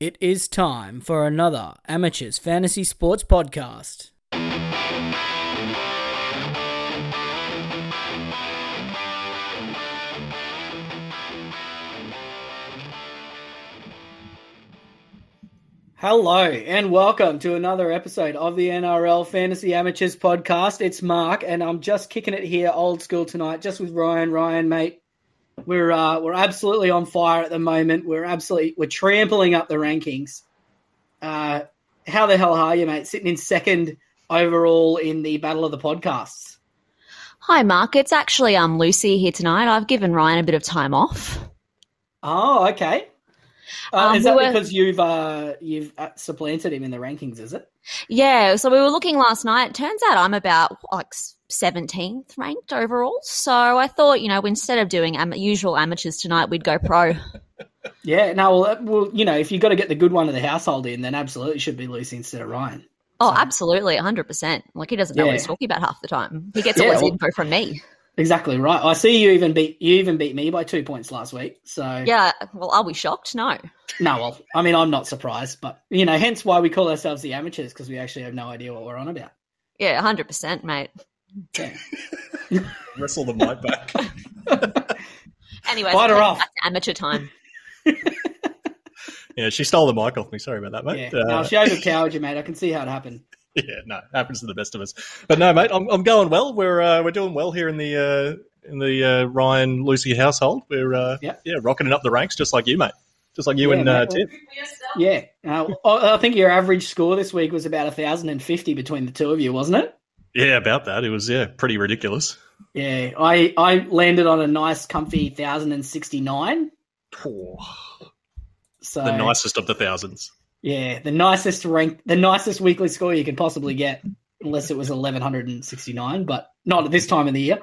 It is time for another Amateurs Fantasy Sports Podcast. Hello and welcome to another episode of the NRL Fantasy Amateurs Podcast. It's Mark and I'm just kicking it here old school tonight, just with Ryan. Ryan, mate, we're uh, we're absolutely on fire at the moment. We're absolutely we're trampling up the rankings. Uh, how the hell are you, mate? Sitting in second overall in the battle of the podcasts. Hi, Mark. It's actually um Lucy here tonight. I've given Ryan a bit of time off. Oh, okay. Uh, Um, is that we were- because you've uh, you've uh, supplanted him in the rankings? Is it? Yeah, so we were looking last night. Turns out I'm about like seventeenth ranked overall. So I thought, you know, instead of doing am- usual amateurs tonight, we'd go pro. Yeah. No. Well, uh, well, you know, if you've got to get the good one of the household in, then absolutely should be Lucy instead of Ryan. Oh, So- absolutely, hundred percent. Like he doesn't know what he's talking about half the time. He gets all Yeah, his well- info from me. Exactly right. I see you even beat you even beat me by two points last week. So Yeah. Well, are we shocked? No. No, well, I mean, I'm not surprised, but you know, hence why we call ourselves the amateurs because we actually have no idea what we're on about. Yeah, hundred percent, mate. Yeah. Wrestle the mic back. Anyway, Bite her off. That's amateur time. yeah, she stole the mic off me. Sorry about that, Yeah, mate. no, Uh, she overpowered you, mate. I can see how it happened. yeah, no, happens to the best of us. But no, mate, I'm, I'm going well. We're uh, we're doing well here in the uh, in the uh, Ryan Lucy household. We're uh, Yeah. yeah, rocking it up the ranks just like you, mate. Just like you Yeah, and uh, mate. Tim. Yeah, uh, I I think your average score this week was about thousand and fifty between the two of you, wasn't it? Yeah, about that. It was yeah, pretty ridiculous. Yeah, I I landed on a nice, comfy thousand and sixty nine. So the nicest of the thousands. yeah, the nicest rank, the nicest weekly score you could possibly get, unless it was eleven hundred and sixty nine, but not at this time of the year.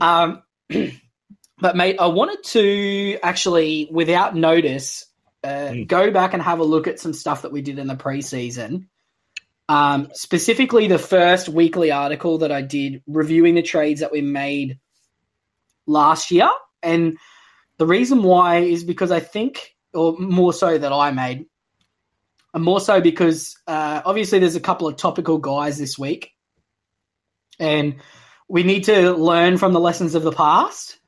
Um, but mate, I wanted to actually, without notice, uh, Mm. go back and have a look at some stuff that we did in the preseason. Um, specifically, the first weekly article that I did reviewing the trades that we made last year, and the reason why is because I think, or more so that I made, and more so because uh, obviously there's a couple of topical guys this week, and we need to learn from the lessons of the past,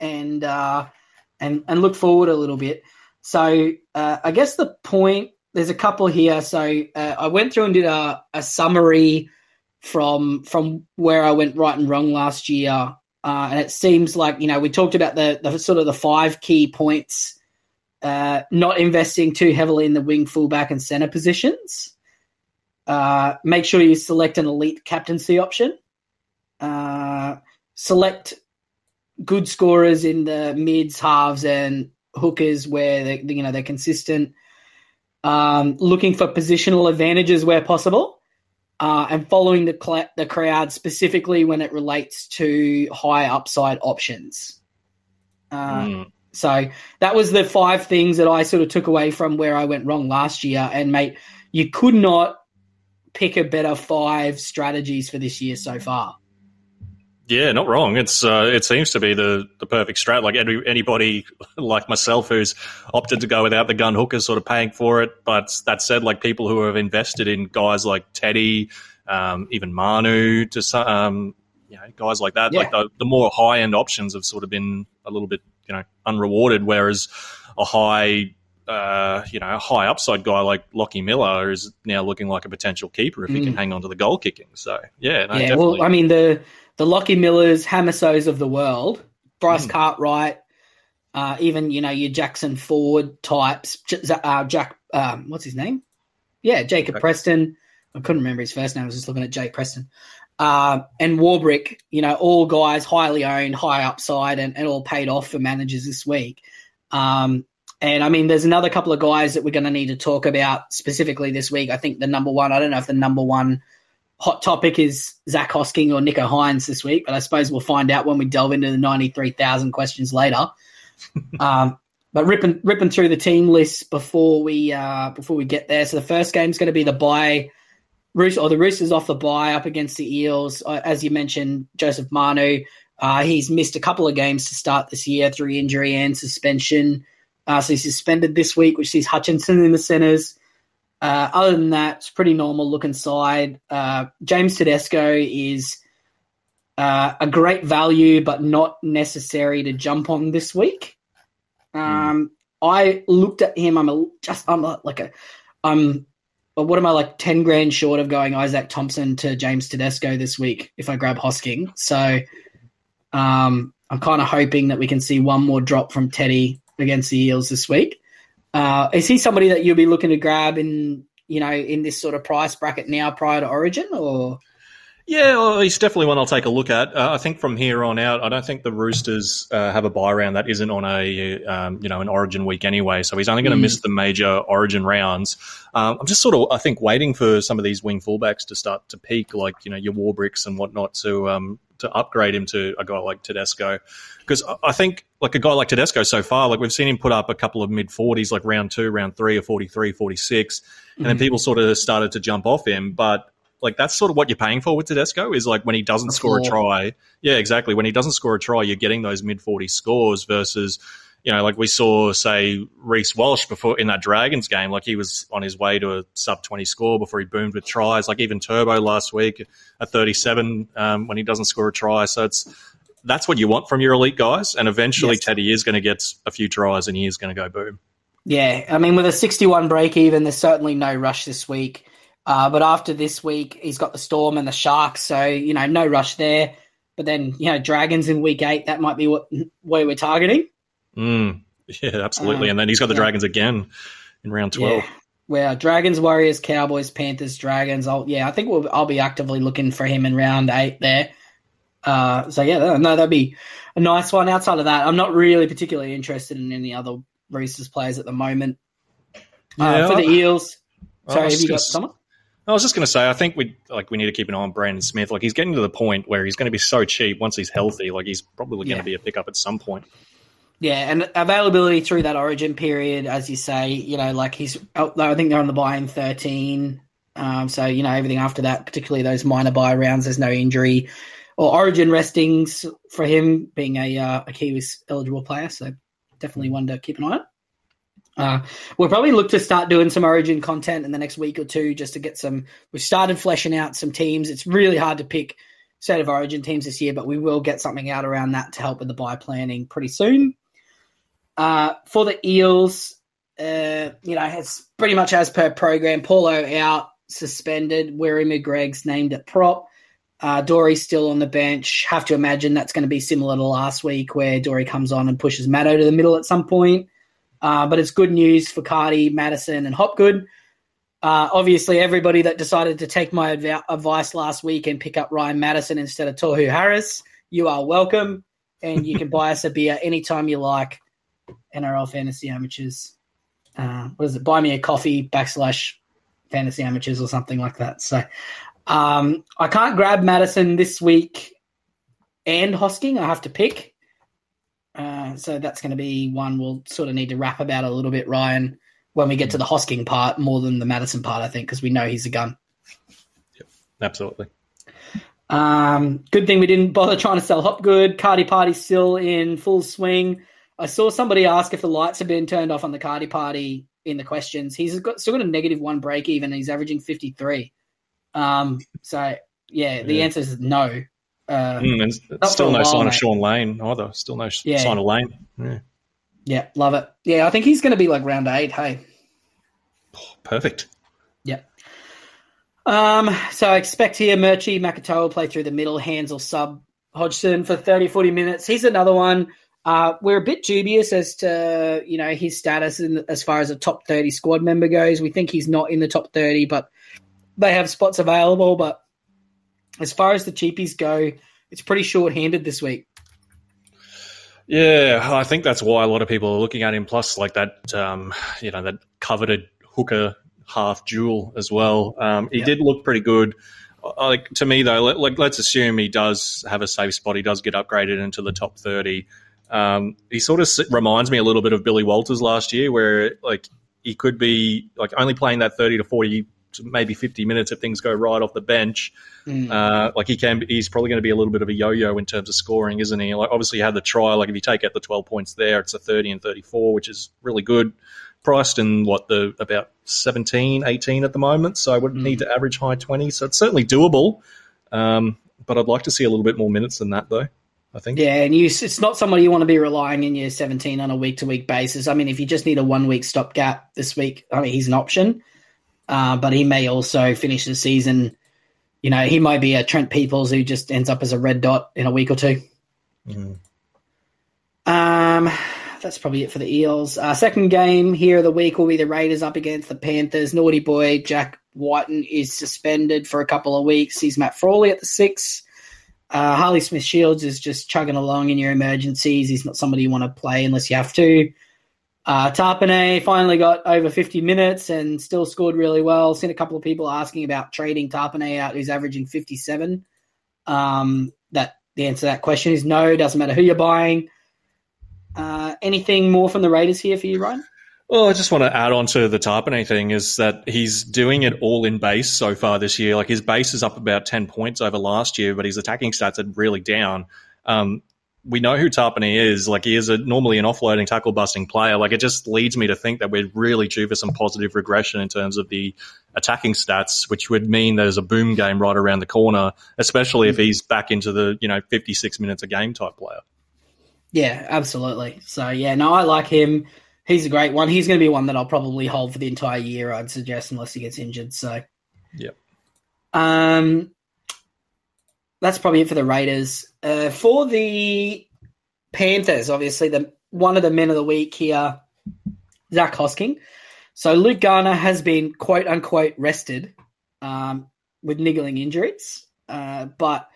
and uh, and and look forward a little bit. So uh, I guess the point there's a couple here. So uh, I went through and did a, a summary from from where I went right and wrong last year, uh, and it seems like you know we talked about the, the sort of the five key points. Uh, not investing too heavily in the wing, fullback, and center positions. Uh, make sure you select an elite captaincy option. Uh, select good scorers in the mids, halves, and hookers where they, you know they're consistent. Um, looking for positional advantages where possible, uh, and following the cl- the crowd specifically when it relates to high upside options. Uh, Mm. so that was the five things that I sort of took away from where I went wrong last year. And mate, you could not pick a better five strategies for this year so far. Yeah, not wrong. It's uh, it seems to be the, the perfect strat. Like any, anybody like myself who's opted to go without the gun hookers, sort of paying for it. But that said, like people who have invested in guys like Teddy, um, even Manu, to some, um, you know, guys like that. Like the, the more high end options have sort of been a little bit, you know, unrewarded. Whereas a high, uh, you know, a high upside guy like Lockie Miller is now looking like a potential keeper if he can Mm. hang on to the goal kicking. So yeah, no, yeah, definitely. well, I mean the the Lockie Millers, Hamisos of the world, Bryce Mm. Cartwright, uh, even you know your Jackson Ford types, uh, Jack, um, what's his name? Yeah, Jacob Okay. Preston. I couldn't remember his first name. I was just looking at Jake Preston. Uh, and Warbrick, you know, all guys highly owned, high upside, and, and all paid off for managers this week. Um, and I mean, there's another couple of guys that we're going to need to talk about specifically this week. I think the number one, I don't know if the number one hot topic is Zac Hosking or Nicho Hynes this week, but I suppose we'll find out when we delve into the 93,000 questions later. um, but ripping ripping through the team list before we uh, before we get there. So the first game is going to be the bye. Roos or the Roosters off the bye up against the Eels. Uh, as you mentioned, Joseph Manu, uh, he's missed a couple of games to start this year through injury and suspension. Uh, so he's suspended this week, which sees Hutchison in the centres. Uh, other than that, it's pretty normal looking side. Uh, James Tedesco is uh, a great value, but not necessary to jump on this week. Um, I looked at him. I'm a, just I'm a, like a I'm. But what am I like ten grand short of going Izaac Thompson to James Tedesco this week if I grab Hosking? So um, I'm kind of hoping that we can see one more drop from Teddy against the Eels this week. Uh, is he somebody that you'll be looking to grab in you know in this sort of price bracket now prior to Origin or? Yeah, well, he's definitely one I'll take a look at. Uh, I think from here on out, I don't think the Roosters uh, have a bye round that isn't on a um, you know an Origin week anyway. So he's only going to mm. miss the major Origin rounds. Um, I'm just sort of I think waiting for some of these wing fullbacks to start to peak, like you know your Warbricks and whatnot, to um, to upgrade him to a guy like Tedesco. Because I think like a guy like Tedesco so far, like we've seen him put up a couple of mid 40s, like round two, round three, or 43, 46, and mm. then people sort of started to jump off him, but like that's sort of what you're paying for with Tedesco is like when he doesn't score a try. Yeah, exactly. When he doesn't score a try, you're getting those mid 40 scores versus, you know, like we saw, say, Reece Walsh before in that Dragons game, like he was on his way to a sub 20 score before he boomed with tries. Like even Turbo last week at 37 um, when he doesn't score a try. So it's that's what you want from your elite guys. And eventually yes. Teddy is going to get a few tries and he is going to go boom. Yeah, I mean, with a 61 break even, there's certainly no rush this week. Uh, but after this week, he's got the Storm and the Sharks, so you know no rush there. But then you know Dragons in week eight, that might be what where we're targeting. Mm, yeah, absolutely. Um, and then he's got the yeah. Dragons again in round twelve. Yeah. Well, Dragons, Warriors, Cowboys, Panthers, Dragons. I'll, yeah, I think we'll, I'll be actively looking for him in round eight there. Uh, so yeah, no, that'd be a nice one. Outside of that, I'm not really particularly interested in any other Roosters players at the moment. Uh, yeah, for the Eels, sorry, have you got someone? I was just going to say, I think we like we need to keep an eye on Brandon Smith. Like he's getting to the point where he's going to be so cheap once he's healthy. Like he's probably going yeah. to be a pickup at some point. Yeah, and availability through that Origin period, as you say, you know, like he's. I think they're on the bye in thirteen. Um, so you know everything after that, particularly those minor bye rounds, there's no injury or Origin restings for him being a uh, a Kiwis eligible player. So definitely one to keep an eye on. Uh, we'll probably look to start doing some Origin content in the next week or two just to get some. We've started fleshing out some teams. It's really hard to pick set of Origin teams this year, but we will get something out around that to help with the buy planning pretty soon. Uh, for the Eels, uh, you know, it's pretty much as per program. Paulo out, suspended. Wiremu Greig's named at prop. Uh, Dory's still on the bench. Have to imagine that's going to be similar to last week, where Dory comes on and pushes Maddo to the middle at some point. Uh, but it's good news for Cardi, Matterson, and Hopgood. Uh, obviously, everybody that decided to take my adv- advice last week and pick up Ryan Matterson instead of Tohu Harris, you are welcome. And you can buy us a beer anytime you like. NRL Fantasy Amateurs. Uh, what is it? Buy me a coffee backslash fantasy amateurs or something like that. So um, I can't grab Matterson this week and Hosking. I have to pick. Uh, so that's going to be one we'll sort of need to wrap about a little bit, Ryan, when we get to the Hosking part more than the Matterson part, I think, because we know he's a gun. Yep, absolutely. Um, good thing we didn't bother trying to sell Hopgood. Cardi Party still in full swing. I saw somebody ask if the lights have been turned off on the Cardi Party in the questions. He's got still got a negative one break even. He's averaging 53. Um, so, yeah, the yeah. answer is no. Uh, mm, and still no while, sign mate. of Shaun Lane either. Still no yeah. sign of Lane. Yeah. yeah, love it. Yeah, I think he's going to be like round eight. Hey, oh, perfect. Yeah. Um, so I expect here Murchie Makatoa play through the middle, hands or sub Hodgson for 30, 40 minutes. He's another one. Uh, we're a bit dubious as to you know his status in, as far as a top 30 squad member goes. We think he's not in the top 30, but they have spots available. But as far as the cheapies go, it's pretty short-handed this week. Yeah, I think that's why a lot of people are looking at him. Plus, like that, um, you know, that coveted hooker half duel as well. Um, he did look pretty good. Like to me though, let, like let's assume he does have a safe spot. He does get upgraded into the top thirty. Um, he sort of reminds me a little bit of Billy Walters last year, where like he could be like only playing that thirty to forty to maybe 50 minutes if things go right off the bench. Mm. Uh, like he can, he's probably going to be a little bit of a yo-yo in terms of scoring, isn't he? Like obviously, he had the try. Like if you take out the 12 points there, it's a 30 and 34, which is really good. Priced in what the about 17, 18 at the moment, so I wouldn't need to average high 20. So it's certainly doable. Um, but I'd like to see a little bit more minutes than that, though. I think. Yeah, and you, it's not somebody you want to be relying in your 17 on a week to week basis. I mean, if you just need a one week stopgap this week, I mean, he's an option, uh, but he may also finish the season. You know, he might be a Trent Peoples who just ends up as a red dot in a week or two. Mm. Um, that's probably it for the Eels. Uh, second game here of the week will be the Raiders up against the Panthers. Naughty boy Jack Wighton is suspended for a couple of weeks. He's Matt Frawley at the six. Uh, Harley Smith Shields is just chugging along in your emergencies. He's not somebody you want to play unless you have to. Uh, Tapine finally got over 50 minutes and still scored really well. Seen a couple of people asking about trading Tapine out, who's averaging 57. Um, that the answer to that question is no. Doesn't matter who you're buying. Uh, anything more from the Raiders here for you, Ryan? Well, I just want to add on to the Tapine thing is that he's doing it all in base so far this year. Like his base is up about 10 points over last year, but his attacking stats are really down. Um, we know who Tapine is. Like he is a, normally an offloading tackle busting player. Like it just leads me to think that we're really due for some positive regression in terms of the attacking stats, which would mean there's a boom game right around the corner, especially if he's back into the, you know, 56 minutes a game type player. Yeah, absolutely. So yeah, no, I like him he's a great one. He's going to be one that I'll probably hold for the entire year. I'd suggest, unless he gets injured. So, yeah. Um, that's probably it for the Raiders. Uh, for the Panthers, obviously the one of the men of the week here, Zac Hosking. So Luke Garner has been quote unquote rested um, with niggling injuries, uh, but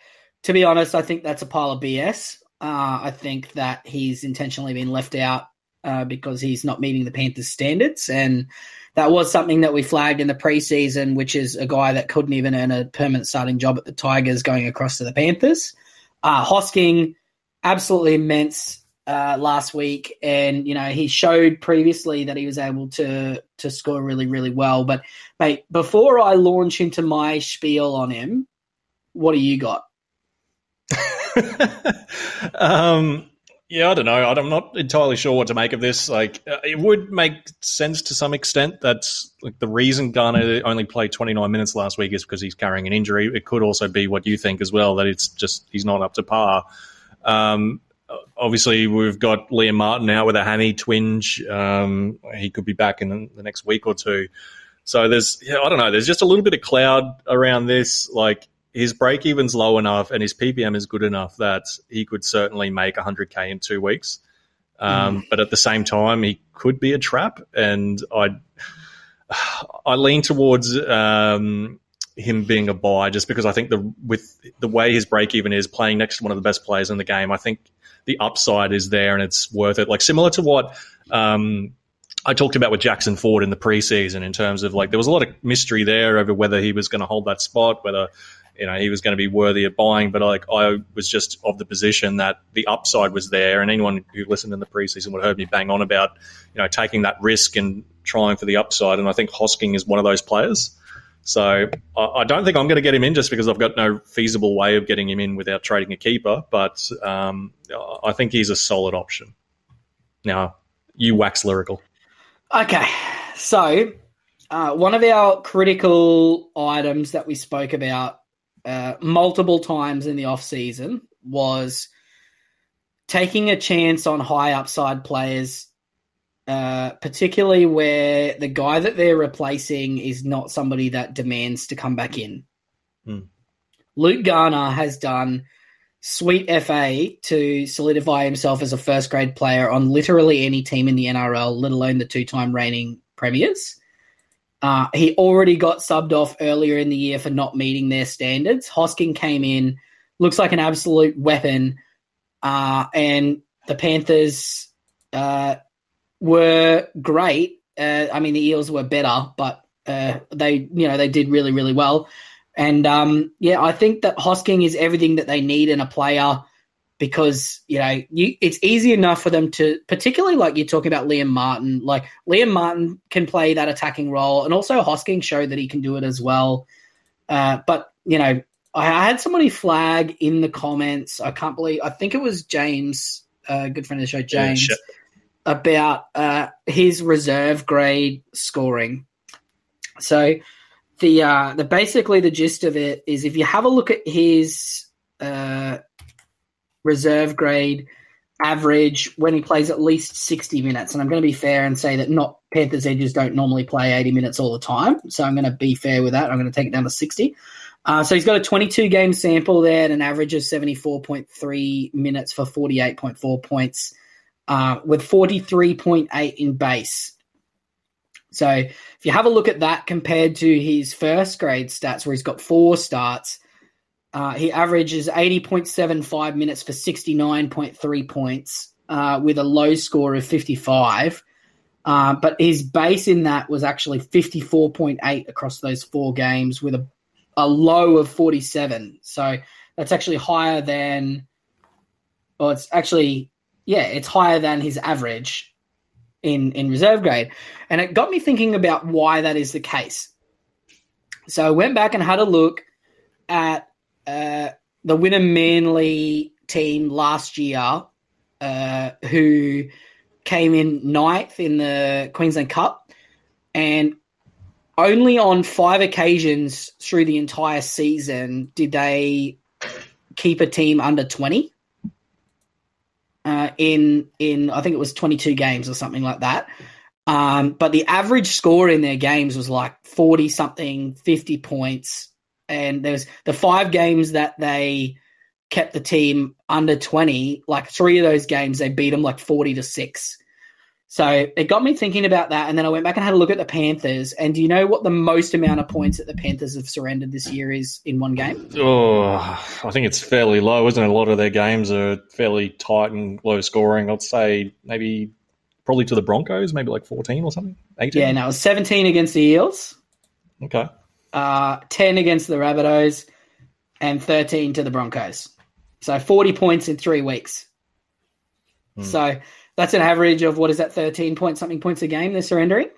to be honest, I think that's a pile of BS. Uh, I think that he's intentionally been left out uh, because he's not meeting the Panthers' standards. And that was something that we flagged in the preseason, which is a guy that couldn't even earn a permanent starting job at the Tigers going across to the Panthers. Uh, Hosking, absolutely immense uh, last week, and you know he showed previously that he was able to to score really really well. But mate, before I launch into my spiel on him, what do you got? um, yeah, I don't know. I'm not entirely sure what to make of this. Like, uh, it would make sense to some extent. That's like the reason Garner only played 29 minutes last week is because he's carrying an injury. It could also be what you think as well that it's just he's not up to par. Um, obviously, we've got Liam Martin now with a hammy twinge. Um, he could be back in the next week or two. So there's, yeah, I don't know. There's just a little bit of cloud around this. Like, his break even's low enough and his PPM is good enough that he could certainly make 100k in two weeks. Um, mm. But at the same time, he could be a trap, and I I lean towards um, him being a buy just because I think the with the way his break even is playing next to one of the best players in the game, I think the upside is there and it's worth it. Like similar to what. Um, I talked about with Jackson Ford in the preseason in terms of like there was a lot of mystery there over whether he was going to hold that spot, whether you know he was going to be worthy of buying. But like I was just of the position that the upside was there, and anyone who listened in the preseason would have heard me bang on about you know taking that risk and trying for the upside. And I think Hosking is one of those players. So I, I don't think I'm going to get him in just because I've got no feasible way of getting him in without trading a keeper. But um, I think he's a solid option. Now you wax lyrical. Okay, so uh, one of our critical items that we spoke about uh, multiple times in the off season was taking a chance on high upside players, uh, particularly where the guy that they're replacing is not somebody that demands to come back in. Hmm. Luke Garner has done sweet FA to solidify himself as a first grade player on literally any team in the NRL, let alone the two time reigning premiers. Uh, he already got subbed off earlier in the year for not meeting their standards. Hosking came in, looks like an absolute weapon, uh, and the Panthers uh, were great. Uh, I mean, the Eels were better, but uh, they, you know, they did really, really well. And um, yeah, I think that Hosking is everything that they need in a player because you know you, it's easy enough for them to, particularly like you're talking about Liam Martin. Like Liam Martin can play that attacking role, and also Hosking showed that he can do it as well. Uh, but you know, I had somebody flag in the comments. I can't believe. I think it was James, a uh, good friend of the show, James, yeah, about uh, his reserve grade scoring. So the uh, the basically the gist of it is if you have a look at his uh, reserve grade average when he plays at least 60 minutes. And I'm going to be fair and say that not Panthers edges don't normally play 80 minutes all the time. So I'm going to be fair with that. I'm going to take it down to 60. Uh, so he's got a 22 game sample there at an average of 74.3 minutes for 48.4 points, uh, with 43.8 in base. So if you have a look at that compared to his first grade stats, where he's got four starts, uh, he averages 80.75 minutes for 69.3 points uh, with a low score of 55. Uh, but his base in that was actually 54.8 across those four games with a, a low of 47. So that's actually higher than, well, it's actually, yeah, it's higher than his average in, in reserve grade. And it got me thinking about why that is the case. So I went back and had a look at uh, the winner Manly team last year, uh, who came in ninth in the Queensland Cup, and only on five occasions through the entire season did they keep a team under twenty. Uh, in in I think it was twenty two games or something like that. Um, but the average score in their games was like forty something, fifty points, and there's the five games that they kept the team under 20 like three of those games they beat them like 40 to 6 so it got me thinking about that and then i went back and had a look at the panthers and do you know what the most amount of points that the panthers have surrendered this year is in one game? Oh i think it's fairly low isn't it? A lot of their games are fairly tight and low scoring. I'd say maybe probably to the broncos maybe like 14 or something? 18 yeah no it was 17 against the eels. Okay uh, 10 against the Rabbitohs, and 13 to the Broncos. So 40 points in three weeks. Hmm. So that's an average of what is that, 13 point something points a game they're surrendering?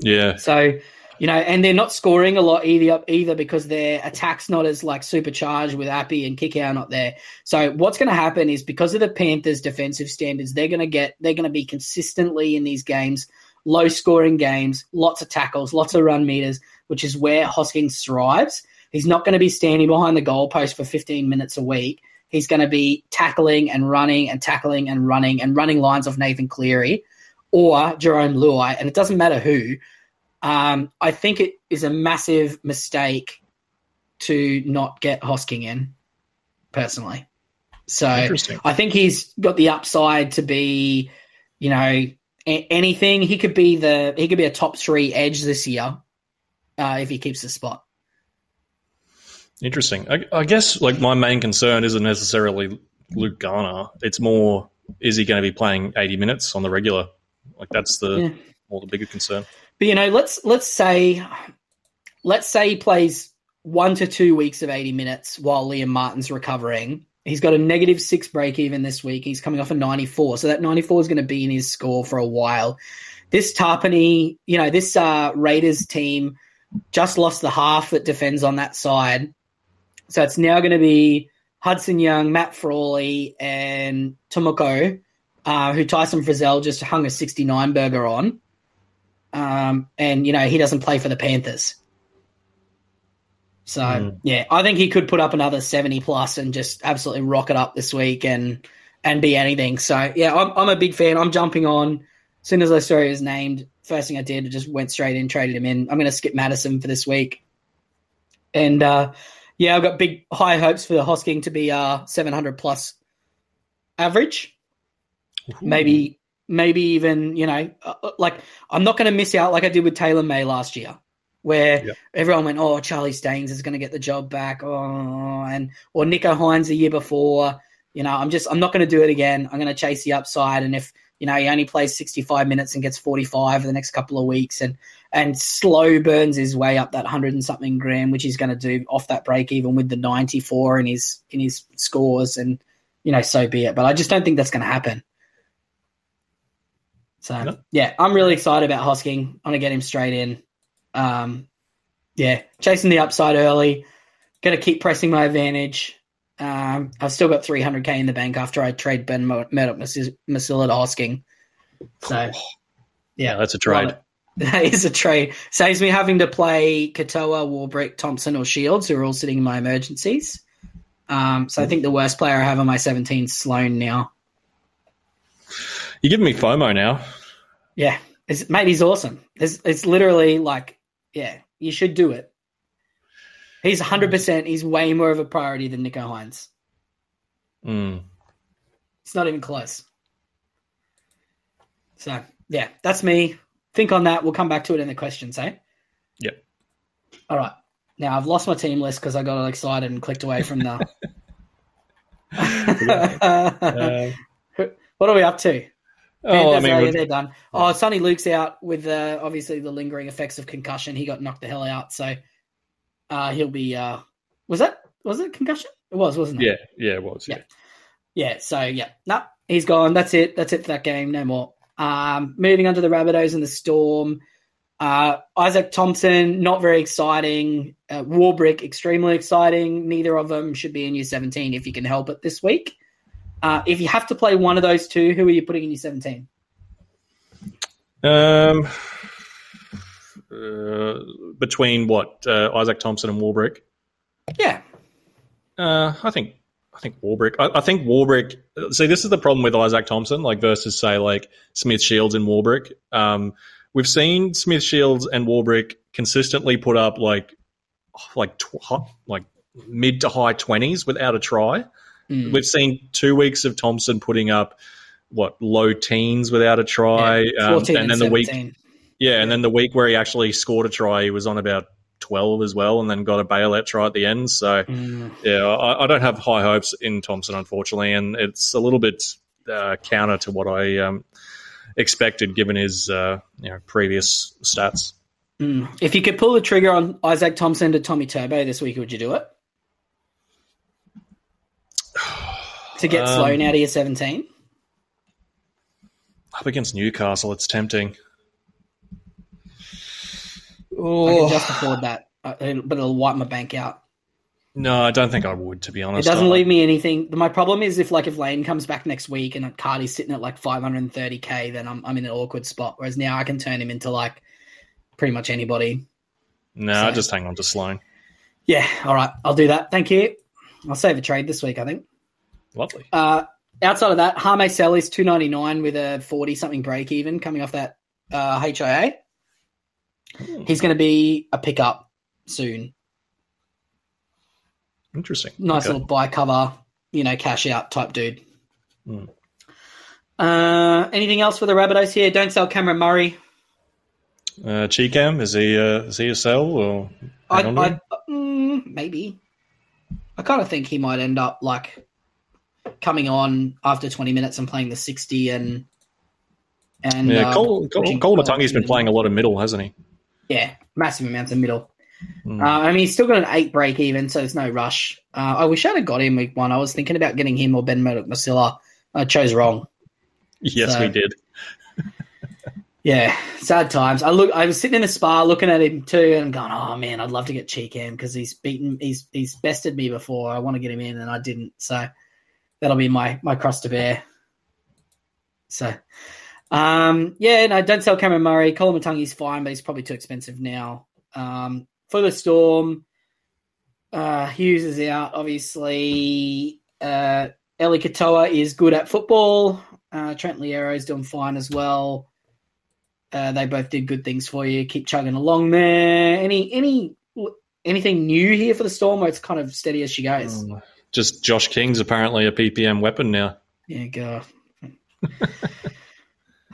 Yeah. So, you know, and they're not scoring a lot either, either because their attack's not as like supercharged with Api and Kikau not there. So what's going to happen is because of the Panthers' defensive standards, they're going to get, they're going to be consistently in these games, low scoring games, lots of tackles, lots of run meters which is where Hoskins thrives. He's not going to be standing behind the goalpost for 15 minutes a week. He's going to be tackling and running and tackling and running and running lines of Nathan Cleary or Jarome Luai, and it doesn't matter who. Um, I think it is a massive mistake to not get Hosking in, personally. So I think he's got the upside to be, you know, a- anything. He could be the he could be a top three edge this year uh, if he keeps the spot. Interesting. I, I, guess like my main concern isn't necessarily Luke Garner. It's more is he going to be playing eighty minutes on the regular? Like that's the yeah. more the bigger concern. But you know, let's let's say let's say he plays one to two weeks of eighty minutes while Liam Martin's recovering. He's got a negative six break even this week. He's coming off a 94. So that 94 is going to be in his score for a while. This Tapine, you know, this uh, Raiders team just lost the half that defends on that side. So it's now going to be Hudson Young, Matt Frawley, and Tomoko, uh, who Tyson Frizell just hung a 69 burger on. Um, and, you know, he doesn't play for the Panthers. So, mm. yeah, I think he could put up another 70 plus and just absolutely rock it up this week and and be anything. So, yeah, I'm, I'm a big fan. I'm jumping on. As soon as I saw he was named, first thing I did, I just went straight in, traded him in. I'm going to skip Matterson for this week. And uh, yeah, I've got big high hopes for the Hosking to be uh, 700 plus average. Ooh. Maybe, maybe even you know, uh, uh like I'm not going to miss out like I did with Taylor May last year, where yep. everyone went, "Oh, Charlie Staines is going to get the job back," oh, and or Nicho Hynes the year before. You know, I'm just I'm not going to do it again. I'm going to chase the upside, and if you know, he only plays 65 minutes and gets 45 for the next couple of weeks and, and slow burns his way up that 100 and something grand, which he's going to do off that break even with the 94 in his, in his scores. And you know, so be it. But I just don't think that's going to happen. So No. yeah, I'm really excited about Hosking. I'm gonna get him straight in. Um, yeah, chasing the upside early. Gonna keep pressing my advantage. Um, I've still got 300k in the bank after I trade Ben Murdoch Masila to Hosking. So Yeah, that's a trade. That is a trade. Saves me having to play Katoa, Warbrick, Thompson, or Shields, who are all sitting in my emergencies. Um, so I think the worst player I have on my 17 is Sloan now. You're giving me FOMO now. Yeah, it's, mate, he's awesome. It's, it's literally like, yeah, you should do it. He's 100%. He's way more of a priority than Nicho Hynes. Mm. It's not even close. So, yeah, that's me. Think on that. We'll come back to it in the questions, eh? Yep. All right. Now, I've lost my team list because I got excited and clicked away from the. Uh, what are we up to? oh, I mean, oh, yeah, they're done. Oh, Sonny Luke's out with uh, obviously the lingering effects of concussion. He got knocked the hell out, so uh, he'll be. Uh, was that was it concussion? It was, wasn't it? yeah, yeah, it was. Yeah. Yeah. So yeah, no, he's gone. That's it. That's it for that game. No more. Um, moving on to the Rabbitohs and the Storm. Uh, Izaac Thompson, not very exciting. Uh, Warbrick, extremely exciting. Neither of them should be in your 17 if you can help it this week. Uh, if you have to play one of those two, who are you putting in your 17? Um, uh, between what uh, Izaac Thompson and Warbrick, Yeah. uh, I think I think Warbrick. I, I think Warbrick. See, this is the problem with Izaac Thompson, like versus say like Smith Shields and Warbrick. Um, we've seen Smith Shields and Warbrick consistently put up like like tw- like mid to high twenties without a try. Mm. We've seen two weeks of Thompson putting up what low teens without a try, Yeah, um, 14 and then the week, 17. Yeah, and then the week where he actually scored a try, he was on about twelve as well, and then got a bailout try at the end. So Mm. yeah, I, I don't have high hopes in Thompson, unfortunately, and it's a little bit uh, counter to what I um, expected given his uh, you know previous stats. Mm. If you could pull the trigger on Izaac Thompson to Tommy Turbo this week, would you do it? To get Um, Sloan out of your 17? Up against Newcastle, it's tempting. I Oh. can just afford that, uh, but it'll wipe my bank out. No, I don't think I would, to be honest. It doesn't I- leave me anything. My problem is if like if Lane comes back next week and Cardi's sitting at like 530k, then I'm I'm in an awkward spot. Whereas now I can turn him into like pretty much anybody. No, So- I just hang on to Sloan. Yeah, all right, I'll do that. Thank you. I'll save a trade this week, I think. Lovely. Uh, outside of that, Hame Sele is 299 with a 40 something break even coming off that uh, HIA. Hmm. He's going to be a pickup soon. Interesting. Nice Okay. little buy cover, you know, cash out type dude. Hmm. Uh, anything else for the Rabbitohs here? Don't sell Cameron Murray. Uh, Cheekham, is he uh, is he a sell or I, hang on to him? I, mm, maybe. I kind of think he might end up like coming on after 20 minutes and playing the 60 and and yeah, uh, Cole, Cole, Cole Cole Matungi's been playing a lot of middle, hasn't he? Yeah, massive amounts of middle. Hmm. Uh, I mean, he's still got an eight break even, so there's no rush. Uh, I wish I'd have got him week one. I was thinking about getting him or Ben Murdoch Masila. I chose wrong. yes, so- we did. Yeah, sad times. I look. I was sitting in a spa looking at him too, and going, "Oh man, I'd love to get Cheekham because he's beaten. He's he's bested me before. I want to get him in, and I didn't. So that'll be my my cross to bear. So, um, yeah, no, don't sell Cameron Murray. Koloamatangi's fine, but he's probably too expensive now. Um, for the Storm, uh, Hughes is out. Obviously, uh, Eli Katoa is good at football. Uh, Trent is doing fine as well. Uh, they both did good things for you. Keep chugging along there. Any any anything new here for the Storm, or it's kind of steady as she goes? Um, Just Josh King's apparently a PPM weapon now. Yeah, go.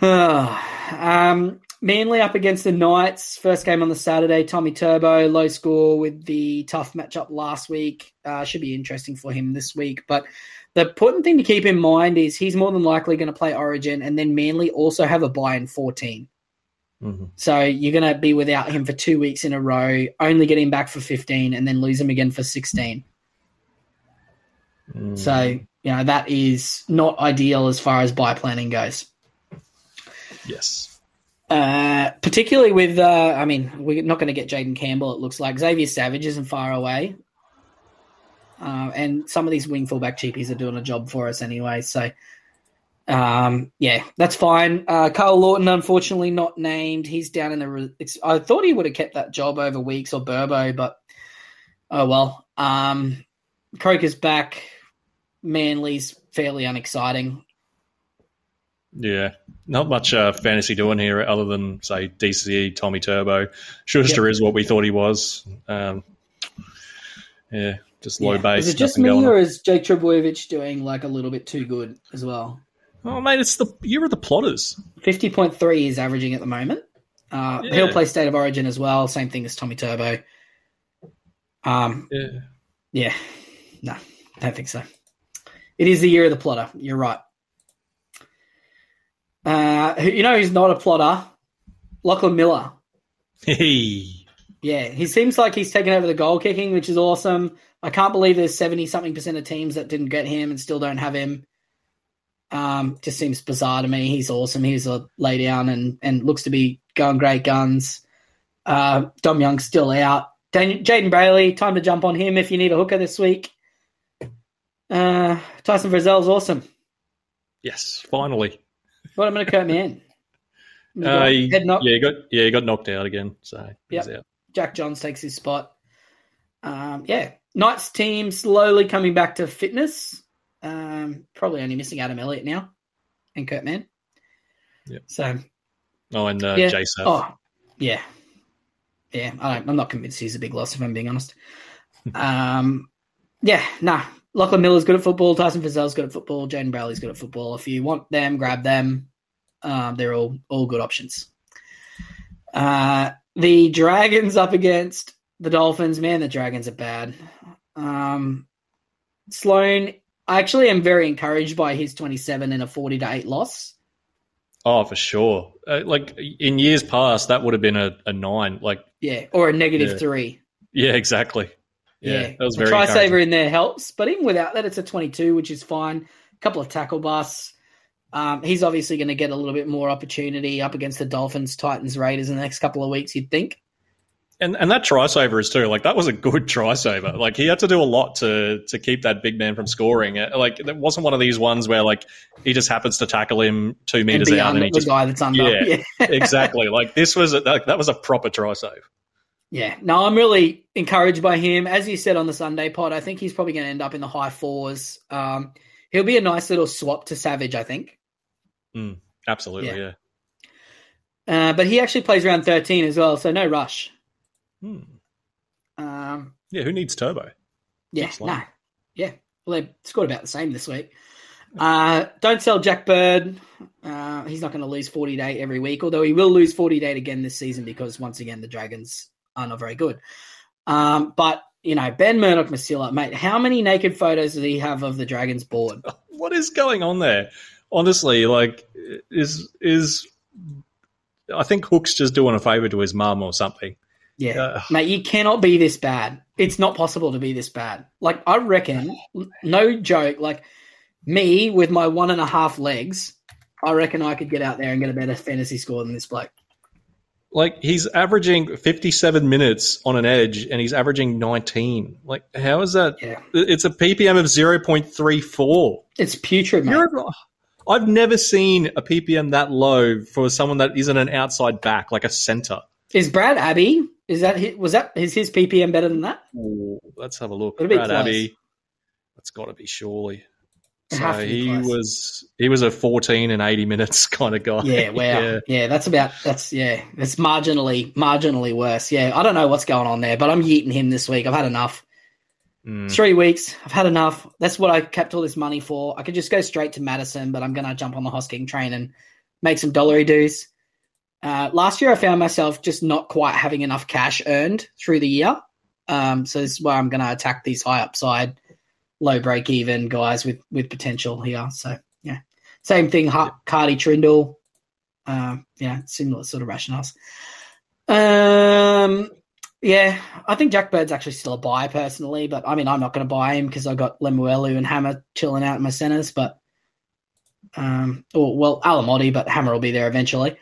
um, Manly up against the Knights. First game on the Saturday. Tommy Turbo, low score with the tough matchup last week. Uh, should be interesting for him this week. But the important thing to keep in mind is he's more than likely going to play Origin, and then Manly also have a bye in 14. Mhm. So you're going to be without him for two weeks in a row, only get him back for 15, and then lose him again for 16. Mm. So, you know, that is not ideal as far as bye planning goes. Yes. Uh, particularly with, uh, I mean, we're not going to get Jayden Campbell, it looks like. Xavier Savage isn't far away. Uh, and some of these wing fullback cheapies are doing a job for us anyway. So, um, yeah, that's fine. Uh, Karl Lawton, unfortunately, not named. He's down in the. Re- I thought he would have kept that job over Weeks or Burbo, but oh well. Um, Croker's back. Manly's fairly unexciting. Yeah, not much uh, fantasy doing here other than say DCE Tommy Turbo. Schuster is what we thought he was. Um, yeah, just low Yeah. base. Is it just me, or is Jake Trbojevic doing like a little bit too good as well? Oh mate, it's the year of the plotters. Fifty point three is averaging at the moment. Uh, Yeah. He'll play State of Origin as well. Same thing as Tommy Turbo. Um, Yeah. yeah, no, don't think so. It is the year of the plotter. You're right. Uh, you know he's not a plotter? Lachlan Miller. Hey. Yeah, he seems like he's taken over the goal kicking, which is awesome. I can't believe there's seventy something percent of teams that didn't get him and still don't have him. Um, just seems bizarre to me. He's awesome. He's a lay down and and looks to be going great guns. Uh, Dom Young's still out. Dan- Jayden Brailey, time to jump on him if you need a hooker this week. Uh, Tyson Frizell's awesome. Yes, finally. What happened to Kurt Mann? Uh, he- Head knock. yeah, he got yeah, he got knocked out again. So he's out. Jack Johns takes his spot. Um, yeah, Knights team slowly coming back to fitness. Um, probably only missing Adam Elliott now and Kurt Mann. Yep. So Oh, and uh, yeah, JSAF. oh yeah, yeah. I don't, I'm not convinced he's a big loss if I'm being honest. um, yeah, nah. Lachlan Miller's good at football. Tyson Frizell's good at football. Jayden Brailey's good at football. If you want them, grab them. Um, they're all all good options. Uh, the Dragons up against the Dolphins. Man, the Dragons are bad. Um, Sloan, I actually am very encouraged by his 27 and a 40 to 8 loss. Oh, for sure. Uh, like in years past, that would have been a, a nine. Like, Yeah, or a negative Yeah. three. yeah, exactly. Yeah, Yeah, that was a very Try saver in there helps, but even without that, it's a 22, which is fine. A couple of tackle busts. Um, he's obviously going to get a little bit more opportunity up against the Dolphins, Titans, Raiders in the next couple of weeks. You'd think. And and that try saver is too. Like that was a good try saver. Like he had to do a lot to to keep that big man from scoring. Uh, Like it wasn't one of these ones where like he just happens to tackle him two meters out and he the just guy that's under. Yeah. yeah. exactly like this was a, that, that was a proper try save. Yeah, no, I'm really encouraged by him. As you said on the Sunday pod, I think he's probably going to end up in the high fours. Um, he'll be a nice little swap to Savage, I think. Mm, Absolutely, Yeah. yeah. Uh, but he actually plays around 13 as well, so no rush. Hmm. Um, Yeah, who needs turbo? yeah, no, yeah. Well, they scored about the same this week. Uh, don't sell Jack Bird. Uh, he's not going to lose 40 to 8 every week, although he will lose 40 to 8 again this season because, once again, the Dragons are not very good. Um, but, you know, Ben Murdoch Masilla, mate, how many naked photos does he have of the Dragons board? What is going on there? Honestly, like is is I think Hook's just doing a favor to his mum or something. Yeah. Uh, Mate, you cannot be this bad. It's not possible to be this bad. Like, I reckon, no joke, like me with my one and a half legs, I reckon I could get out there and get a better fantasy score than this bloke. Like he's averaging 57 minutes on an edge and he's averaging 19. Like how is that? Yeah. It's a PPM of 0.34. It's putrid, mate. I've never seen a PPM that low for someone that isn't an outside back, like a center. Is Brad Abbey, is that his, was that, is his PPM better than that? Ooh, let's have a look. Brad close. Abbey. That's got to be surely. So has to be he close. was he was a 14 and 80 minutes kind of guy. Yeah, wow. Yeah. yeah. that's about, that's, yeah, it's marginally, marginally worse. Yeah, I don't know what's going on there, but I'm yeeting him this week. I've had enough. Mm. Three weeks. I've had enough. That's what I kept all this money for. I could just go straight to Matterson, but I'm going to jump on the Hosking train and make some dollary dues. Uh, last year, I found myself just not quite having enough cash earned through the year. Um, so this is why I'm going to attack these high upside, low break even guys with with potential here. So yeah, same thing. Ha- Cardi Trindle. Um, yeah, similar sort of rationales. Um, Yeah, I think Jack Bird's actually still a buy personally, but I mean, I'm not going to buy him because I got Lemuelu and Hammer chilling out in my centers, but um, or well, Alamotti, but Hammer will be there eventually.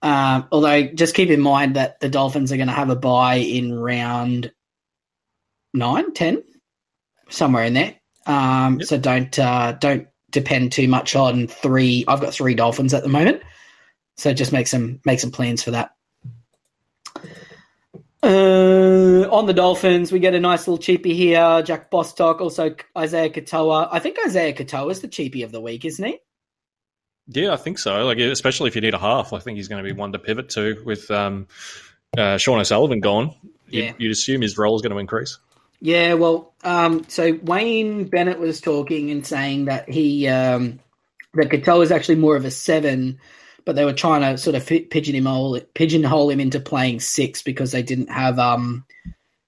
Um, although, just keep in mind that the Dolphins are going to have a bye in round nine, ten, somewhere in there. Um, Yep. So don't uh, don't depend too much on three. I've got three Dolphins at the moment, so just make some make some plans for that. Uh, on the Dolphins, we get a nice little cheapie here. Jack Bostock, also Isaiah Katoa. I think Isaiah Katoa is the cheapie of the week, isn't he? Yeah, I think so. Like, especially if you need a half, I think he's going to be one to pivot to with um, uh, Sean O'Sullivan gone. You'd, Yeah. you'd assume his role is going to increase. Yeah, well, um, so Wayne Bennett was talking and saying that he um, that Katoa is actually more of a seven, but they were trying to sort of pigeonhole pigeonhole him into playing six because they didn't have, um,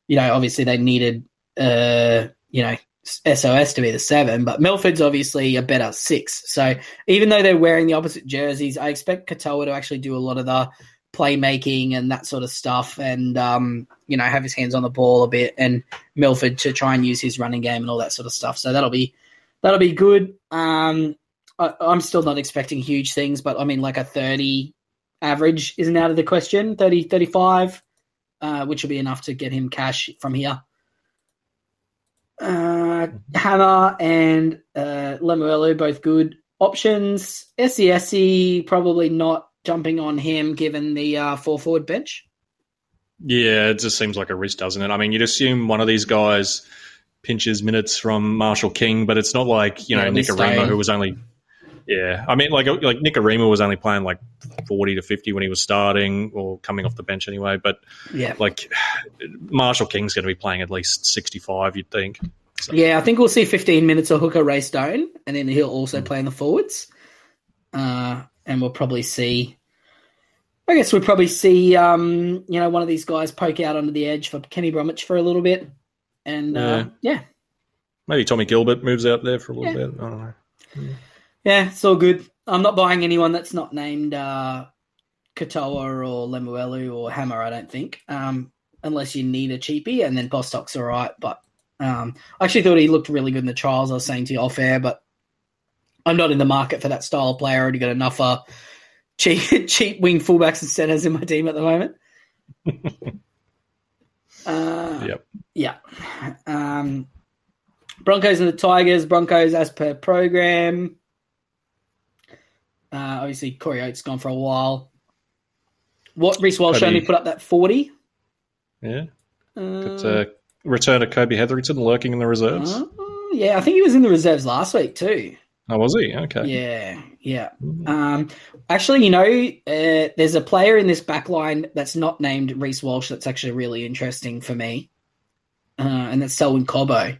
you know, obviously they needed, uh, you know, SOS to be the seven, but Milford's obviously a better six. So even though they're wearing the opposite jerseys, I expect Katoa to actually do a lot of the playmaking and that sort of stuff, and um, you know, have his hands on the ball a bit, and Milford to try and use his running game and all that sort of stuff. So that'll be that'll be good. Um, I, I'm still not expecting huge things, but I mean, like a 30 average isn't out of the question. 30, 35, uh, which will be enough to get him cash from here. Uh, Hammer and uh, Lemuelu both good options. SESE probably not jumping on him given the uh, four forward bench. Yeah, it just seems like a risk, doesn't it? I mean, you'd assume one of these guys pinches minutes from Marshall King, but it's not like you know Yeah, Nick Arima, who was only. Yeah, I mean, like like Nick Arima was only playing like forty to fifty when he was starting or coming off the bench anyway. But Yeah. like Marshall King's going to be playing at least sixty-five, you'd think. Yeah, I think we'll see 15 minutes of Hooker Ray Stone, and then he'll also play in the forwards. Uh, and we'll probably see. I guess we'll probably see, um, you know, one of these guys poke out under the edge for Kenny Bromwich for a little bit, and uh, yeah, Maybe Tommy Gilbert moves out there for a little Yeah. bit. I don't know. yeah, it's all good. I'm not buying anyone that's not named uh, Katoa or Lemuelu or Hammer. I don't think, um, unless you need a cheapie, and then Bostock's all right. But um, I actually thought he looked really good in the trials. I was saying to you off air, but I'm not in the market for that style of player. I already got enough uh, cheap cheap wing fullbacks and centers in my team at the moment. uh, Yep. yeah. Um, Broncos and the Tigers. Broncos as per program. Uh, obviously, Corey Oates gone for a while. What Reece Walsh only put up that forty. Yeah. Uh, But, uh, return of Kobe Hetherington lurking in the reserves. uh, yeah, I think he was in the reserves last week too. Oh, was he? Okay. Yeah, yeah. Um, actually, you know, uh, there's a player in this back line that's not named Reece Walsh that's actually really interesting for me, uh, and that's Selwyn Cobbo.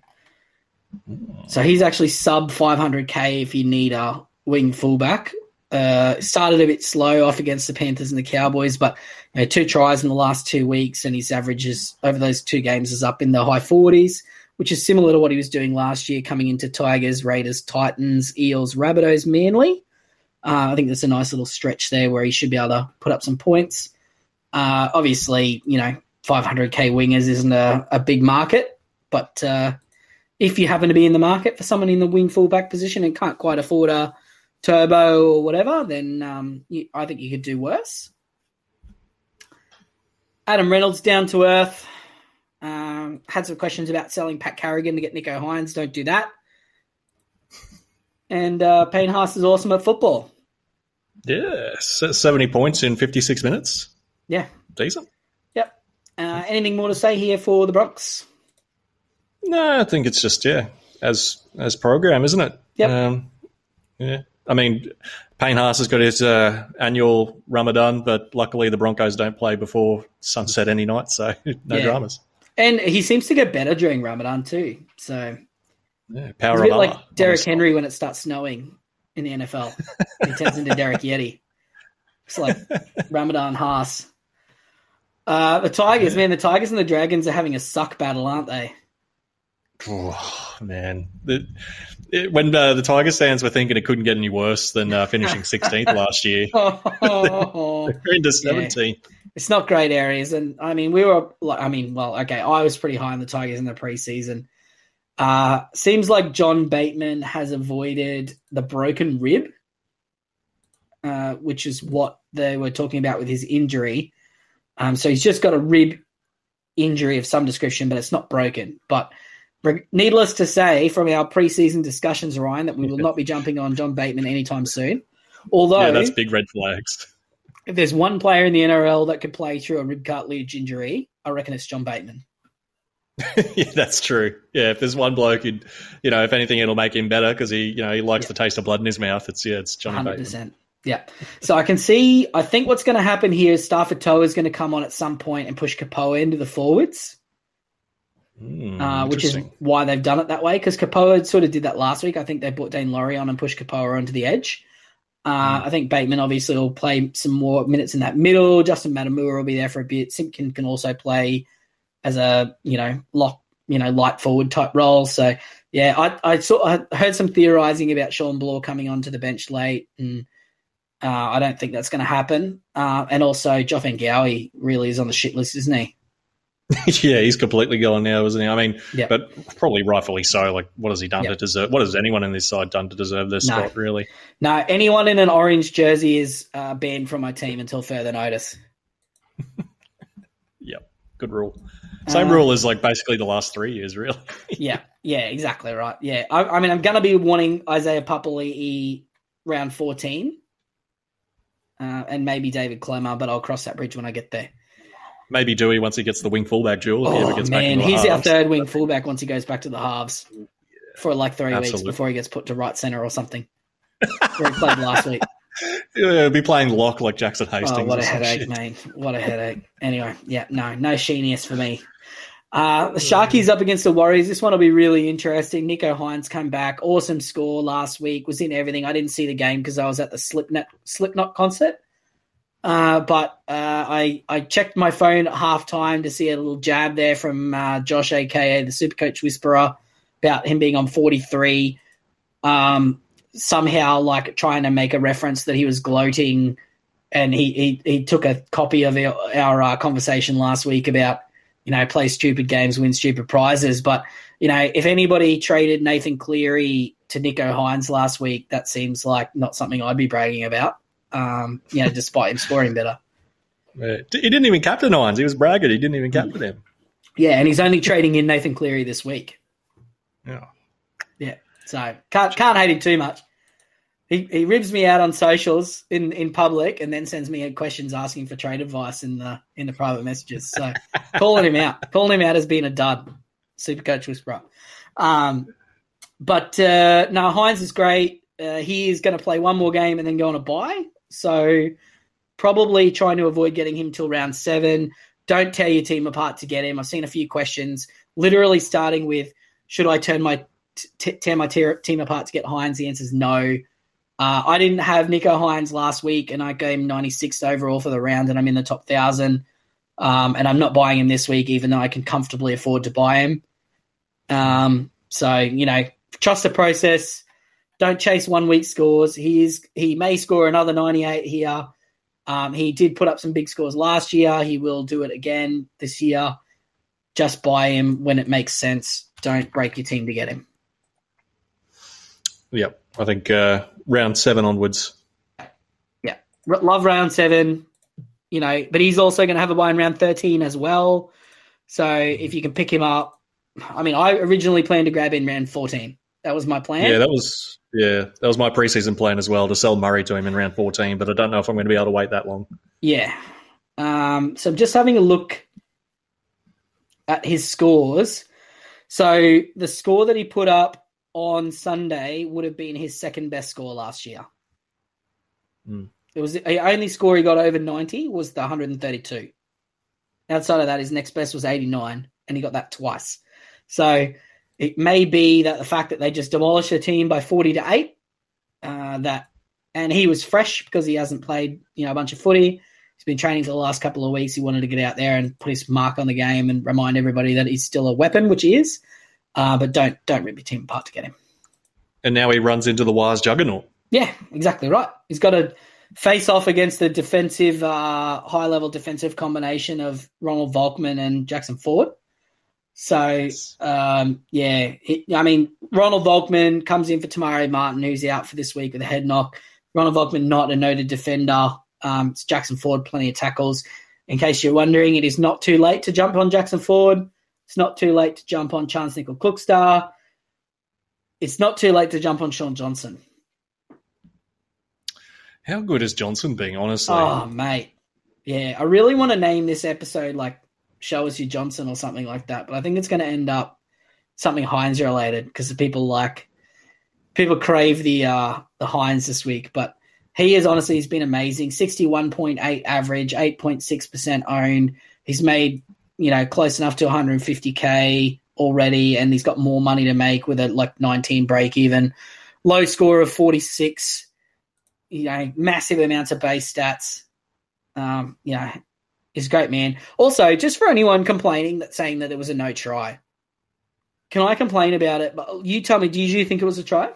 So he's actually sub 500k if you need a wing fullback. Uh, started a bit slow off against the Panthers and the Cowboys, but you know, two tries in the last two weeks, and his averages over those two games is up in the high 40s, which is similar to what he was doing last year, coming into Tigers, Raiders, Titans, Eels, Rabbitohs, Manly. Uh, I think there's a nice little stretch there where he should be able to put up some points. Uh, obviously, you know, 500k wingers isn't a, a big market, but uh, if you happen to be in the market for someone in the wing fullback position and can't quite afford a turbo or whatever, then um, you, I think you could do worse. Adam Reynolds down to earth. Um, had some questions about selling Pat Carrigan to get Nicho Hynes. Don't do that. And uh, Payne Haas is awesome at football. Yeah. 70 points in 56 minutes. Yeah. Decent. Yep. Uh, anything more to say here for the Bronx? No, I think it's just yeah, as as program, isn't it? Yep. Um, yeah. I mean, Payne Haas has got his uh, annual Ramadan, but luckily the Broncos don't play before sunset any night, so no Yeah. dramas. And he seems to get better during Ramadan too. So Yeah, It's power a of bit Allah. like Derek honestly. Henry when it starts snowing in the NFL. he turns into Derek Yeti. It's like Ramadan Haas. Uh, the Tigers, man, the Tigers and the Dragons are having a suck battle, aren't they? Oh, man. The, it, when uh, the Tiger stands were thinking it couldn't get any worse than uh, finishing 16th last year. Oh, They're into 17th. it's not great areas, and I mean we were like, I mean, well, okay, I was pretty high on the Tigers in the preseason. Uh, seems like John Bateman has avoided the broken rib, uh, which is what they were talking about with his injury. Um, so he's just got a rib injury of some description, but it's not broken. But needless to say, from our preseason discussions, Ryan, that we will not be jumping on John Bateman anytime soon. Although Yeah, that's big red flags. if there's one player in the NRL that could play through a rib cartilage injury, I reckon it's John Bateman. yeah, that's true. Yeah, if there's one bloke, who'd, you know, if anything, it'll make him better because he, you know, he likes Yeah. the taste of blood in his mouth. It's yeah, it's John Hundred Bateman. percent. Yeah. So I can see. I think what's going to happen here is Starford To'a is going to come on at some point and push Kepaoa into the forwards, Mm, uh, which is why they've done it that way. Because Kepaoa sort of did that last week. I think they brought Daine Laurie on and pushed Kepaoa onto the edge. Uh, Hmm. I think Bateman obviously will play some more minutes in that middle. Justin Matamua will be there for a bit. Simpkin can also play as a you know lock, you know light forward type role. So yeah, I I saw I heard some theorizing about Shawn Blore coming onto the bench late, and uh, I don't think that's going to happen. Uh, and also, Joff Gowie really is on the shit list, isn't he? yeah, he's completely gone now, isn't he? I mean, Yeah. but probably rightfully so. Like, what has he done Yeah. to deserve? What has anyone in this side done to deserve this No. spot? Really? No, anyone in an orange jersey is uh, banned from my team until further notice. Yep, good rule. Same Uh, rule as like basically the last three years, really. yeah, yeah, exactly right. Yeah, I, I mean, I'm going to be wanting Isaiah Papali'i round 14, uh, and maybe David Klemmer, but I'll cross that bridge when I get there. Maybe Dewey once he gets the wing fullback duel. If he ever Oh gets back man, into the he's our third wing fullback once he goes back to the halves for like three weeks before he gets put to right center or something. Where he played last week. Yeah, he'll be playing lock like Jackson Hastings. Oh, what a headache, shit. man! What a headache. Anyway, yeah, no, no sheeniest for me. Uh, the Sharkies up against the Warriors. This one will be really interesting. Nicho Hynes come back. Awesome score last week. Was in everything. I didn't see the game because I was at the Slipknot Slipknot concert. Uh, but uh, I I checked my phone at halftime to see a little jab there from uh, Josh, aka the Supercoach Whisperer, about him being on forty three. Um, somehow like trying to make a reference that he was gloating and he he, he took a copy of our, our uh, conversation last week about you know play stupid games win stupid prizes but you know if anybody traded Nathan Cleary to Nicho Hynes last week that seems like not something I'd be bragging about um you know despite him scoring better. He didn't even captain Hynes. He was bragging. He didn't even captain him. yeah and he's only trading in Nathan Cleary this week Yeah. Yeah. So can't can't hate him too much. He he ribs me out on socials in, in public and then sends me questions asking for trade advice in the in the private messages. So calling him out, calling him out as being a dud. Super coach whisperer. Um, but uh, no, Hynes is great. Uh, he is going to play one more game and then go on a bye. So probably trying to avoid getting him till round seven. Don't tear your team apart to get him. I've seen a few questions, literally starting with, should I turn my t- tear my team apart to get Hynes? The answer is no. Uh, I didn't have Nicho Hynes last week, and I gave him 96th overall for the round, and I'm in the top thousand. Um, and I'm not buying him this week, even though I can comfortably afford to buy him. Um, so you know, trust the process. Don't chase one week scores. He is he may score another 98 here. Um, he did put up some big scores last year. He will do it again this year. Just buy him when it makes sense. Don't break your team to get him. Yep. I think uh, round seven onwards. R- Love round seven, you know, but he's also going to have a buy in round 13 as well. So if you can pick him up, I mean, I originally planned to grab in round 14. That was my plan. Yeah, that was yeah, that was my preseason plan as well to sell Murray to him in round fourteen. But I don't know if I'm going to be able to wait that long. Yeah. Um, so I'm just having a look at his scores. So the score that he put up on Sunday would have been his second best score last year. Hmm. It was the only score he got over 90 was the 132. Outside of that, his next best was 89, and he got that twice. So it may be that the fact that they just demolished the team by 40 to 8, uh, that and he was fresh because he hasn't played, you know, a bunch of footy. He's been training for the last couple of weeks. He wanted to get out there and put his mark on the game and remind everybody that he's still a weapon, which he is. Uh, but don't don't rip your team apart to get him. And now he runs into the Wise juggernaut. Yeah, exactly right. He's got to face off against the defensive, uh, high level defensive combination of Ronald Volkman and Jackson Ford. So, um, yeah, it, I mean, Ronald Volkman comes in for Te Maire Martin, who's out for this week with a head knock. Ronald Volkman, not a noted defender. Um, it's Jackson Ford, plenty of tackles. In case you're wondering, it is not too late to jump on Jackson Ford. It's not too late to jump on Charnze Nicoll-Klokstad. It's not too late to jump on Shaun Johnson. How good is Johnson being, honestly? Oh, mate. Yeah, I really want to name this episode like Show Us You Johnson or something like that, but I think it's going to end up something Hynes related because the people like people crave the uh the Hynes this week, but he is honestly he's been amazing. 61.8 average, 8.6% owned. He's made, you know, close enough to 150k already and he's got more money to make with a like 19 break even. Low score of 46 you know, massive amounts of base stats. Um, you know, is great, man. Also, just for anyone complaining that saying that it was a no try, can I complain about it? But you tell me, did you think it was a try?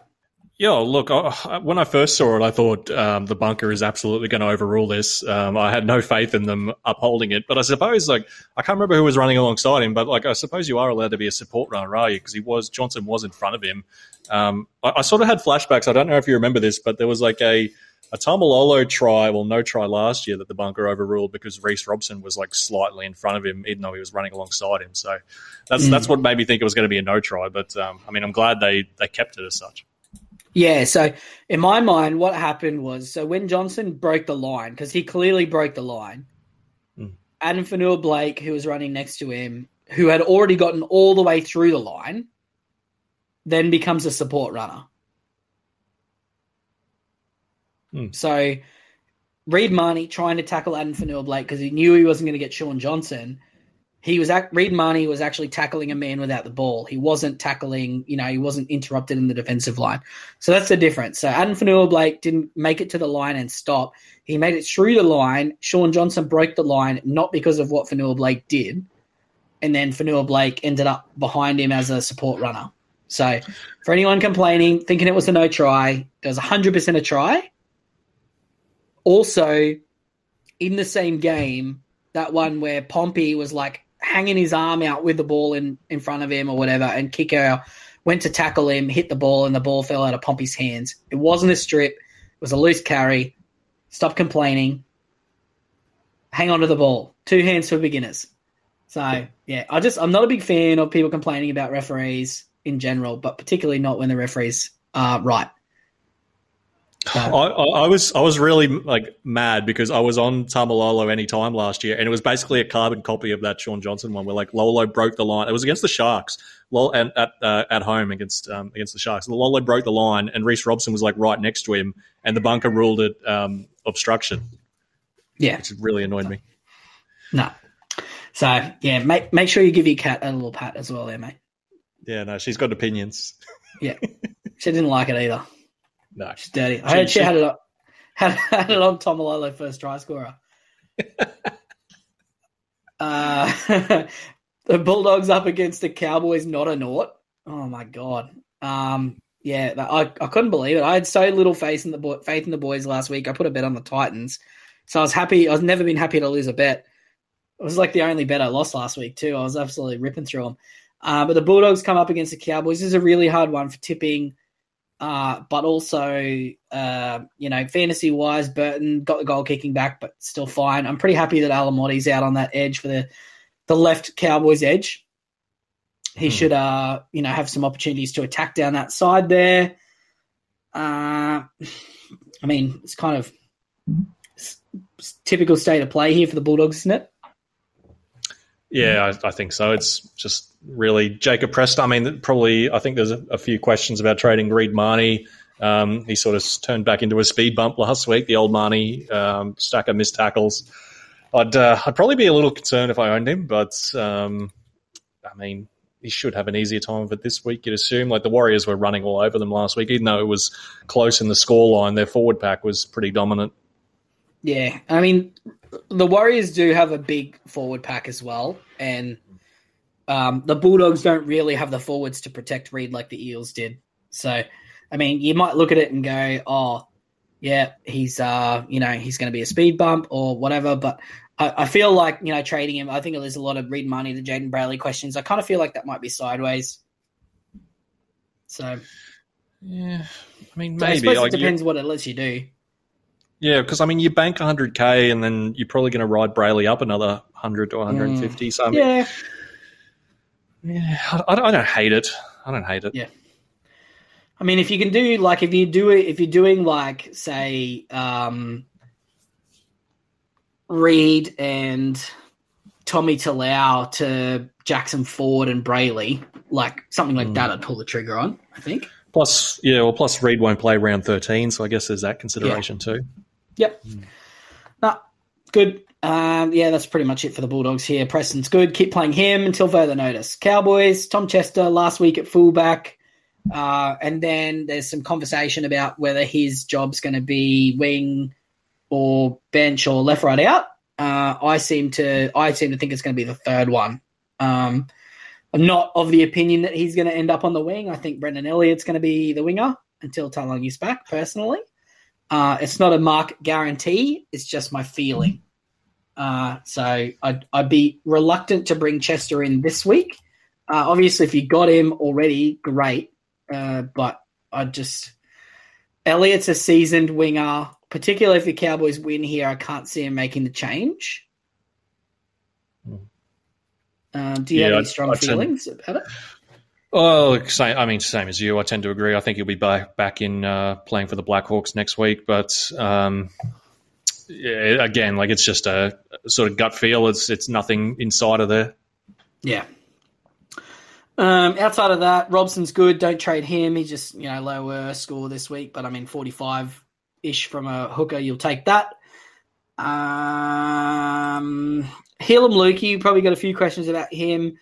Yeah, look, I, when I first saw it, I thought um, the bunker is absolutely going to overrule this. Um, I had no faith in them upholding it, but I suppose, like, I can't remember who was running alongside him, but like, I suppose you are allowed to be a support runner, are you? Because he was Johnson was in front of him. Um, I, I, sort of had flashbacks. I don't know if you remember this, but there was like a a Taumalolo try, well, no try last year that the bunker overruled because Reece Robson was like slightly in front of him, even though he was running alongside him. So that's mm. that's what made me think it was going to be a no try. But um, I mean, I'm glad they they kept it as such. Yeah. So in my mind, what happened was so when Johnson broke the line because he clearly broke the line. Mm. Addin Fonua Blake, who was running next to him, who had already gotten all the way through the line, then becomes a support runner. Hmm. So Reed Mahoney trying to tackle Addin Fonua Blake because he knew he wasn't going to get Shaun Johnson. He was Reed Mahoney was actually tackling a man without the ball. He wasn't tackling, you know, he wasn't interrupted in the defensive line. So that's the difference. So Addin Fonua Blake didn't make it to the line and stop. He made it through the line. Shaun Johnson broke the line not because of what Fonua Blake did, and then Fonua Blake ended up behind him as a support runner. So for anyone complaining, thinking it was a no try, it was 100% a try also, in the same game, that one where Pompey was like hanging his arm out with the ball in, in front of him or whatever, and Kicker went to tackle him, hit the ball, and the ball fell out of Pompey's hands. It wasn't a strip, it was a loose carry. Stop complaining. Hang on to the ball. Two hands for beginners. So, yeah, I just, I'm not a big fan of people complaining about referees in general, but particularly not when the referees are right. I, I, was I was really like mad because I was on Taumalolo anytime last year, and it was basically a carbon copy of that Shaun Johnson one, where like Lolo broke the line. It was against the Sharks, and at uh, at home against um, against the Sharks. Lolo broke the line, and Reece Robson was like right next to him, and the bunker ruled it um, obstruction. Yeah, which really annoyed me. No, so yeah, make make sure you give your cat a little pat as well, there, mate. Yeah, no, she's got opinions. yeah, she didn't like it either. No, dirty. I she, had it on, had, had it on Taumalolo first try scorer. uh, the Bulldogs up against the Cowboys, not a naught. Oh my god. Um, yeah, I, I couldn't believe it. I had so little faith in the boy, faith in the boys last week. I put a bet on the Titans, so I was happy. I've never been happy to lose a bet. It was like the only bet I lost last week too. I was absolutely ripping through them. Uh, but the Bulldogs come up against the Cowboys. This is a really hard one for tipping. Uh, but also, uh, you know, fantasy wise, Burton got the goal kicking back, but still fine. I'm pretty happy that Alamoti's out on that edge for the the left Cowboys edge. He hmm. should, uh, you know, have some opportunities to attack down that side there. Uh, I mean, it's kind of typical state of play here for the Bulldogs, isn't it? Yeah, I, I, think so. It's just really Jacob Preston. I mean, probably I think there's a, a few questions about trading Reed Mahoney. Um, he sort of turned back into a speed bump last week. The old Mahoney um, stack of missed tackles. I'd uh, I'd probably be a little concerned if I owned him, but um, I mean, he should have an easier time of it this week. You'd assume. Like the Warriors were running all over them last week, even though it was close in the scoreline. Their forward pack was pretty dominant. Yeah, I mean, the Warriors do have a big forward pack as well, and um, the Bulldogs don't really have the forwards to protect Reed like the Eels did. So, I mean, you might look at it and go, "Oh, yeah, he's uh, you know, he's going to be a speed bump or whatever." But I, I, feel like you know, trading him. I think there's a lot of Reed Mahoney to Jayden Brailey questions. I kind of feel like that might be sideways. So, yeah, I mean, so maybe I suppose like, it depends what it lets you do. Yeah, because I mean, you bank 100k and then you're probably going to ride Brailey up another 100 to 150. Mm. So I mean, yeah, yeah, I, I, don't hate it. I don't hate it. Yeah. I mean, if you can do like if you do it, if you're doing like say um, Reed and Tommy Talau to Jackson Ford and Brailey, like something like mm. that, I'd pull the trigger on. I think. Plus, yeah, well, plus Reed won't play round 13, so I guess there's that consideration yeah. too. Yep. Mm. No, good. Um, yeah, that's pretty much it for the Bulldogs here. Preston's good. Keep playing him until further notice. Cowboys, Tom Chester last week at fullback. Uh, and then there's some conversation about whether his job's going to be wing or bench or left right out. Uh, I seem to I seem to think it's going to be the third one. Um, I'm not of the opinion that he's going to end up on the wing. I think Brendan Elliott's going to be the winger until Taulagi's back. Personally, uh, it's not a mark guarantee. It's just my feeling. Uh, so I'd, I'd be reluctant to bring Chester in this week. Uh, obviously, if you got him already, great. Uh, but I just Elliott's a seasoned winger. Particularly if the Cowboys win here, I can't see him making the change. Um, do you yeah, have any strong I, feelings about it? Oh, same, I mean, same as you. I tend to agree. I think he'll be back back in uh, playing for the Blackhawks next week. But um, yeah, again, like it's just a sort of gut feel. It's it's nothing inside of there. Yeah. Um, outside of that, Robson's good. Don't trade him. He's just you know lower score this week, but I mean forty five ish from a hooker. You'll take that. Um, Heilum Luki, probably got a few questions about him.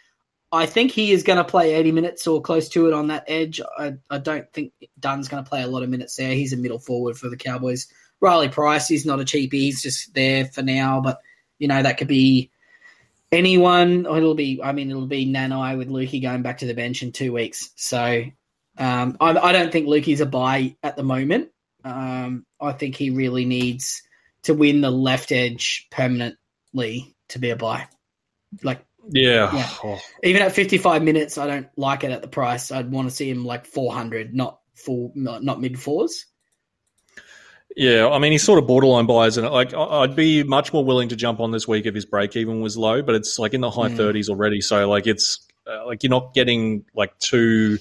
I think he is going to play 80 minutes or close to it on that edge. I, I don't think Dunn's going to play a lot of minutes there. He's a middle forward for the Cowboys. Riley Price, he's not a cheapie. He's just there for now, but you know that could be anyone. It'll be, I mean, it'll be Nanai with Luki going back to the bench in two weeks. So um, I, I, don't think Luki's a buy at the moment. Um, I think he really needs to win the left edge permanently to be a buy. Like, yeah, yeah. Oh. even at 55 minutes, I don't like it at the price. I'd want to see him like 400, not full, not, not mid fours. Yeah, I mean he's sort of borderline buys, and like I'd be much more willing to jump on this week if his break even was low, but it's like in the high mm. thirties already. So like it's uh, like you're not getting like two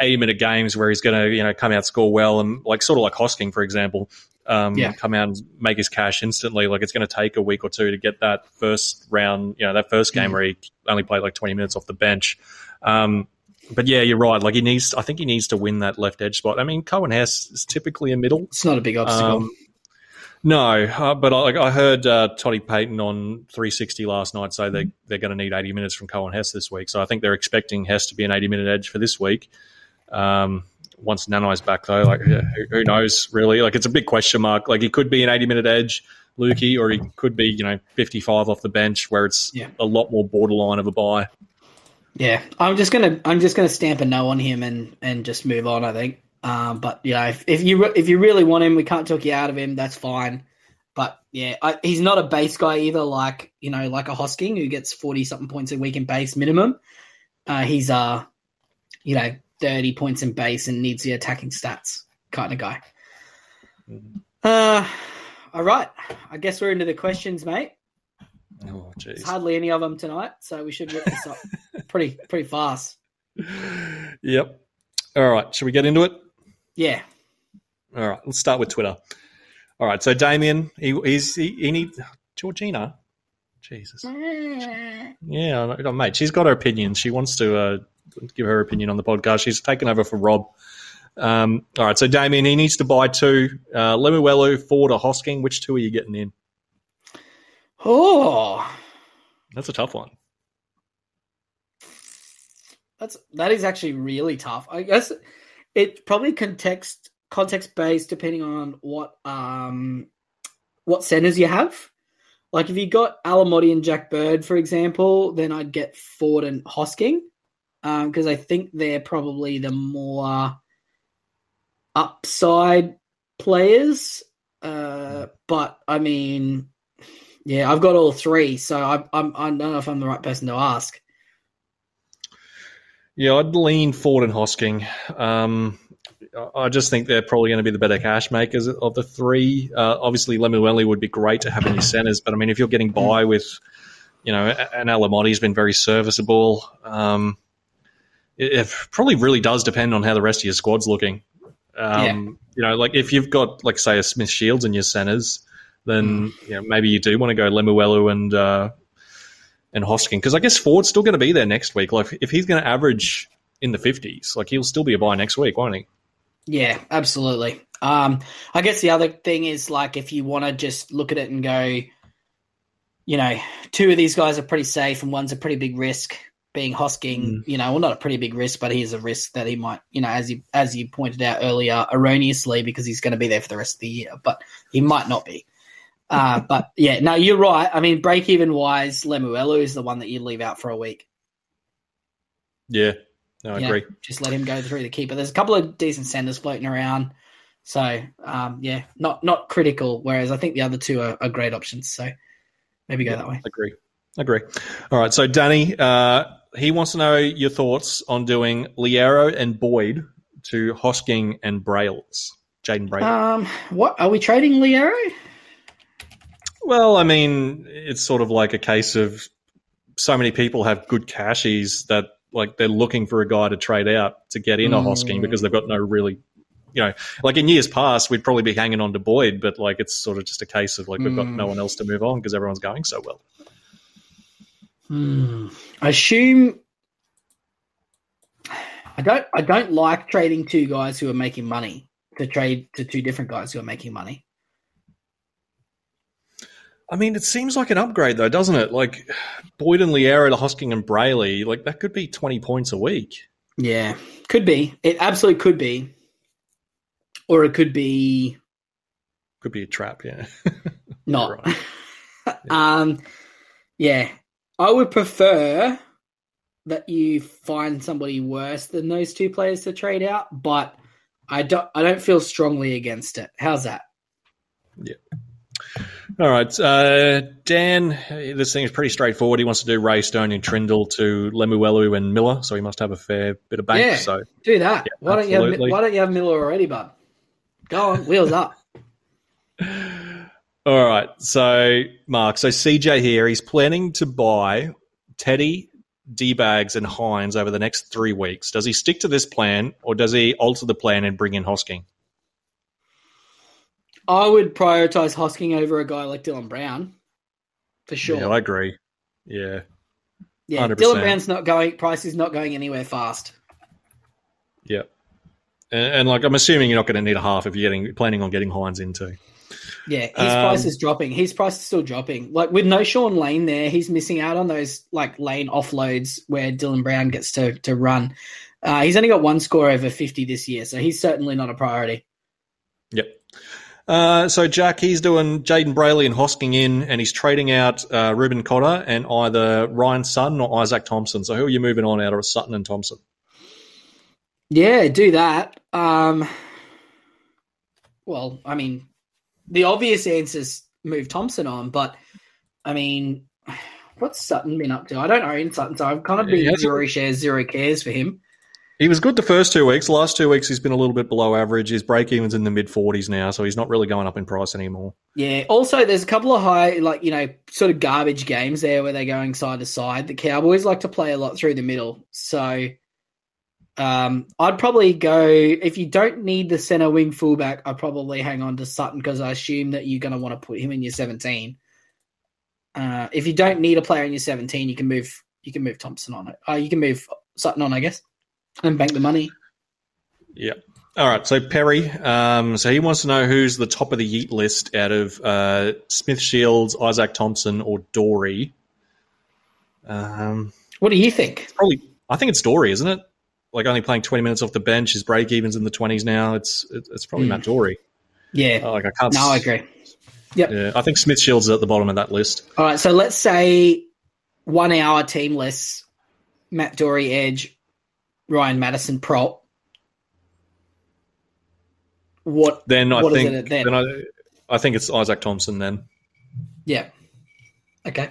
80 minute games where he's going to you know come out score well and like sort of like Hosking for example, um, yeah. come out and make his cash instantly. Like it's going to take a week or two to get that first round, you know, that first game mm. where he only played like 20 minutes off the bench. Um, but yeah, you're right. Like he needs, I think he needs to win that left edge spot. I mean, Coen Hess is typically a middle. It's not a big obstacle. Um, no, uh, but I, like I heard uh, Toddy Payten on 360 last night say they they're going to need 80 minutes from Coen Hess this week. So I think they're expecting Hess to be an 80 minute edge for this week. Um, once Nanai's back though, like yeah, who, who, knows really? Like it's a big question mark. Like he could be an 80 minute edge, Luki, or he could be you know 55 off the bench where it's yeah. a lot more borderline of a buy. Yeah, I'm just gonna I'm just gonna stamp a no on him and and just move on. I think. Um, but yeah, if, if you if you really want him, we can't talk you out of him. That's fine. But yeah, I, he's not a base guy either. Like you know, like a Hosking who gets forty something points a week in base minimum. Uh, he's uh, you know, thirty points in base and needs the attacking stats kind of guy. Mm-hmm. Uh, all right. I guess we're into the questions, mate. Oh, jeez. Hardly any of them tonight, so we should rip this up pretty pretty fast. Yep. All right. Should we get into it? Yeah. All right. Let's start with Twitter. All right. So Damien, he, he's he, he need Georgina. Jesus. yeah, mate. She's got her opinions. She wants to uh, give her opinion on the podcast. She's taken over for Rob. Um, all right. So Damien, he needs to buy two. Uh, Lemuelu, Ford, or Hosking. Which two are you getting in? Oh, that's a tough one. That's that is actually really tough. I guess it probably context context based depending on what um what centers you have. Like if you got Alamoti and Jack Bird, for example, then I'd get Ford and Hosking because I think they're probably the more upside players. Uh, but I mean, yeah, I've got all three, so I, I'm I don't know if I'm the right person to ask. Yeah, I'd lean Ford and Hosking. Um, I just think they're probably going to be the better cash makers of the three. Uh, obviously, Lemuelu would be great to have in your centres, but I mean, if you're getting by with, you know, an Alamoti's been very serviceable. Um, it, it, probably really does depend on how the rest of your squad's looking. Um, yeah. You know, like if you've got, like, say, a Smith Shields in your centres, then mm. you know, maybe you do want to go Lemuelu and uh, and Hosking because I guess Ford's still going to be there next week. Like if he's going to average in the fifties, like he'll still be a buy next week, won't he? Yeah, absolutely. Um, I guess the other thing is like if you want to just look at it and go, you know, two of these guys are pretty safe and one's a pretty big risk. Being Hosking, mm. you know, well, not a pretty big risk, but he's a risk that he might, you know, as you as you pointed out earlier, erroneously because he's going to be there for the rest of the year, but he might not be. Uh, but yeah, no, you're right. I mean, break even wise, Lemuelu is the one that you leave out for a week. Yeah, no, I you agree. Know, just let him go through the keeper. There's a couple of decent senders floating around. So um, yeah, not not critical. Whereas I think the other two are, are great options. So maybe go yeah, that way. Agree. Agree. All right. So Danny, uh, he wants to know your thoughts on doing Loiero and Boyd to Hosking and Brails. Jayden Brails. Um, what are we trading Loiero? Well, I mean, it's sort of like a case of so many people have good cashies that like they're looking for a guy to trade out to get in a Hosking because they've got no really you know, like in years past, we'd probably be hanging on to Boyd, but like it's sort of just a case of like we've got no one else to move on because everyone's going so well. Hmm. I assume I don't. I don't like trading two guys who are making money to trade to two different guys who are making money. I mean, it seems like an upgrade though, doesn't it? Like Boyd and Loiero to Hosking and Brailey, like that could be twenty points a week. Yeah, could be. It absolutely could be, or it could be. Could be a trap, yeah. Not. yeah. um, yeah, I would prefer that you find somebody worse than those two players to trade out, but I don't. I don't feel strongly against it. How's that? Yeah. All right, uh, Dan. This thing is pretty straightforward. He wants to do Ray Stone and Trindall to Lemuelu and Miller, so he must have a fair bit of bank. Yeah, so do that. Yeah, why don't you have Why don't you have Miller already, bud? Go on, wheels up. All right, so Mark, so CJ here, he's planning to buy Teddy, D bags, and Hynes over the next three weeks. Does he stick to this plan, or does he alter the plan and bring in Hosking? I would prioritize Hosking over a guy like Dylan Brown, for sure. Yeah, I agree. Yeah, yeah. 100%. Dylan Brown's not going. Price is not going anywhere fast. Yeah, and, and like I'm assuming you're not going to need a half if you're getting planning on getting Hynes into. Yeah, his um, price is dropping. His price is still dropping. Like with no Shaun Lane there, he's missing out on those like lane offloads where Dylan Brown gets to to run. Uh, he's only got one score over 50 this year, so he's certainly not a priority. Yep. Uh, so Jack, he's doing Jayden Brailey and Hosking in, and he's trading out uh, Reuben Cotter and either Ryan Sutton or Izaac Thompson. So who are you moving on out of Sutton and Thompson? Yeah, do that. Um, well, I mean, the obvious answer is move Thompson on, but I mean, what's Sutton been up to? I don't own Sutton, so I've kind of been zero shares, zero cares for him. He was good the first two weeks. The last two weeks, he's been a little bit below average. His break even's in the mid 40s now, so he's not really going up in price anymore. Yeah. Also, there's a couple of high, like, you know, sort of garbage games there where they're going side to side. The Cowboys like to play a lot through the middle. So um, I'd probably go, if you don't need the center wing fullback, I'd probably hang on to Sutton because I assume that you're going to want to put him in your 17. Uh, if you don't need a player in your 17, you can move you can move Thompson on it. Uh, you can move Sutton on, I guess and bank the money. Yeah. All right. So Perry, um, so he wants to know who's the top of the Yeet list out of uh, Smith Shields, Izaac Thompson, or Doorey. Um, what do you think? Probably, I think it's Doorey, isn't it? Like only playing twenty minutes off the bench, his break evens in the twenties now. It's it's probably mm. Matt Doorey. Yeah. Uh, like I can't. No, I agree. Yep. Yeah, I think Smith Shields is at the bottom of that list. All right, so let's say one hour team lists Matt Doorey edge, Ryan Matterson prop. What? Then I What think it then? then I, I think it's Isaac Thompson. Then Yeah. Okay.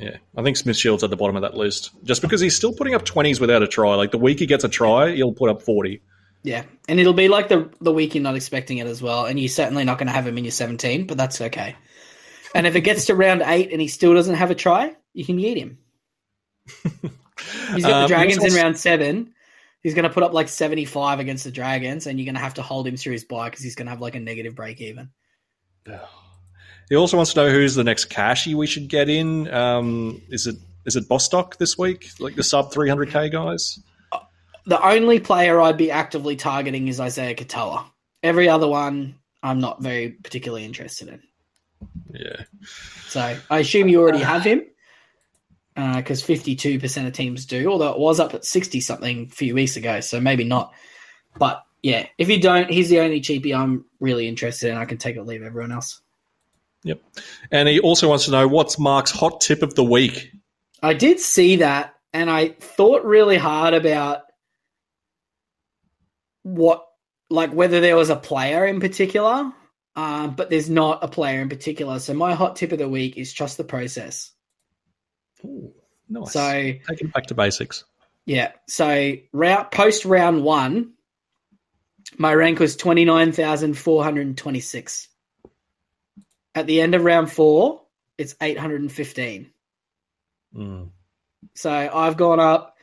Yeah, I think Smith Shields at the bottom of that list just because he's still putting up twenties without a try. Like the week he gets a try, he'll put up forty. Yeah, and it'll be like the the week you're not expecting it as well, and you're certainly not going to have him in your 17, but that's okay. And if it gets to round eight and he still doesn't have a try, you can eat him. He's got Um, the Dragons he's in round seven. He's going to put up like 75 against the Dragons, and you're going to have to hold him through his bye because he's going to have like a negative break even. He also wants to know who's the next cashy we should get in. Um, is it is it Bostock this week? Like the sub three hundred k guys? The only player I'd be actively targeting is Isaiya Katoa. Every other one, I'm not very particularly interested in. Yeah. So I assume you already have him because 52% of teams do, although it was up at 60 something a few weeks ago. So maybe not. But yeah, if you don't, he's the only cheapie I'm really interested in. I can take or leave everyone else. Yep. And he also wants to know what's Mark's hot tip of the week. I did see that and I thought really hard about what, like whether there was a player in particular. Um, but there's not a player in particular. So my hot tip of the week is trust the process. Ooh, nice. So Take it back to basics. Yeah. So round post round one, my rank was twenty nine thousand four hundred and twenty six. At the end of round four, it's eight hundred and fifteen. Mm. So I've gone up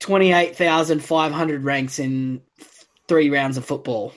twenty eight thousand five hundred ranks in three rounds of football.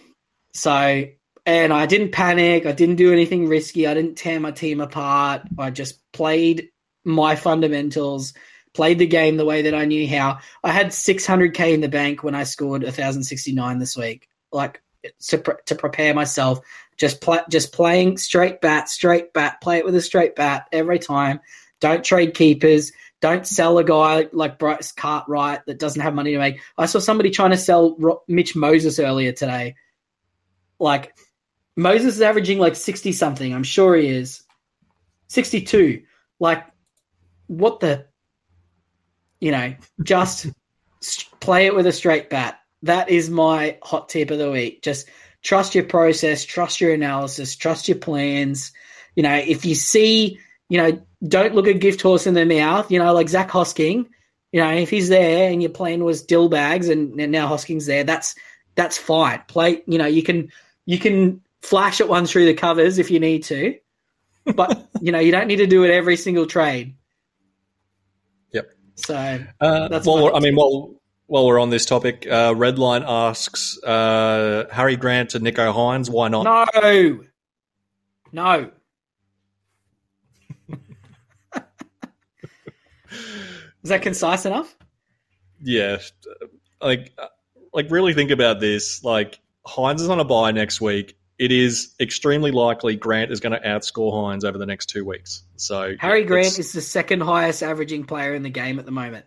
So and I didn't panic. I didn't do anything risky. I didn't tear my team apart. I just played my fundamentals, played the game the way that I knew how. I had 600k in the bank when I scored 1069 this week. Like to, pre- to prepare myself, just play, just playing straight bat, straight bat, play it with a straight bat every time. Don't trade keepers. Don't sell a guy like Bryce Cartwright that doesn't have money to make. I saw somebody trying to sell Mitch Moses earlier today. Like Moses is averaging like 60 something. I'm sure he is. 62. Like, what the? You know, just play it with a straight bat. That is my hot tip of the week. Just trust your process, trust your analysis, trust your plans. You know, if you see, you know, don't look a gift horse in the mouth, you know, like Zac Hosking. You know, if he's there and your plan was dill bags and, and now Hosking's there, that's that's fine. Play, you know, you can you can flash it one through the covers if you need to, but you know you don't need to do it every single trade. Yep. So Uh, That's well, I mean, while while we're on this topic, uh, Redline asks uh, Harry Grant to Nicho Hynes. Why not? no, no. Is that concise enough? Yeah, like like really think about this. Like Hynes is on a buy next week. It is extremely likely Grant is going to outscore Hynes over the next two weeks. So Harry Grant is the second highest averaging player in the game at the moment.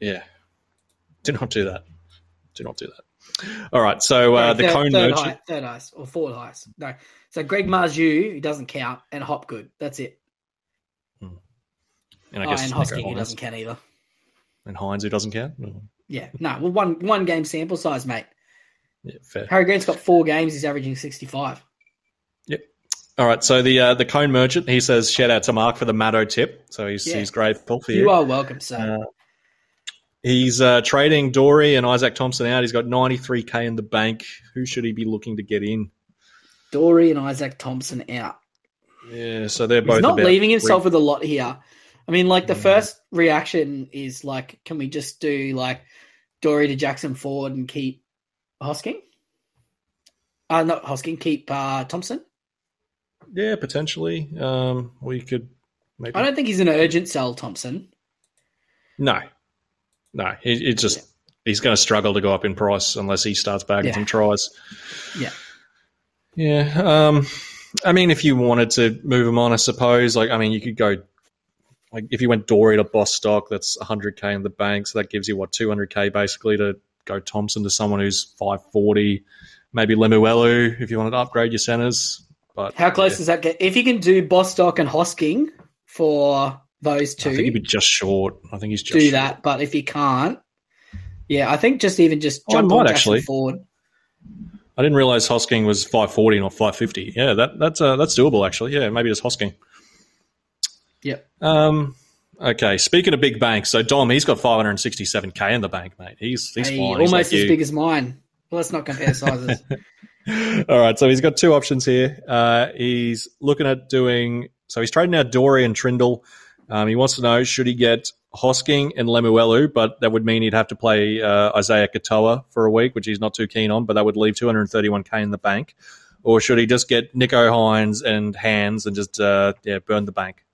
yeah. Do not do that. Do not do that. All right. So uh, the third, cone third, merchant. high, third highest or fourth highest. No. So Greg Marzhew, who doesn't count, and Hopgood. That's it. And Oh, I guess and Nico Hosking, who doesn't count either. And Hynes, who doesn't count. Oh, Yeah, no. Well, one one game sample size, mate. Yeah, fair. Harry Grant's got four games. He's averaging sixty-five. Yep. All right. So the uh, the cone merchant, he says, shout out to Mark for the Matto tip. So he's Yeah. he's grateful for you. You are welcome, sir. Uh, He's uh, trading Doorey and Izaac Thompson out. He's got 93k in the bank. Who should he be looking to get in? Doorey and Izaac Thompson out. Yeah, so they're both He's not leaving himself three- with a lot here. I mean, like the Mm. first reaction is like, can we just do like Doorey to Jackson Ford and keep Hosking? Uh, not Hosking, keep uh, Thompson. Yeah, potentially. Um, we could maybe. I don't think he's an urgent sell, Thompson. No, no. He, he just he's going to struggle to go up in price unless he starts bagging Yeah. some tries. Yeah. Yeah. Um, I mean, if you wanted to move him on, I suppose. Like, I mean, you could go. Like, if you went Doorey to Bostock, that's 100k in the bank, so that gives you what 200k basically to go Thompson to someone who's 540. maybe Lemuelu if you wanted to upgrade your centers. But How close yeah, does that get? If you can do Bostock and Hosking for those two. I think he'd be just short. I think he's just do short. that. But if he can't, yeah, I think just even just Oh, I jump might on actually. forward. I didn't realize Hosking was five forty, not five fifty. Yeah, that that's uh, that's doable actually. Yeah, maybe just Hosking. Yep. Um. Okay. Speaking of big banks, so Dom, he's got five hundred and sixty-seven k in the bank, mate. He's he's Hey, fine. He's almost like as you. big as mine. Well, let's not compare sizes. All right, so he's got two options here. Uh, he's looking at doing so. He's trading out Doorey and Trindall. Um, he wants to know should he get Hosking and Lemuelu, but that would mean he'd have to play uh, Isaiya Katoa for a week, which he's not too keen on. But that would leave 231k in the bank. Or should he just get Nicho Hynes and Hands and just uh, yeah burn the bank?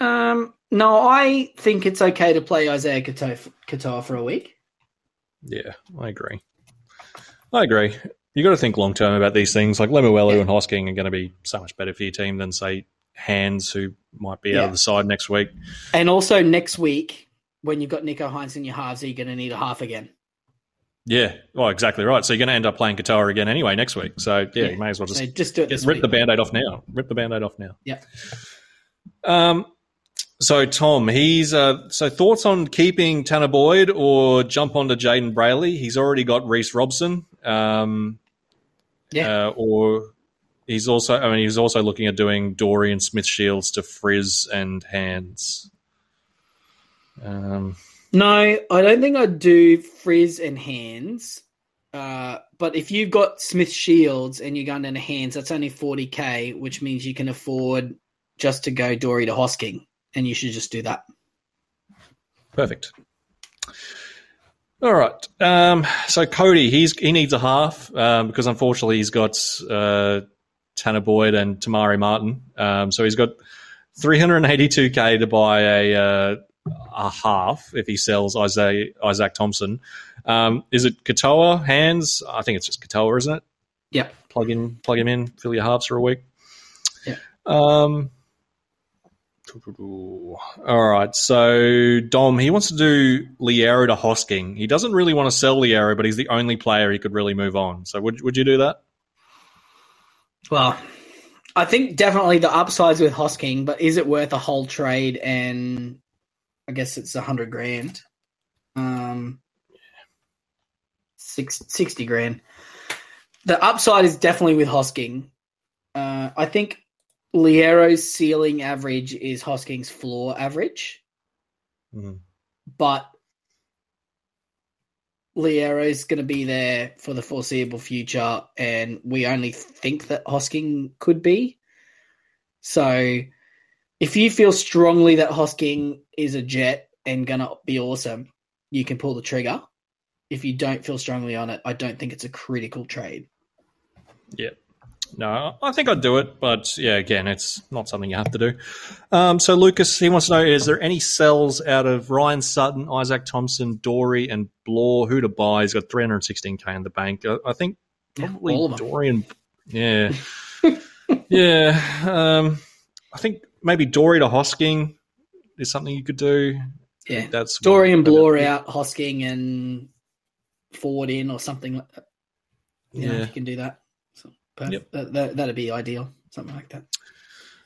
um, no, I think it's okay to play Isaiya Katoa, for a week. Yeah, I agree. I agree. You got to think long term about these things. Like Lemuelu Yeah. and Hosking are going to be so much better for your team than say Hands, who might be out of the side next week. And also next week, when you've got Nicho Hynes in your halves, are you going to need a half again? Yeah, well, exactly right. So you're going to end up playing Katoa again anyway next week. So yeah, Yeah. you may as well just So just do it rip week. the band-aid off now. Rip the band-aid off now. Yeah. Um. So Tom, he's uh. So thoughts on keeping Tanner Boyd or jump onto Jayden Brailey? He's already got Reece Robson. Um. Yeah. Uh, or he's also. I mean, he's also looking at doing Doorey and Smith Shields to Frizz and Hands. Um. No, I don't think I'd do frizz and hands. Uh, but if you've got Smith Shields and you're going down to hands, that's only 40k, which means you can afford just to go Doorey to Hosking, and you should just do that. Perfect. All right. Um, so Cody, he's he needs a half um, because unfortunately he's got uh, Tanner Boyd and Te Maire Martin. Um, so he's got 382k to buy a uh, a half if he sells Isaiah, Izaac Thompson. Um, is it Katoa hands? I think it's just Katoa, isn't it? Yep. Plug in, plug him in, fill your halves for a week. Yeah. Um. All right. So Dom, he wants to do Liero to Hosking. He doesn't really want to sell Liero, but he's the only player he could really move on. So would would you do that? Well, I think definitely the upsides with Hosking, but is it worth a whole trade? And I guess it's a hundred grand. Um, six, 60 grand. The upside is definitely with Hosking. Uh, I think Liero's ceiling average is Hosking's floor average, Mhm. but Liero's going to be there for the foreseeable future, and we only think that Hosking could be. So, if you feel strongly that Hosking is a jet and going to be awesome, you can pull the trigger. If you don't feel strongly on it, I don't think it's a critical trade. Yeah. No, I think I'd do it, but yeah, again, it's not something you have to do. Um, so Lucas, he wants to know: Is there any sells out of Ryan Sutton, Izaac Thompson, Doorey, and Blore? Who to buy? He's got 316k in the bank. I, I think Yeah, probably all of them. Doorey and yeah, yeah. Um, I think maybe Doorey to Hosking is something you could do. Yeah. That's Doorey and Blore out, Hosking and Ford in, or something like that. You Yeah. if you can do that. Perfect. Yep. that, that, that'd be ideal. Something like that.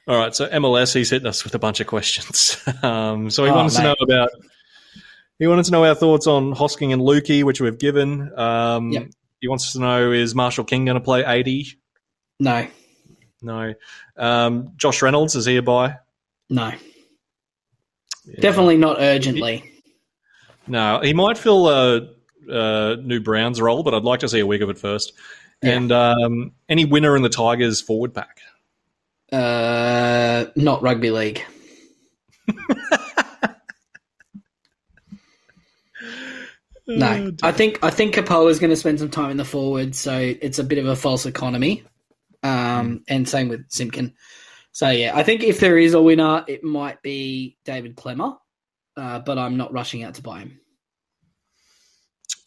All right, so MLS, he's hitting us with a bunch of questions. Um, so he Oh, wanted to know about. He wanted to know our thoughts on Hosking and Luki, which we've given. Um, Yep. He wants to know: Is Marshall King going to play eighty? No, No. Um, Josh Reynolds is he a buy? no, Yeah. definitely not urgently. No, he might fill a, a new Browns role, but I'd like to see a week of it first. Yeah. And um, any winner in the Tigers forward pack? Uh, not rugby league. No, I think I think Capoe is going to spend some time in the forward, so it's a bit of a false economy. Um, and same with Simpkin. So yeah, I think if there is a winner, it might be David Klemmer, uh, but I'm not rushing out to buy him.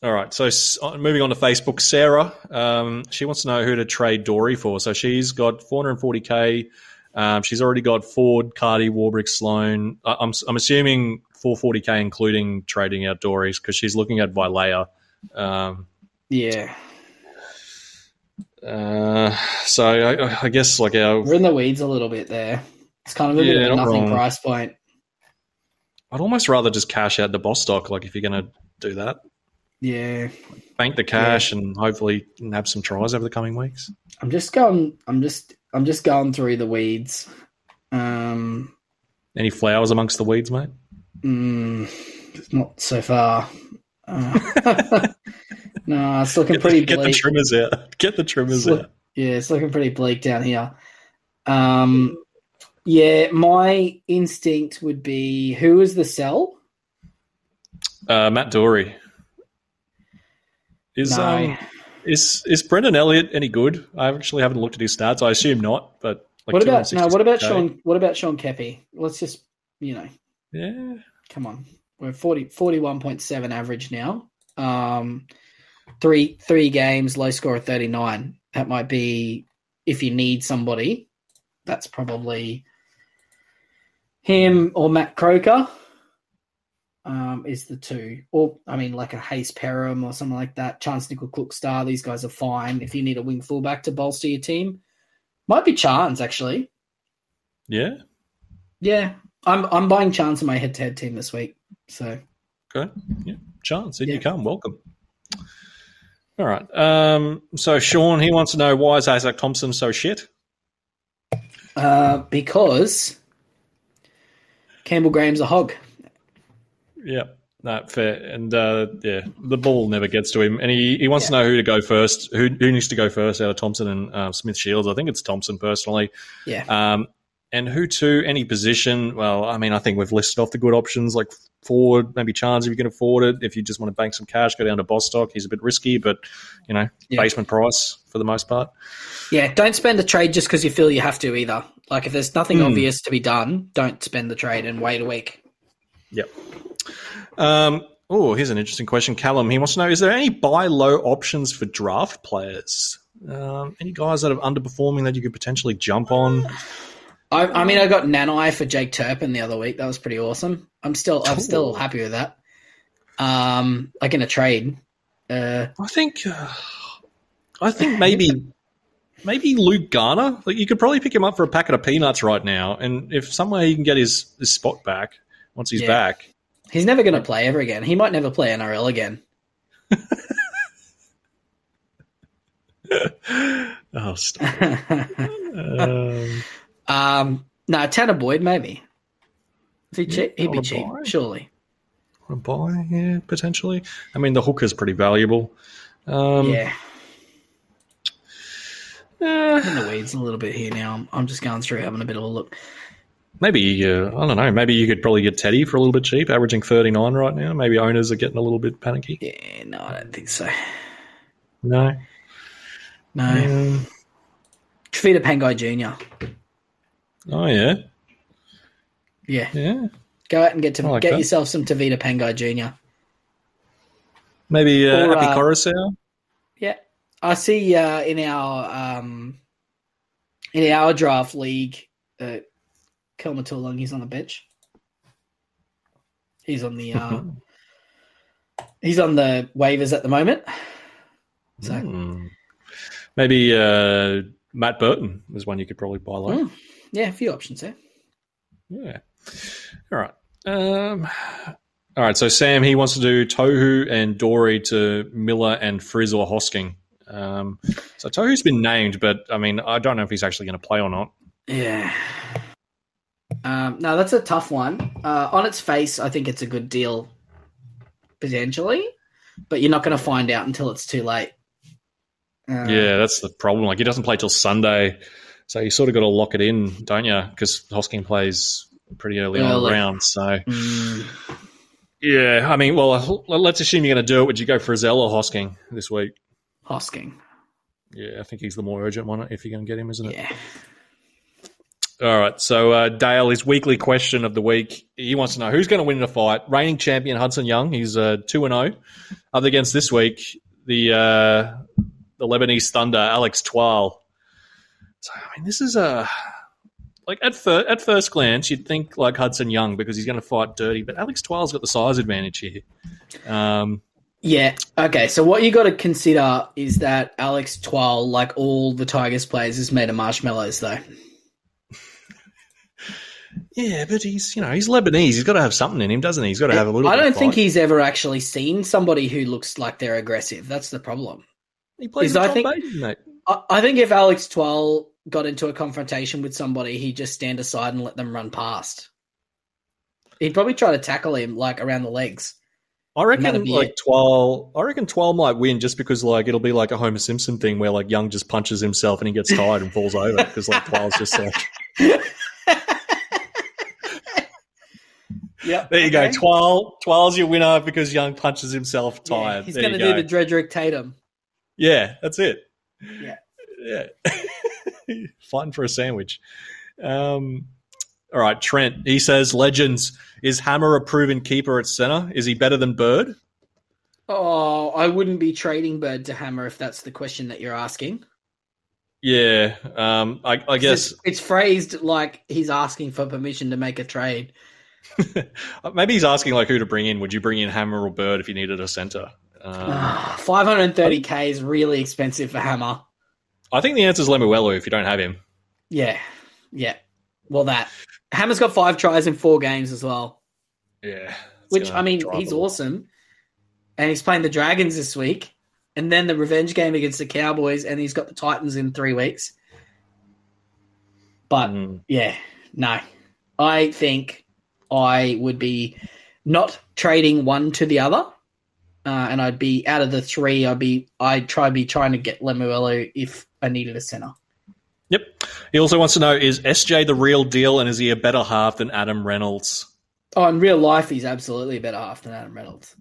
All right. So uh, moving on to Facebook, Sarah, um, she wants to know who to trade Doorey for. So she's got 440k. Um, she's already got Ford, Cardi, Warbrick, Sloan. I- I'm I'm assuming 440k, including trading out Doorey's, because she's looking at Vilea. Um, Yeah, Uh, so I, I guess like our, We're in the weeds a little bit there. It's kind of a bit of a not nothing wrong. price point. I'd almost rather just cash out the Bostock. Like if you're going to do that, Yeah. bank the cash and hopefully nab some tries over the coming weeks. I'm just going I'm just I'm just going through the weeds. Um Any flowers amongst the weeds, mate? mm, not so far. Uh, no, it's looking Get, pretty the, get the trimmers out. Get the trimmers Look- out. Yeah, it's looking pretty bleak down here. Um, yeah, my instinct would be who is the sell? Uh, Matt Doorey. Is No. um is is Brendan Elliott any good? I actually haven't looked at his stats. I assume not, but like what about no? What about Sean? What about Sean Kepi? Let's just you know, Yeah, come on. We're 40, 41.7 average now. Um, three three games, low score of thirty nine. That might be if you need somebody. That's probably him or Matt Croker. Um, is the two, or I mean, like a Hayze Perham or something like that. Charnze Nicoll-Klokstad. These guys are fine if you need a wing fullback to bolster your team. Might be Charnze actually. yeah. Yeah, I'm I'm buying Charnze in my head to head team this week. So Okay. Yeah. Charnze, in Yeah. you come. Welcome. All right. Um, so Sean, he wants to know why is Izaac Thompson so shit? uh, because Campbell Graham's a hog. Yeah. No, fair. And uh, yeah, the ball never gets to him. And he, he wants to know who to go first. Who, who needs to go first out of Thompson and uh, Smith Shields? I think it's Thompson personally. Yeah. Um, and who to any position? Well, I mean, I think we've listed off the good options like forward, maybe Charnze if you can afford it. If you just want to bank some cash, go down to Bostock. He's a bit risky, but you know, Yeah. basement price for the most part. Yeah, don't spend a trade just because you feel you have to either. Like if there's nothing Hmm. obvious to be done, don't spend the trade and wait a week. Yep. Um, oh, here's an interesting question. Callum, he wants to know: Is there any buy low options for draft players? Um, any guys that are underperforming that you could potentially jump on? I, I mean, I got Nanai for Jake Turpin the other week. That was pretty awesome. I'm still I'm still happy with that. Um, like in a trade. Uh, I think, uh, I think maybe, maybe Luke Garner. Like you could probably pick him up for a packet of peanuts right now, and if somewhere he can get his, his spot back once he's Yeah. back. He's never going to play ever again. He might never play NRL again. Oh, stop. um, um, no, Tanner Boyd maybe. Is he Yeah, cheap? He'd be cheap, buy. surely. a buy, yeah, potentially. I mean, the hooker's pretty valuable. Um, yeah, eh, in the weeds a little bit here now. I'm, I'm just going through having a bit of a look. Maybe uh, I don't know. Maybe you could probably get Teddy for a little bit cheap, averaging thirty nine right now. Maybe owners are getting a little bit panicky. Yeah, no, I don't think so. No, No, Um, Tavita Pangai Jr. oh yeah, Yeah, yeah. go out and get to like get that. yourself some Tavita Pangai Jr. Maybe uh, Or, Happy uh, Koroisau. Yeah, I see uh, in our um, in our draft league, uh, Kelma He's on the bench. He's on the uh, he's on the waivers at the moment. So Hmm. Maybe uh, Matt Burton is one you could probably buy low. Mm. yeah, a few options there. Yeah. All right. Um, all right. So Sam, he wants to do Tohu and Doorey to Miller and Frizz or Hosking. Um, so Tohu's been named, but I mean, I don't know if he's actually going to play or not. Yeah. Um, no, that's a tough one. Uh, on its face, I think it's a good deal, potentially, but you're not going to find out until it's too late. Uh, Yeah, that's the problem. Like he doesn't play till Sunday, so you sort of got to lock it in, don't you? Because Hosking plays pretty early, on the round. So Mm, yeah, I mean, well, let's assume you're going to do it. Would you go for Zell or Hosking this week? Hosking. Yeah, I think he's the more urgent one if you're going to get him, isn't it? Yeah. All right. So uh, Dale, his weekly question of the week, he wants to know who's going to win in a fight. Reigning champion Hudson Young, he's uh, two and zero. Up against this week, the uh, the Lebanese Thunder, Alex Twal. So I mean, this is a like at first at first glance, you'd think like Hudson Young because he's going to fight dirty, but Alex Twal's got the size advantage here. Um, Yeah. Okay. So what you got to consider is that Alex Twal, like all the Tigers players, is made of marshmallows, though. Yeah, but he's you know he's Lebanese. He's got to have something in him, doesn't he? He's got to have a little. I don't think he's ever actually seen somebody who looks like they're aggressive. That's the problem. he plays I think- Baden, mate. I, I think if Alex Twal got into a confrontation with somebody, he'd just stand aside and let them run past. He'd probably try to tackle him like around the legs. I reckon like it. Twal. I reckon Twal might win just because like it'll be like a Homer Simpson thing where like Young just punches himself and he gets tired and falls over because like Twal's just like Yep. there you go. okay. Twal. Twal's your winner because Young punches himself Yeah, tired. he's going to do the Drederick Tatum. Yeah, that's it. Yeah. Yeah. Fighting for a sandwich. Um, all right, Trent. He says, Legends, is Hammer a proven keeper at center? Is he better than Bird? Oh, I wouldn't be trading Bird to Hammer if that's the question that you're asking. Yeah. Um, I, I guess it's, it's phrased like he's asking for permission to make a trade. maybe he's asking like who to bring in. Would you bring in Hammer or Bird if you needed a center? Um, 530k is really expensive for Hammer. I think the answer is Lemuelu if you don't have him. Yeah, yeah. Well, that Hammer's got five tries in four games as well, Yeah. Which I mean, he's awesome. And he's playing the Dragons this week, and then the revenge game against the Cowboys, and he's got the Titans in three weeks. But Mm. yeah, no, I think I would be not trading one to the other, uh, and I'd be out of the three. I'd be I'd try be trying to get Lemuelu if I needed a center. Yep. He also wants to know is SJ the real deal and is he a better half than Adam Reynolds? Oh, in real life, he's absolutely a better half than Adam Reynolds.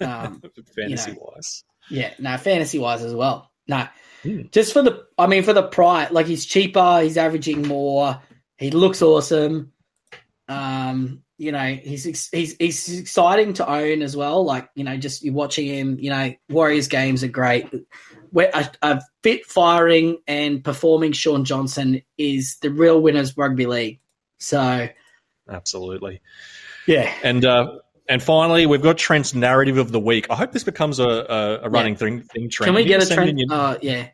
Um, Fantasy wise. yeah, no, fantasy wise as well. No, Hmm. just for the, I mean, for the price, like he's cheaper, he's averaging more, he looks awesome. Um, you know, he's he's he's exciting to own as well. Like you know, just you watching him. You know, Warriors games are great. Where a, a fit, firing, and performing Shaun Johnson is the real winners rugby league. So Absolutely. yeah, And uh, and finally, we've got Trent's narrative of the week. I hope this becomes a, a, a running thing, thing. Trent, can we get a trend? your- Uh, yeah,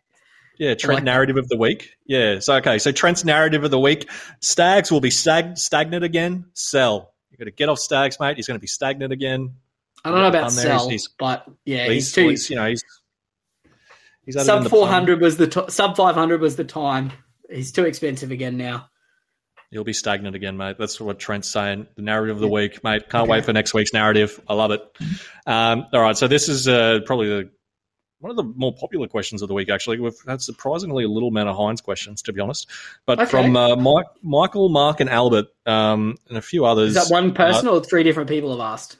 yeah, Trent like that. narrative of the week. Yeah. So okay. So Trent's narrative of the week: Stags will be stag- stagnant again. Sell. You got to get off Stags, mate. He's going to be stagnant again. I don't know about sell, he's- but yeah, At he's too. least, you know, he's he's sub four hundred was the to- sub five hundred was the time. He's too expensive again now. You'll be stagnant again, mate. That's what Trent's saying. The narrative of the week, mate. Can't wait for next week's narrative. I love it. Um, all right, so this is uh, probably the one of the more popular questions of the week. Actually, we've had surprisingly a little amount of Hynes questions, to be honest. But Okay. from uh, Mike, Michael, Mark, and Albert, um, and a few others. Is that one person or three different people have asked?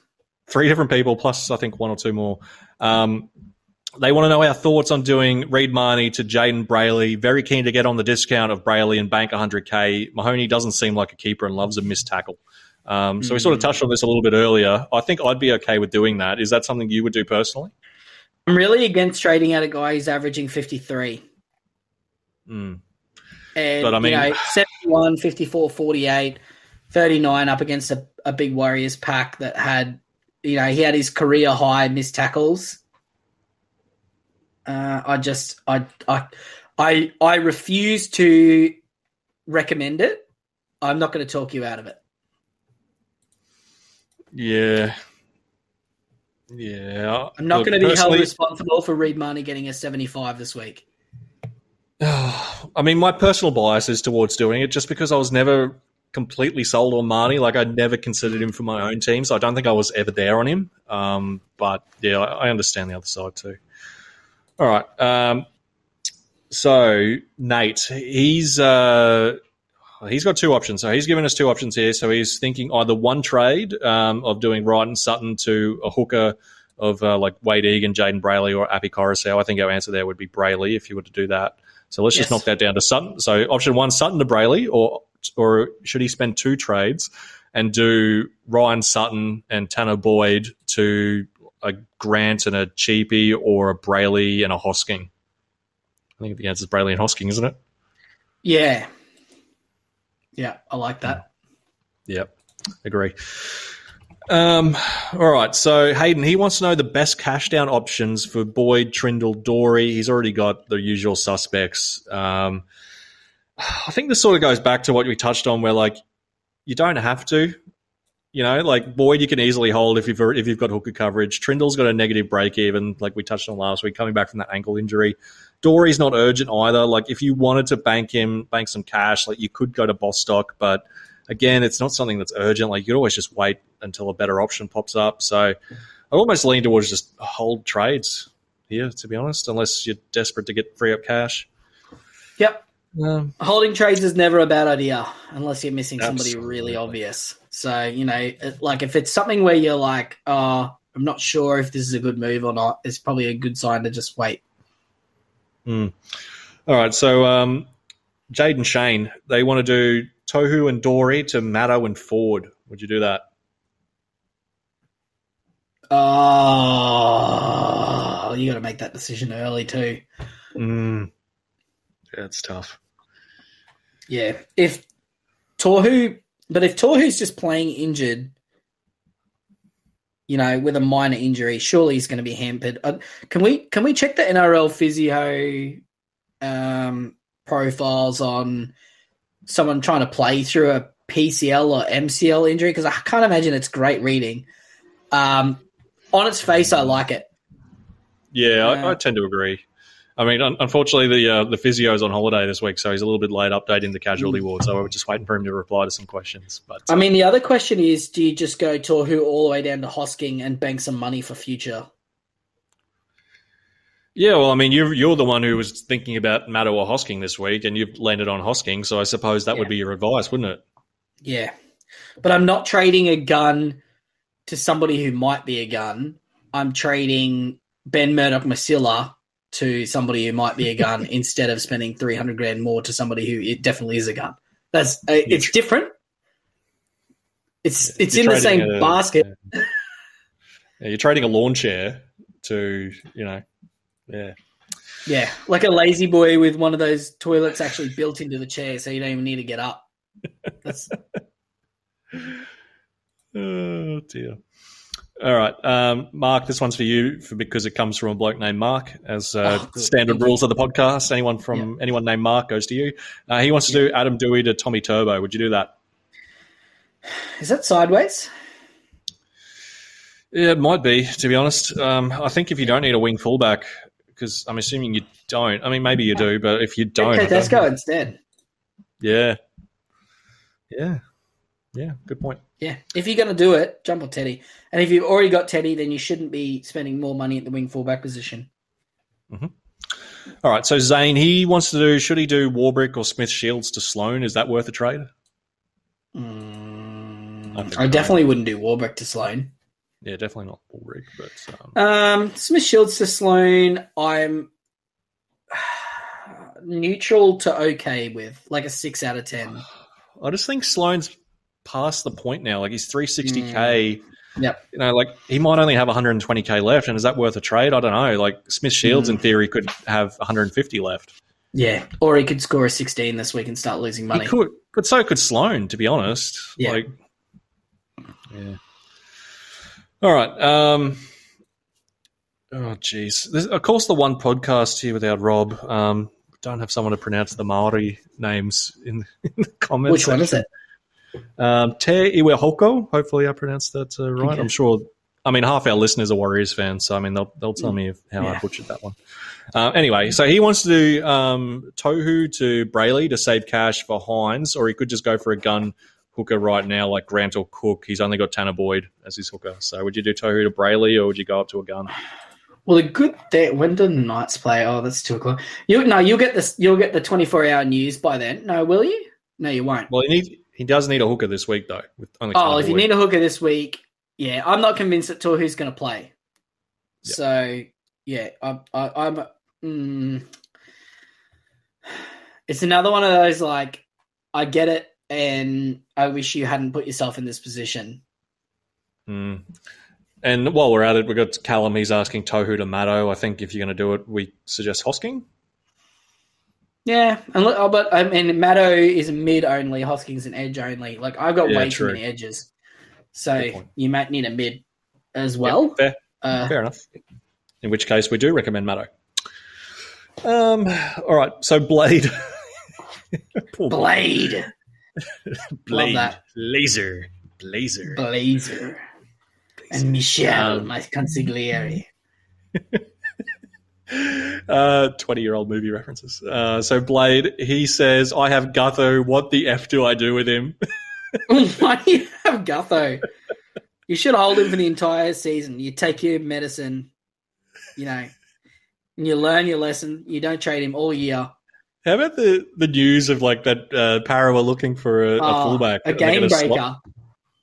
three different people, plus I think one or two more. Um, they want to know our thoughts on doing Reed Mahoney to Jayden Brailey. Very keen to get on the discount of Brailey and bank 100k. Mahoney doesn't seem like a keeper and loves a missed tackle. Um, so we sort of touched on this a little bit earlier. I think I'd be okay with doing that. Is that something you would do personally? I'm really against trading out a guy who's averaging 53. Mm. And, But, I mean- you know, 71, 54, 48, 39 up against a, a big Warriors pack that had, you know, he had his career high missed tackles. Uh, I just, I, I, I, I refuse to recommend it. I'm not going to talk you out of it. Yeah. Yeah. I'm not going to be held responsible for Reed Mahoney getting a 75 this week. I mean, my personal bias is towards doing it just because I was never completely sold on Mahoney. Like, I never considered him for my own team, so I don't think I was ever there on him. Um, but yeah, I I understand the other side too. All right. Um, so Nate, he's uh, he's got two options. So he's given us two options here. So he's thinking either one trade um, of doing and Sutton to a hooker of uh, like Wade Egan, Jayden Brailey, or Api Koroisau. I think our answer there would be Brailey if you were to do that. So let's just knock that down to Sutton. So option one, Sutton to Brailey, or or should he spend two trades and do Ryan Sutton and Tanner Boyd to a Grant and a Cheapy or a Brailey and a Hosking? I think the answer is Brailey and Hosking, isn't it? Yeah. Yeah, I like that. Yep, agree. Um, all right. So Hayden, he wants to know the best cash down options for Boyd, Trindall, Doorey. He's already got the usual suspects. Um, I think this sort of goes back to what we touched on, where like you don't have to. You know, like Boyd, you can easily hold if you've if you've got hooker coverage. Trindall's got a negative break even, like we touched on last week, coming back from that ankle injury. Doorey's not urgent either. Like if you wanted to bank him, bank some cash, like you could go to Bostock, but again, it's not something that's urgent. Like you could always just wait until a better option pops up. So I almost lean towards just hold trades here, to be honest, unless you're desperate to get free up cash. Yep. Um, Holding trades is never a bad idea unless you're missing somebody really obvious. So, you know, like if it's something where you're like, oh, I'm not sure if this is a good move or not, it's probably a good sign to just wait. All right, so um, Jade and Shane, they want to do Tohu and Doorey to Matto and Ford. Would you do that? Oh, you got to make that decision early too. Mm. Yeah, it's tough. Yeah. If Tohu, but if Tohu's just playing injured, you know, with a minor injury, surely he's going to be hampered. Uh, can we can we check the NRL physio um, profiles on someone trying to play through a PCL or MCL injury? Because I can't imagine it's great reading. Um, on its face, I like it. Yeah. I, I tend to agree. I mean, un- unfortunately, the uh, the physio's on holiday this week, so he's a little bit late updating the casualty ward. So we're just waiting for him to reply to some questions. But I mean, the other question is: Do you just go Tohu all the way down to Hosking and bank some money for future? yeah, well, I mean, you're you're the one who was thinking about Matto or Hosking this week, and you've landed on Hosking. So I suppose that would be your advice, wouldn't it? Yeah. But I'm not trading a gun to somebody who might be a gun. I'm trading Ben Murdoch Masila to somebody who might be a gun instead of spending 300 grand more to somebody who it definitely is a gun. That's uh, it's different. It's it's You're in the same a- basket. Yeah. Yeah, you're trading a lawn chair to you know, yeah. Yeah, like a lazy boy with one of those toilets actually built into the chair, so you don't even need to get up. That's Oh dear. All right, um, Mark. This one's for you for because it comes from a bloke named Mark. As uh, Oh, standard rules of the podcast, anyone from anyone named Mark goes to you. Uh, he wants to do Adam Doueihi to Tommy Turbo. Would you do that? is that sideways? Yeah, it might be. To be honest, um, I think if you don't need a wing fullback, because I'm assuming you don't. I mean, maybe you do, but if you don't, Okay, don't- let's go instead. Yeah, yeah, yeah. Good point. Yeah, if you're going to do it, jump on Teddy. And if you've already got Teddy, then you shouldn't be spending more money at the wing fullback position. All right. So Zane, he wants to do. Should he do Warbrick or Smith Shields to Sloan? Is that worth a trade? I Mm, think I definitely wouldn't do Warbrick to Sloan. Yeah, definitely not Warbrick, but um, Um, Smith Shields to Sloan, I'm neutral to okay with, like a six out of ten. I just think Sloan's past the point now. Like he's 360k. Yep. You know, like he might only have 120k left, and is that worth a trade? I don't know. Like Smith Shields, in theory, could have 150 left. Yeah, or he could score a sixteen this week and start losing money. He could, but so could Sloan. To be honest, Yeah. Like, yeah. All right. Um. Oh, jeez. Of course, the one podcast here without Rob. Um, don't have someone to pronounce the Maori names in, in the comments. Which one is it? Um, Te Iwehoko. Hopefully, I pronounced that uh, right. Okay. I'm sure. I mean, half our listeners are Warriors fans, so I mean, they'll they'll tell me if, how I butchered that one. Uh, anyway, so he wants to do um, Tohu to Brayley to save cash for Hynes, or he could just go for a gun hooker right now, like Grant or Cook. He's only got Tanner Boyd as his hooker. So, would you do Tohu to Brayley, or would you go up to a gun? Well, the good thing when do the Knights play? Oh, that's two o'clock. You no, you'll get this. You'll get the twenty four hour news by then. No, will you? No, you won't. Well, he needs he does need a hooker this week though. With only Oh, if you Boyd. need a hooker this week, yeah, I'm not convinced at all who's going to play. Yep. So yeah, I, I, I'm. Mm, it's another one of those like I get it, and I wish you hadn't put yourself in this position. Mm. And while we're at it, we've got Callum. He's asking Tohu to Matto. I think if you're going to do it, we suggest Hosking. Yeah, and look, oh, but I mean, Matto is a mid only, Hosking's an edge only. Like I've got Yeah, way true. too many edges. So you might need a mid as well. fair, Uh, fair enough. In which case, we do recommend Matto. Um. All right. So Blade. Blade. Blade. that. Laser. Blazer. Blazer. And Michelle, Um, my consigliere. uh, 20 year old movie references. Uh, so Blade, he says, I have Gutho. What the F do I do with him? Why do you have Gutho? You should hold him for the entire season. You take your medicine, you know, and you learn your lesson. You don't trade him all year. How about the, the news of like that uh, Para were looking for a, a Oh, fullback? a Are they gonna game breaker.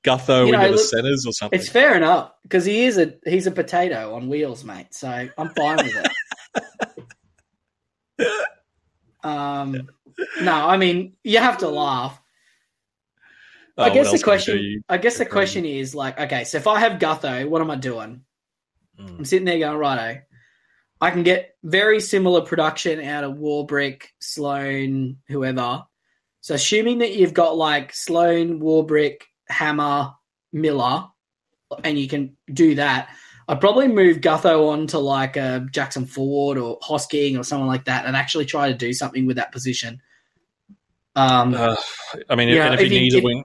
Gutho You know, into the look, centers or something. It's fair enough because he is a he's a potato on wheels, mate. So I'm fine with it. um, no, I mean you have to laugh. Oh, I guess the else can I question. I guess the question is like, okay, so if I have Gutho, what am I doing? Mm. I'm sitting there going, righto. I can get very similar production out of Warbrick, Sloan, whoever. So assuming that you've got like Sloan, Warbrick, Hammer, Miller, and you can do that, I'd probably move Gutho on to like a Jackson Ford or Hosking or someone like that and actually try to do something with that position. Um, Uh, I mean, and if, if he needs if- a wing,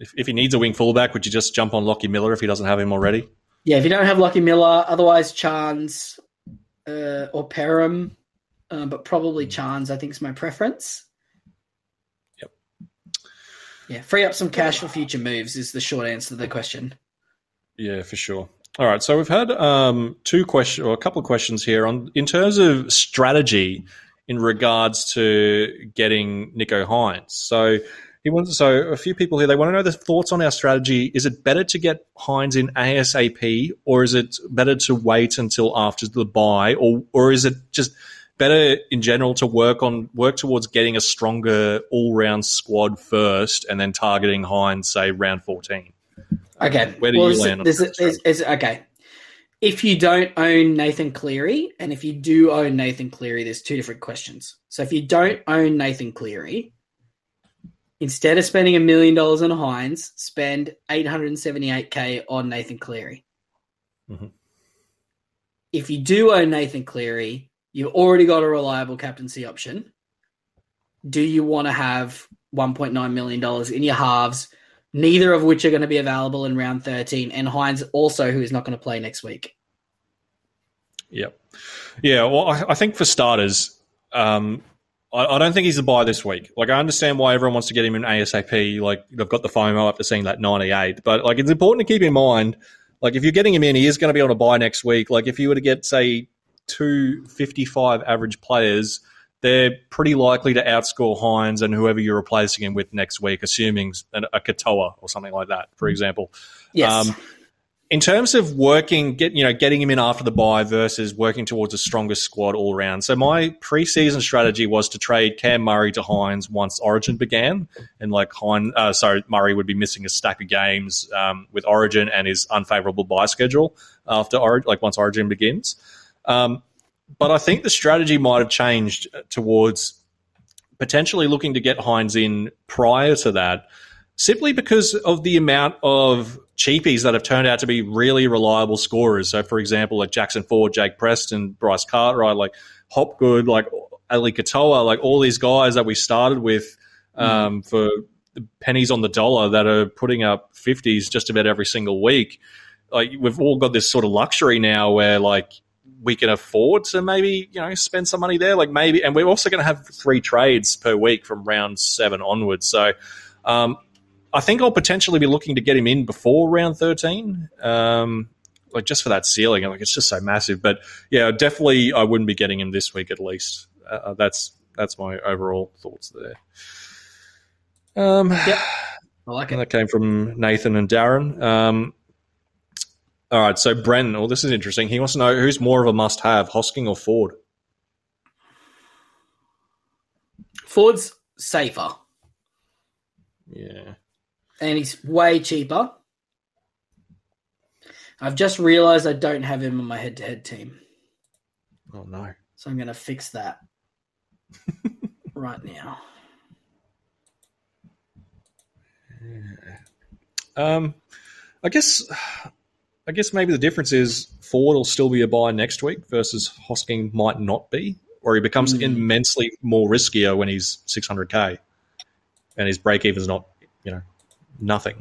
if, if he needs a wing fullback, would you just jump on Lockie Miller if he doesn't have him already? Yeah, if you don't have Lucky Miller, otherwise Charnze uh, or Perham, uh, but probably Charnze, I think is my preference. Yep. Yeah, free up some cash for future moves is the short answer to the question. Yeah, for sure. All right, so we've had um, two questions or a couple of questions here on in terms of strategy in regards to getting Nicho Hynes. So he wants so a few people here they want to know the thoughts on our strategy. Is it better to get Hynes in ASAP, or is it better to wait until after the buy, or or is it just better in general to work on work towards getting a stronger all round squad first, and then targeting Hynes say round fourteen? Okay, Where do well, you is it- land on is is- okay, if you don't own Nathan Cleary, and if you do own Nathan Cleary, there's two different questions. So if you don't own Nathan Cleary, instead of spending a million dollars on Hynes, spend 878k on Nathan Cleary. Mhm. If you do own Nathan Cleary, you've already got a reliable captaincy option. Do you want to have 1.9 million dollars in your halves? Neither of which are going to be available in round 13, and Hynes also, who is not going to play next week. Yep. Yeah. Well, I, I think for starters, um, I, I don't think he's a buy this week. Like, I understand why everyone wants to get him in ASAP. Like, they've got the FOMO after seeing that 98. But, like, it's important to keep in mind, like, if you're getting him in, he is going to be on a buy next week. Like, if you were to get, say, two 55 average players, they're pretty likely to outscore Hynes and whoever you're replacing him with next week, assuming an, a Katoa or something like that, for example. Yes. Um, in terms of working, get you know, getting him in after the buy versus working towards a stronger squad all round. So my preseason strategy was to trade Cam Murray to Hynes once Origin began, and like Hynes, uh, sorry, Murray would be missing a stack of games um, with Origin and his unfavorable buy schedule after Origin, like once Origin begins. Um, but I think the strategy might have changed towards potentially looking to get Hynes in prior to that, simply because of the amount of cheapies that have turned out to be really reliable scorers. So, for example, like Jackson Ford, Jake Preston, Bryce Cartwright, like Hopgood, like Ali Katoa, like all these guys that we started with um, for pennies on the dollar that are putting up 50s just about every single week. Like, we've all got this sort of luxury now where, like, we can afford to maybe you know spend some money there like maybe and we're also going to have three trades per week from round seven onwards so um, i think i'll potentially be looking to get him in before round 13 um, like just for that ceiling like it's just so massive but yeah definitely i wouldn't be getting him this week at least uh, that's that's my overall thoughts there um, Yep. I like and it. that came from Nathan and Darren. Um, all right, so Bren, well, this is interesting. He wants to know who's more of a must have, Hosking or Ford? Ford's safer, Yeah. and he's way cheaper. I've just realized I don't have him on my head to head team. Oh, no. So I'm going to fix that right now. Um, I guess, I guess maybe the difference is Ford will still be a buy next week versus Hosking might not be, or he becomes Mm. immensely more riskier when he's 600k, and his break even is not, you know, nothing.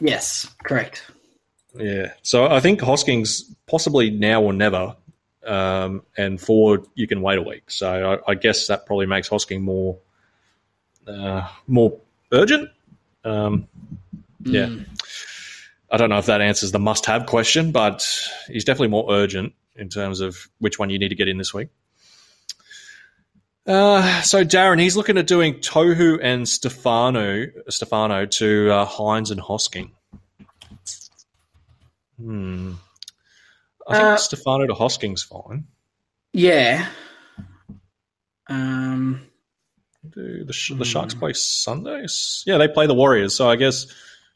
Yes, correct. Yeah. So I think Hosking's possibly now or never, um, and Ford you can wait a week. So I, I guess that probably makes Hosking more, uh, more urgent. Um, yeah. Mm. I don't know if that answers the must-have question, but he's definitely more urgent in terms of which one you need to get in this week. Uh, so Darren, he's looking at doing Tohu and Stefano, Stefano to uh, Hynes and Hosking. Hmm. I think Uh, Stefano to Hosking's fine. Yeah. Um. Do the, the Hmm. Sharks play Sundays? Yeah, they play the Warriors. So I guess,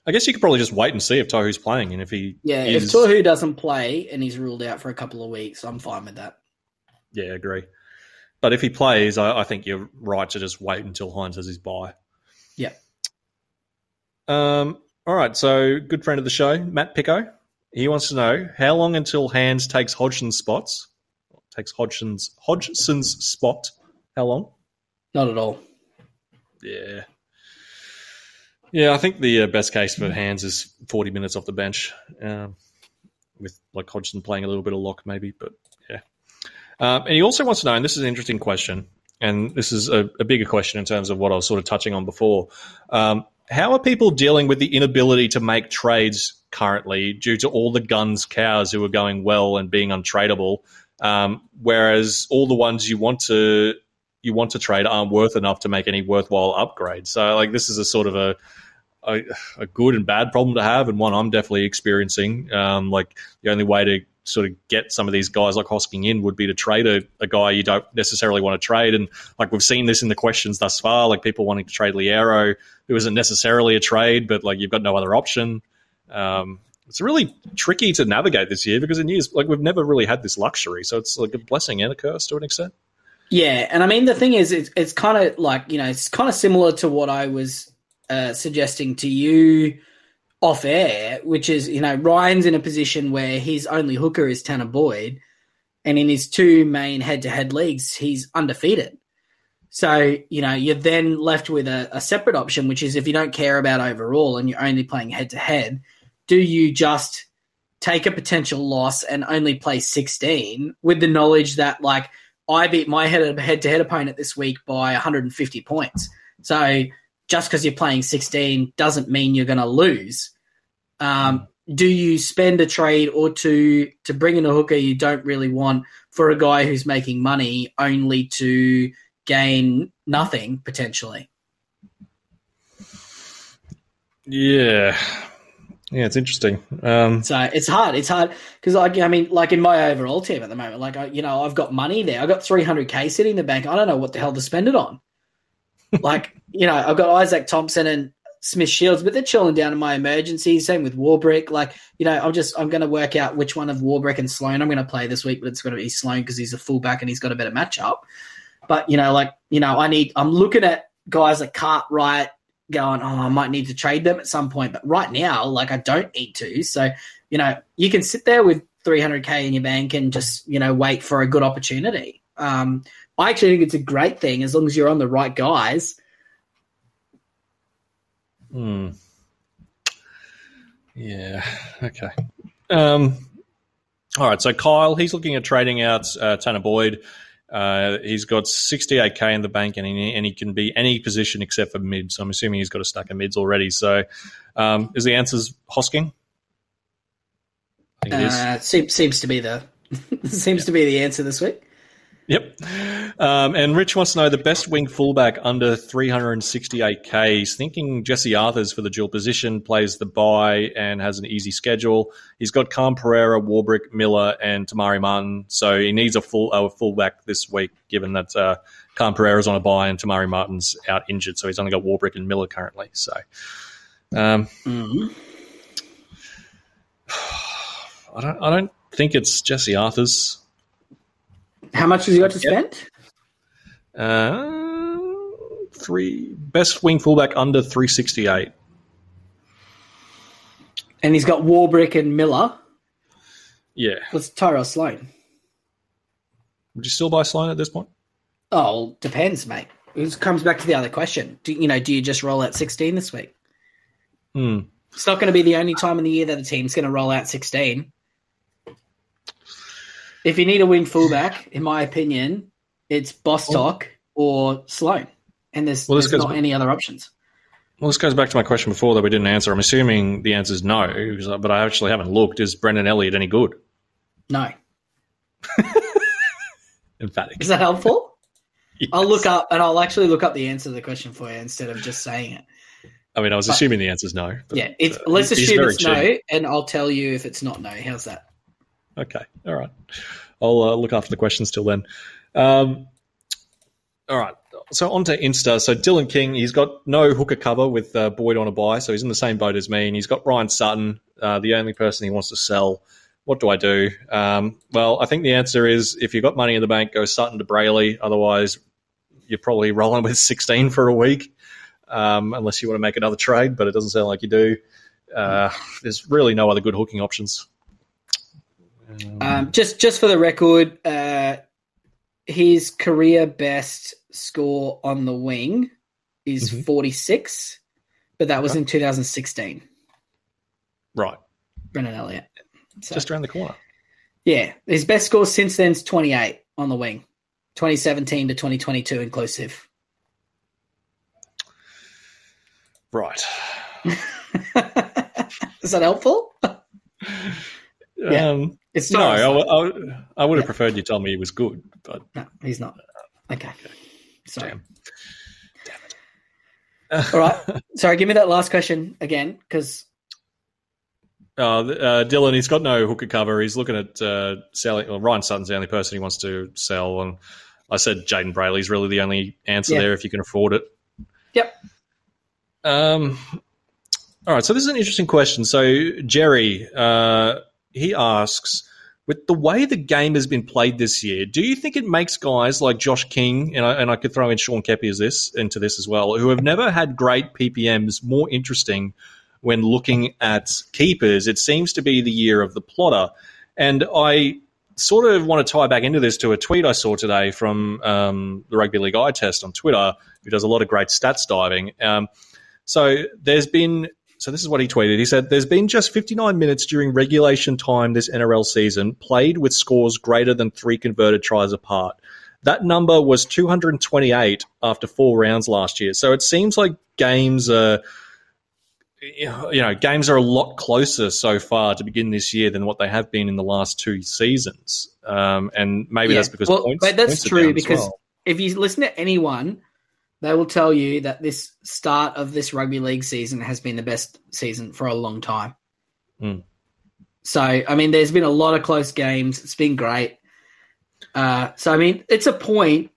I guess you could probably just wait and see if Tohu's playing, and if he Yeah. is, If Tohu doesn't play and he's ruled out for a couple of weeks, I'm fine with that. Yeah, agree. But if he plays, I, I think you're right to just wait until Hynes has his bye. Yeah. Um. All right. So, good friend of the show, Matt Pico. He wants to know how long until Hands takes Hodgson's spots. Takes Hodgson's Hodgson's spot. How long? Not at all. Yeah. Yeah, I think the uh, best case for Hands is 40 minutes off the bench, um, with like Hodgson playing a little bit of lock, maybe. But yeah. Um, and he also wants to know, and this is an interesting question, and this is a, a bigger question in terms of what I was sort of touching on before. Um, how are people dealing with the inability to make trades currently due to all the guns cows who are going well and being untradeable, um, whereas all the ones you want to you want to trade aren't worth enough to make any worthwhile upgrade. So like this is a sort of a a, a good and bad problem to have, and one I'm definitely experiencing. Um, like the only way to sort of get some of these guys like Hosking in would be to trade a, a guy you don't necessarily want to trade. And like we've seen this in the questions thus far, like people wanting to trade Liero, who isn't necessarily a trade, but like you've got no other option. Um, it's really tricky to navigate this year because in years like we've never really had this luxury. So it's like a blessing and a curse to an extent. Yeah, and I mean the thing is, it's it's kind of like you know, it's kind of similar to what I was uh, suggesting to you off air, which is you know Ryan's in a position where his only hooker is Tanner Boyd, and in his two main head-to-head leagues, he's undefeated. So you know you're then left with a, a separate option, which is if you don't care about overall and you're only playing head-to-head, do you just take a potential loss and only play 16 with the knowledge that like I beat my head to head opponent this week by 150 points. So just because you're playing 16 doesn't mean you're going to lose. Um, do you spend a trade or two to bring in a hooker you don't really want for a guy who's making money only to gain nothing potentially? Yeah. Yeah, it's interesting. Um, So it's hard. It's hard because, like, I mean, like in my overall team at the moment, like, I, you know, I've got money there. I've got 300k sitting in the bank. I don't know what the hell to spend it on. like, you know, I've got Izaac Thompson and Smith Shields, but they're chilling down in my emergency. Same with Warbrick. Like, you know, I'm just, I'm going to work out which one of Warbrick and Sloan I'm going to play this week, but it's going to be Sloan because he's a fullback and he's got a better matchup. But, you know, like, you know, I need, I'm looking at guys like Cartwright, going, oh, I might need to trade them at some point. But right now, like, I don't need to. So, you know, you can sit there with 300K in your bank and just, you know, wait for a good opportunity. Um, I actually think it's a great thing as long as you're on the right guys. hmm. Yeah. Okay. Um, all right. So Kyle, he's looking at trading out uh, Tanner Boyd. Uh, he's got 68k in the bank, and he, and he can be any position except for mid. So I'm assuming he's got a stack of mids already. So um, is the answer's Hosking? I think it is. Uh, seems, seems to be the seems to be the answer this week. Yep. Um, and Rich wants to know the best wing fullback under 368k. He's thinking Jesse Arthurs for the dual position, plays the bye and has an easy schedule. He's got Calm Pereira, Warbrick, Miller, and Te Maire Martin. So he needs a full a fullback this week, given that uh, Calm Pereira's on a bye and Te Maire Martin's out injured. So he's only got Warbrick and Miller currently. So um, Mhm. I don't I don't think it's Jesse Arthurs. How much has he got to spend? Uh, three best wing fullback under 368. And he's got Warbrick and Miller. Yeah. What's Tyrell Sloan? Would you still buy Sloan at this point? Oh, depends, mate. It comes back to the other question. Do you know? Do you just roll out sixteen this week? Hmm. It's not going to be the only time in the year that a team's going to roll out sixteen. If you need a wing fullback, in my opinion, it's Bostock or Sloan, and there's, Well, there's goes not any other options. Well, this goes back to my question before that we didn't answer. I'm assuming the answer is no, but I actually haven't looked. Is Brendan Elliott any good? No, Emphatic. is that helpful? I'll look up and I'll actually look up the answer to the question for you instead of just saying it. I mean, I was but- assuming the answer is no. but, Yeah, it's uh, let's assume it's no, and I'll tell you if it's not no. How's that? Okay, all right. I'll uh, look after the questions till then. Um, all right. So on to Insta. So Dylan King, he's got no hooker cover with uh, Boyd on a buy, so he's in the same boat as me, and he's got Ryan Sutton, uh, the only person he wants to sell. What do I do? Um, well, I think the answer is if you've got money in the bank, go Sutton to Brailey. Otherwise, you're probably rolling with 16 for a week, um, unless you want to make another trade, but it doesn't sound like you do. Uh, there's really no other good hooking options. Um, just just for the record, uh, his career best score on the wing is Mhm. 46, but that was Okay. in 2016. right. Brendan Elliott. So, Just around the corner. yeah, his best score since then is 28 on the wing, 2017 to 2022 inclusive. Right. is that helpful? Yeah. Um, It's no. I, I would- I would have Yeah. preferred you tell me he was good, but no, he's not. Okay, sorry. damn. All right. Sorry, give me that last question again, because Uh, uh, Dylan, he's got no hooker cover. He's looking at uh, selling. Well, Ryan Sutton's the only person he wants to sell, and I said Jayden Brailey's really the only answer Yeah. there if you can afford it. Yep. Um. All right. So this is an interesting question. So Jerry, uh, he asks, with the way the game has been played this year, do you think it makes guys like Josh King and I, and I could throw in Sean Keppie as this into this as well, who have never had great PPMs, more interesting when looking at keepers? It seems to be the year of the plotter, and I sort of want to tie back into this to a tweet I saw today from um, the Rugby League Eye Test on Twitter, who does a lot of great stats diving. Um, so there's been. So this is what he tweeted. He said, "There's been just 59 minutes during regulation time this NRL season played with scores greater than three converted tries apart. That number was 228 after four rounds last year. So it seems like games are, you know, games are a lot closer so far to begin this year than what they have been in the last two seasons. Um, and maybe Yeah. that's because Well, points, but that's true because well. if you listen to anyone, they will tell you that this start of this rugby league season has been the best season for a long time. Mm. So, I mean, there's been a lot of close games. It's been great. Uh, so, I mean, it's a point.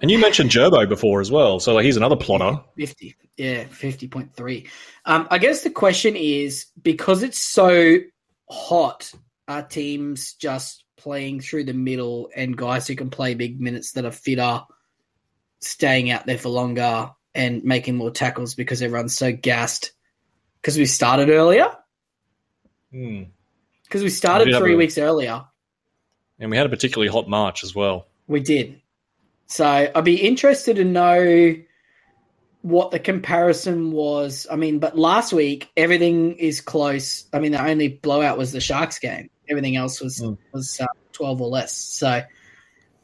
And you mentioned Gerbo before as well. So like, he's another plotter. 50. Yeah, 50.3. Um, I guess the question is because it's so hot, are teams just playing through the middle and guys who can play big minutes that are fitter staying out there for longer and making more tackles because everyone's so gassed? Because we started earlier? Hmm. Because we started We three a- weeks earlier. And we had a particularly hot March as well. We did. So I'd be interested to know what the comparison was. I mean, but last week everything is close. I mean, the only blowout was the Sharks game. Everything else was Mm. was uh, twelve or less. So,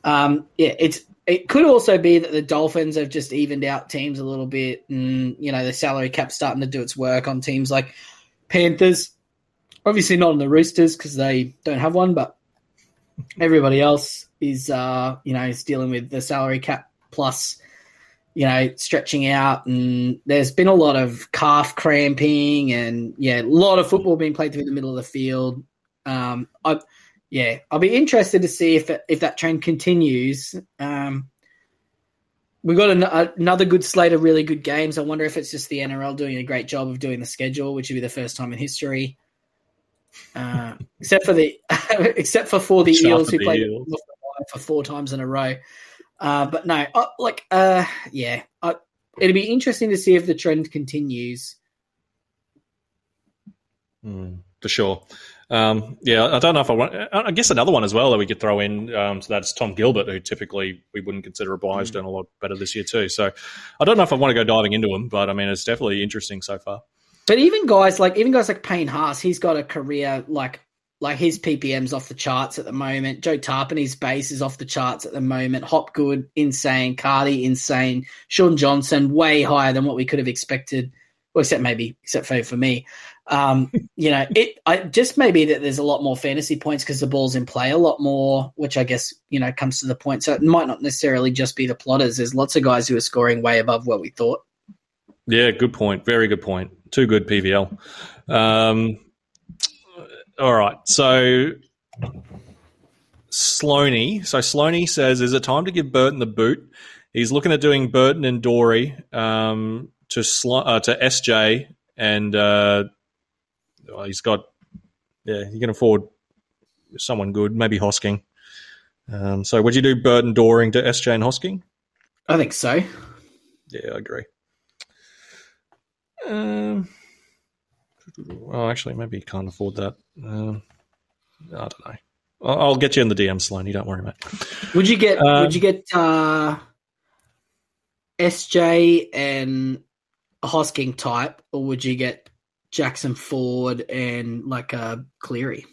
um, yeah, it's it could also be that the Dolphins have just evened out teams a little bit, and you know the salary cap starting to do its work on teams like Panthers. Obviously not on the Roosters because they don't have one, but everybody else is uh you know is dealing with the salary cap plus you know stretching out and there's been a lot of calf cramping and yeah a lot of football being played through the middle of the field um i yeah i'll be interested to see if if that trend continues um we got an, another good slate of really good games i wonder if it's just the nrl doing a great job of doing the schedule which would be the first time in history uh, except for the except for for the Shout eels who the played Eels. for four times in a row uh, but no, uh, like, uh, yeah, uh, it'd be interesting to see if the trend continues. Mm, for sure. Um, yeah, I don't know if I want. I guess another one as well that we could throw in. Um, so that's Tom Gilbert, who typically we wouldn't consider a buy, has done a lot better this year too. So I don't know if I want to go diving into him, but I mean it's definitely interesting so far. But even guys like even guys like Payne Haas, he's got a career like like his PPM's off the charts at the moment. Joe Tapine's base is off the charts at the moment. Hopgood, insane. Cardi, insane. Shaun Johnson, way higher than what we could have expected. Well, except maybe, except for for me. Um, you know, it I just maybe that there's a lot more fantasy points because the ball's in play a lot more, which I guess you know comes to the point. So it might not necessarily just be the plotters. There's lots of guys who are scoring way above what we thought. Yeah, good point. Very good point. Too good PVL. Um, all right, so Sloaney. So Sloaney says, "Is it time to give Burton the boot?" He's looking at doing Burton and Doorey um, to Sl- uh, to SJ and. Uh, he's got, yeah, he can afford someone good, maybe Hosking. Um, so would you do Burton Doring to SJ and Hosking? I think so. Yeah, I agree. Um, well, actually, maybe you can't afford that. Um, I don't know. I'll, I'll, get you in the line. You don't worry, mate. Would you get? Uh, would you get uh, SJ and a Hosking type, or would you get Jackson Ford and like a Cleary?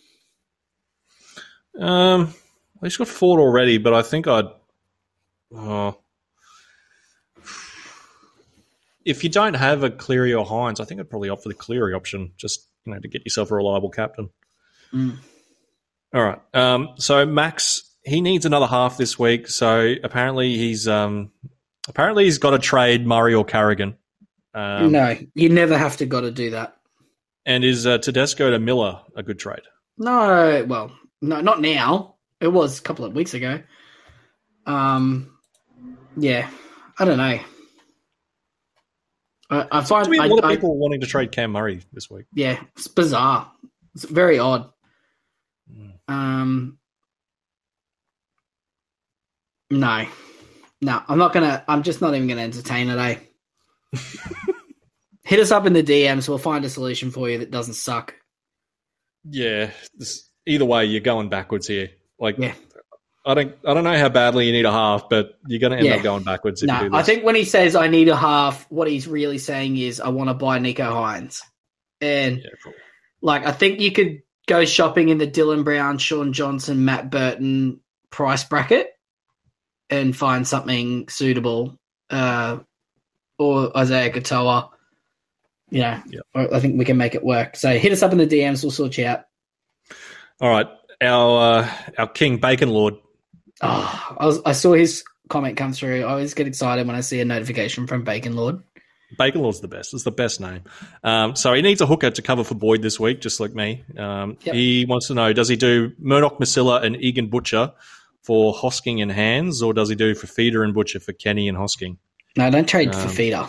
Um, he's got Ford already, but I think I'd. Oh, if you don't have a Cleary or Hynes, I think I'd probably opt for the Cleary option, just you know, to get yourself a reliable captain. Mm. All right. Um, so Max, he needs another half this week. So apparently he's um, apparently he's got to trade Murray or Carrigan. Um, no, you never have to got to do that. And is uh, Tedesco to Miller a good trade? No, well, no, not now. It was a couple of weeks ago. Um, yeah, I don't know. I, I find a lot I, of people I, wanting to trade Cam Murray this week. Yeah, it's bizarre. It's very odd. Mm. Um, no, no, I'm not gonna. I'm just not even gonna entertain it. Eh? hit us up in the DMs. We'll find a solution for you that doesn't suck. Yeah. This, either way, you're going backwards here. Like, yeah. I don't, I don't know how badly you need a half, but you're going to end yeah. up going backwards. If no, you do this. I think when he says I need a half, what he's really saying is I want to buy Nicho Hynes, and yeah, like I think you could go shopping in the Dylan Brown, Shaun Johnson, Matt Burton price bracket, and find something suitable, uh, or Isaiya Katoa yeah. I think we can make it work. So hit us up in the DMs. We'll sort you out. All right, our uh, our King Bacon Lord. Oh, I, was, I saw his comment come through. I always get excited when I see a notification from Bacon Lord. Bacon Lord's the best. It's the best name. Um, so he needs a hooker to cover for Boyd this week, just like me. Um, yep. He wants to know: Does he do Murdoch, Masila, and Egan Butcher for Hosking and Hands, or does he do for Feeder and Butcher for Kenny and Hosking? No, don't trade um, for Feeder.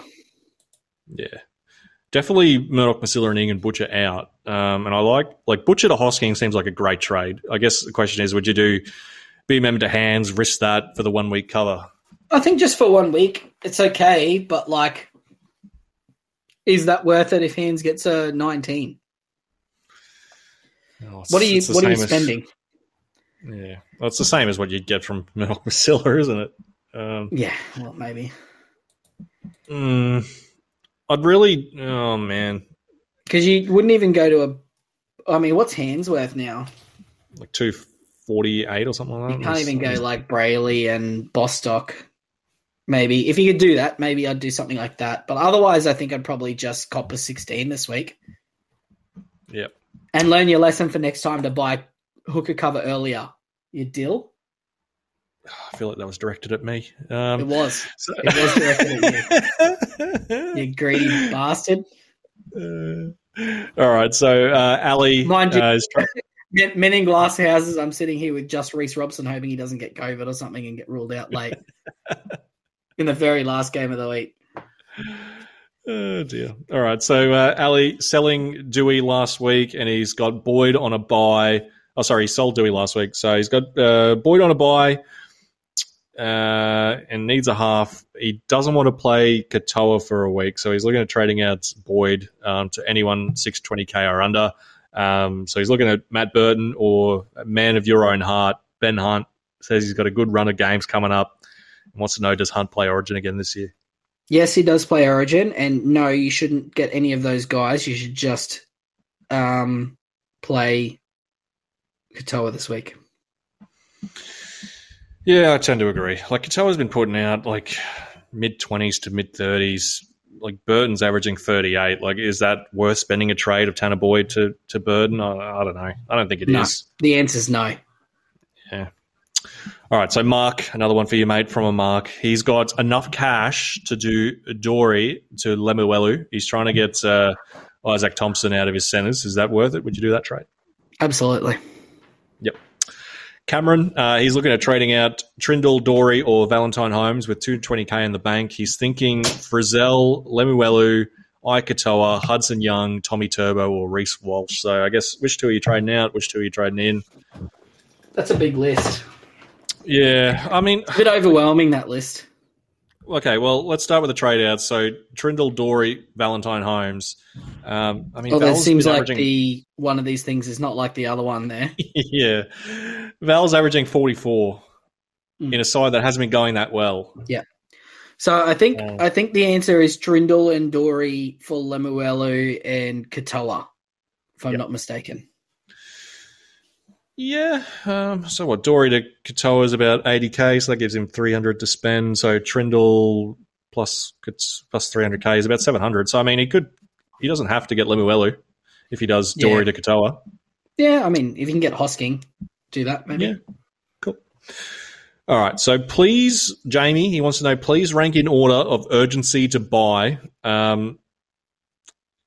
Yeah, definitely Murdoch, Masila, and Egan Butcher out. Um, and I like like Butcher to Hosking seems like a great trade. I guess the question is, would you do be member to hands, risk that for the one week cover? I think just for one week, it's okay, but like, is that worth it if hands gets a nineteen? Oh, what are you What are you spending? As, yeah, well, it's the same as what you'd get from Murdoch Masila, isn't it? Um, yeah, well, maybe. Hmm. I'd really, oh man, because you wouldn't even go to a. I mean, what's hands worth now? Like two forty eight or something like that. You can't even go like Brailey and Bostock. Maybe if you could do that, maybe I'd do something like that. But otherwise, I think I'd probably just cop a sixteen this week. Yep. And learn your lesson for next time to buy hooker cover earlier. You deal. I feel like that was directed at me. Um, it was. So. It was directed at you. you greedy bastard. Uh, all right. So, uh, Ali. Mind you, uh, trying- men in glass houses. I'm sitting here with just Reece Robson, hoping he doesn't get COVID or something and get ruled out late in the very last game of the week. Oh dear. All right. So uh, Ali selling Dewey last week, and he's got Boyd on a buy. Oh, sorry, he sold Dewey last week, so he's got uh, Boyd on a buy, uh, and needs a half. He doesn't want to play Katoa for a week, so he's looking at trading out Boyd um, to anyone 620k or under. Um, so he's looking at Matt Burton or man of your own heart, Ben Hunt. Says he's got a good run of games coming up. And wants to know does Hunt play Origin again this year? Yes, he does play Origin, and no, you shouldn't get any of those guys. You should just um, play Katoa this week. Yeah, I tend to agree. Like Katoa's been putting out like mid twenties to mid thirties. Like Burton's averaging thirty eight. Like, is that worth spending a trade of Tanner Boyd to to Burton? I, I don't know. I don't think it no, is. The answer's no. Yeah. All right, so Mark, another one for you, mate, from a Mark. He's got enough cash to do Doorey to Lemuelu. He's trying to get uh, Izaac Thompson out of his centres. Is that worth it? Would you do that trade? Absolutely. Yep. Cameron, uh, he's looking at trading out Trindall, Doorey, or Valentine Holmes with 220k in the bank. He's thinking Frizell, Lemuelu, Ikatoa, Hudson Young, Tommy Turbo, or Reece Walsh. So I guess which two are you trading out? Which two are you trading in? That's a big list. Yeah, I mean, a bit overwhelming that list. Okay, well, let's start with the trade outs. So Trindall, Doorey, Valentine Holmes. Um, I mean, well, it Val's seems been like averaging- the one of these things is not like the other one there. yeah, Val's averaging forty-four Mm. in a side that hasn't been going that well. Yeah. So I think Oh. I think the answer is Trindall and Doorey for Lemuelu and Katoa, if I'm Yep. not mistaken. Yeah. Um, so what? Doorey to Katoa is about eighty k, so that gives him three hundred to spend. So Trindall plus plus three hundred k is about seven hundred. So I mean, he could. He doesn't have to get Lemuelu if he does Doorey to Katoa. Yeah, I mean, if you can get Hosking, do that maybe. Yeah. Cool. All right. So please, Jamie, he wants to know, please rank in order of urgency to buy. Um,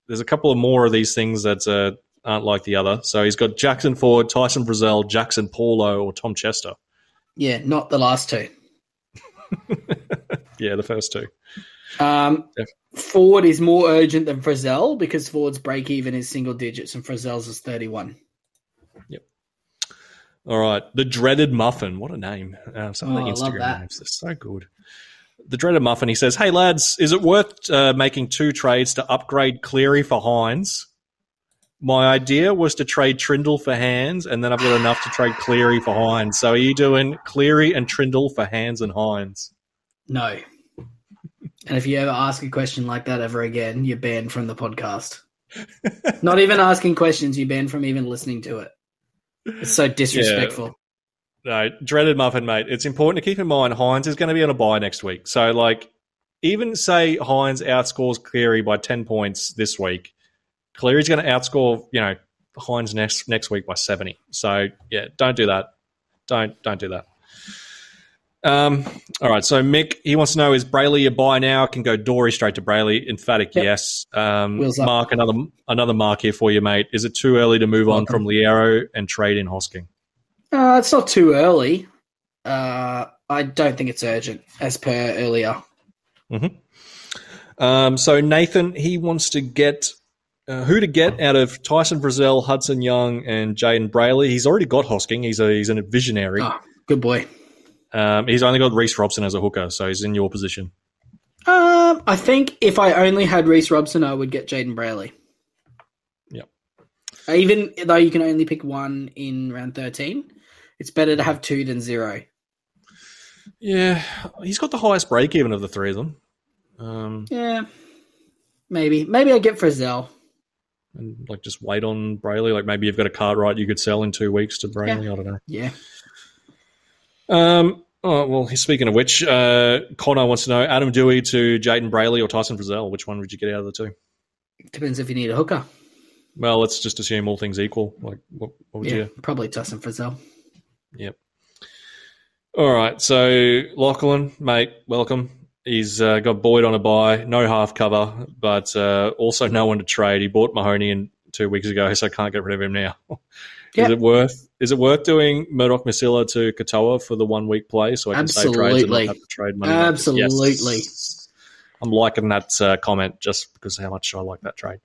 there's a couple of more of these things that uh, aren't like the other. So he's got Jackson Ford, Tyson Frizell, Jackson Paulo, or Tom Chester. Yeah, not the last two. Yeah, the first two. Um, Def- Ford is more urgent than Frizell because Ford's break even is single digits and Frizell's is 31. Yep. All right. The Dreaded Muffin. What a name. Uh, some Oh, of the Instagram names. They're so good. The Dreaded Muffin, he says, Hey, lads, is it worth uh, making two trades to upgrade Cleary for Hynes? My idea was to trade Trindall for Hands, and then I've got enough to trade Cleary for Hynes. So are you doing Cleary and Trindall for Hands and Hynes? No. And if you ever ask a question like that ever again, you're banned from the podcast. Not even asking questions, you're banned from even listening to it. It's so disrespectful. No, dreaded muffin, mate. It's important to keep in mind Hynes is going to be on a buy next week. So, like, even say Hynes outscores Cleary by ten points this week, Cleary's going to outscore you know Hynes next next week by seventy. So, yeah, don't do that. Don't don't do that. Um. All right. So Mick, he wants to know: Is Brailey a buy now? Can go Doorey straight to Brailey. Emphatic Yep. yes. Um, Wheels up. Mark, another another mark here for you, mate. Is it too early to move on from Liero and trade in Hosking? Uh, it's not too early. Uh, I don't think it's urgent, as per earlier. Um, so Nathan, he wants to get uh, who to get out of Tyson Frizell, Hudson Young, and Jayden Brailey. He's already got Hosking. He's a he's a visionary. Oh, good boy. Um, he's only got Reece Robson as a hooker, so he's in your position. Um, I think if I only had Reece Robson, I would get Jayden Brailey. Yep. Even though you can only pick one in round 13, it's better to have two than zero. Yeah, he's got the highest break even of the three of them. Um, Yeah. Maybe. Maybe I get Frizell. And like just wait on Brailey. Like maybe you've got a card right you could sell in two weeks to Brailey. I don't know. Yeah. Um, oh, well, speaking of which, uh, Connor wants to know Adam Doueihi to Jayden Brailey or Tyson Frizell. Which one would you get out of the two? Depends if you need a hooker. Well, let's just assume all things equal. Like, what, what would Yeah, you? probably Tyson Frizell. Yep. All right. So Lachlan, mate, welcome. He's uh, got Boyd on a buy, no half cover, but uh, also no one to trade. He bought Mahoney in two weeks ago, so I can't get rid of him now. Yeah. Is it worth? Is it worth doing Murdoch Masila to Katoa for the one week play so I can save trades and not have to trade money? Absolutely. Yes. I'm liking that uh, comment just because how much I like that trade.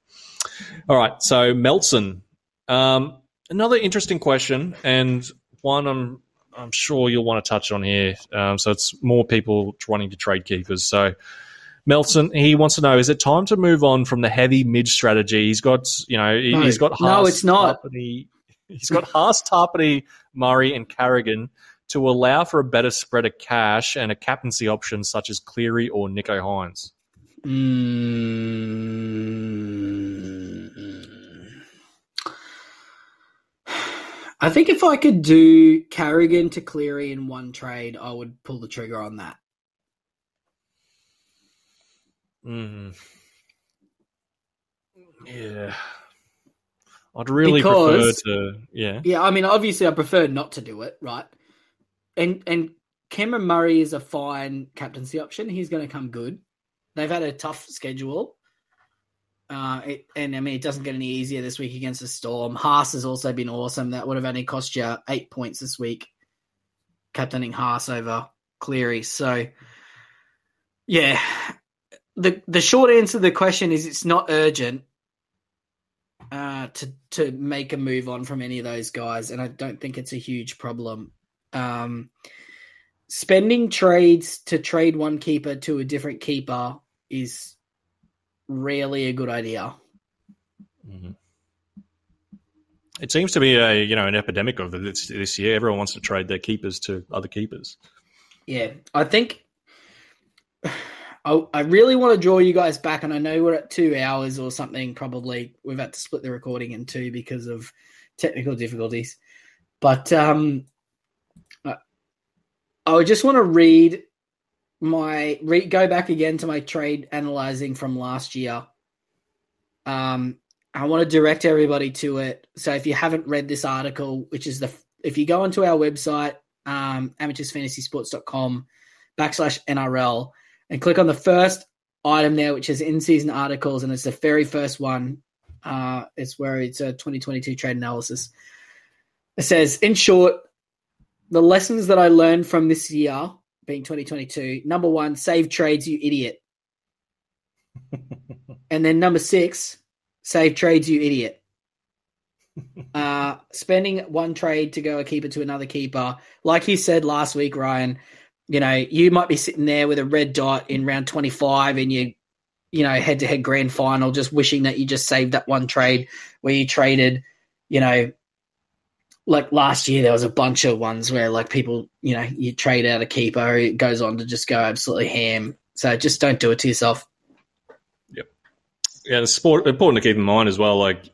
All right, so Melson, um, another interesting question, and one I'm I'm sure you'll want to touch on here. Um, so it's more people wanting to trade keepers. So Melton, he wants to know: Is it time to move on from the heavy mid strategy? He's got, you know, No. he's got No, it's not. Tapine- he's got Haas, Tapine, Murray, and Carrigan to allow for a better spread of cash and a captaincy option such as Cleary or Nicho Hynes. Mm. I think if I could do Carrigan to Cleary in one trade, I would pull the trigger on that. Mm. Yeah. I'd really prefer to. Yeah. Yeah, I mean, obviously, I prefer not to do it, right? And and Cameron Murray is a fine captaincy option. He's going to come good. They've had a tough schedule, uh, it, and I mean, it doesn't get any easier this week against the Storm. Haas has also been awesome. That would have only cost you eight points this week, captaining Haas over Cleary. So, yeah, the the short answer to the question is it's not urgent uh, to to make a move on from any of those guys, and I don't think it's a huge problem. Um, spending trades to trade one keeper to a different keeper is rarely a good idea. Mhm. It seems to be a you know an epidemic of this this year. Everyone wants to trade their keepers to other keepers. Yeah, I think I, I really want to draw you guys back, and I know we're at two hours or something. Probably we've had to split the recording in two because of technical difficulties. But um, I, I just want to read my re, go back again to my trade analyzing from last year. Um, I want to direct everybody to it. So if you haven't read this article, which is the if you go onto our website, um, amateursfantasysports.com backslash NRL and click on the first item there, which is in season articles, and it's the very first one. Uh, it's where it's a 2022 trade analysis. It says, in short, the lessons that I learned from this year, being 2022, number one, save trades, you idiot. and then number six, save trades, you idiot. Uh, spending one trade to go a keeper to another keeper, like you said last week, Ryan. You know, you might be sitting there with a red dot in round twenty five, and you, you know, head to head grand final, just wishing that you just saved that one trade where you traded, you know, like last year there was a bunch of ones where like people, you know, you trade out a keeper, it goes on to just go absolutely ham. So just don't do it to yourself. Yeah, it's important to keep in mind as well. Like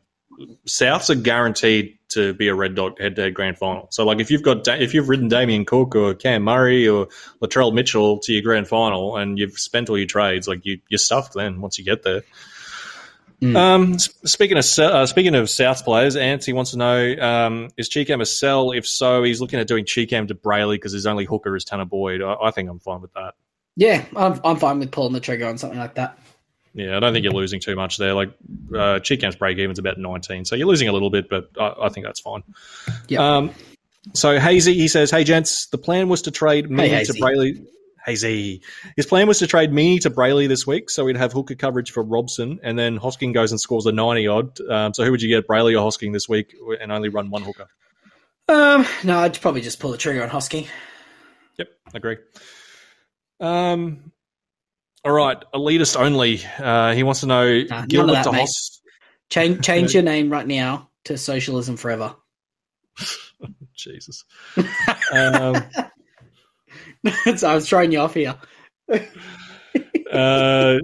Souths are guaranteed to be a red dot head to head grand final. So like if you've got if you've ridden Damien Cook or Cam Murray or Latrell Mitchell to your grand final and you've spent all your trades, like you you're stuffed then once you get there. Mm. Um, speaking of uh, speaking of South players, Anthony wants to know: um, Is Cheekham a sell? If so, he's looking at doing Cheekham to Brailey because his only hooker is Tanner Boyd. I, I think I'm fine with that. Yeah, I'm I'm fine with pulling the trigger on something like that. Yeah, I don't think you're losing too much there. Like uh, Cheekham's break even's about 19, so you're losing a little bit, but I, I think that's fine. Yeah. Um, so Hazy, he says, "Hey gents, the plan was to trade me Hey, to Brailey." Hazy, his plan was to trade me to Brailey this week, so we'd have hooker coverage for Robson, and then Hosking goes and scores a 90 odd. Um, so who would you get, Brailey or Hosking this week, and only run one hooker? Um, no, I'd probably just pull the trigger on Hosking. Yep, agree. Um, all right, elitist only. Uh, he wants to know Nah, Gilbert that, to. Hos. Change change your name right now to Socialism Forever. Jesus. Um, so I was throwing you off here. uh,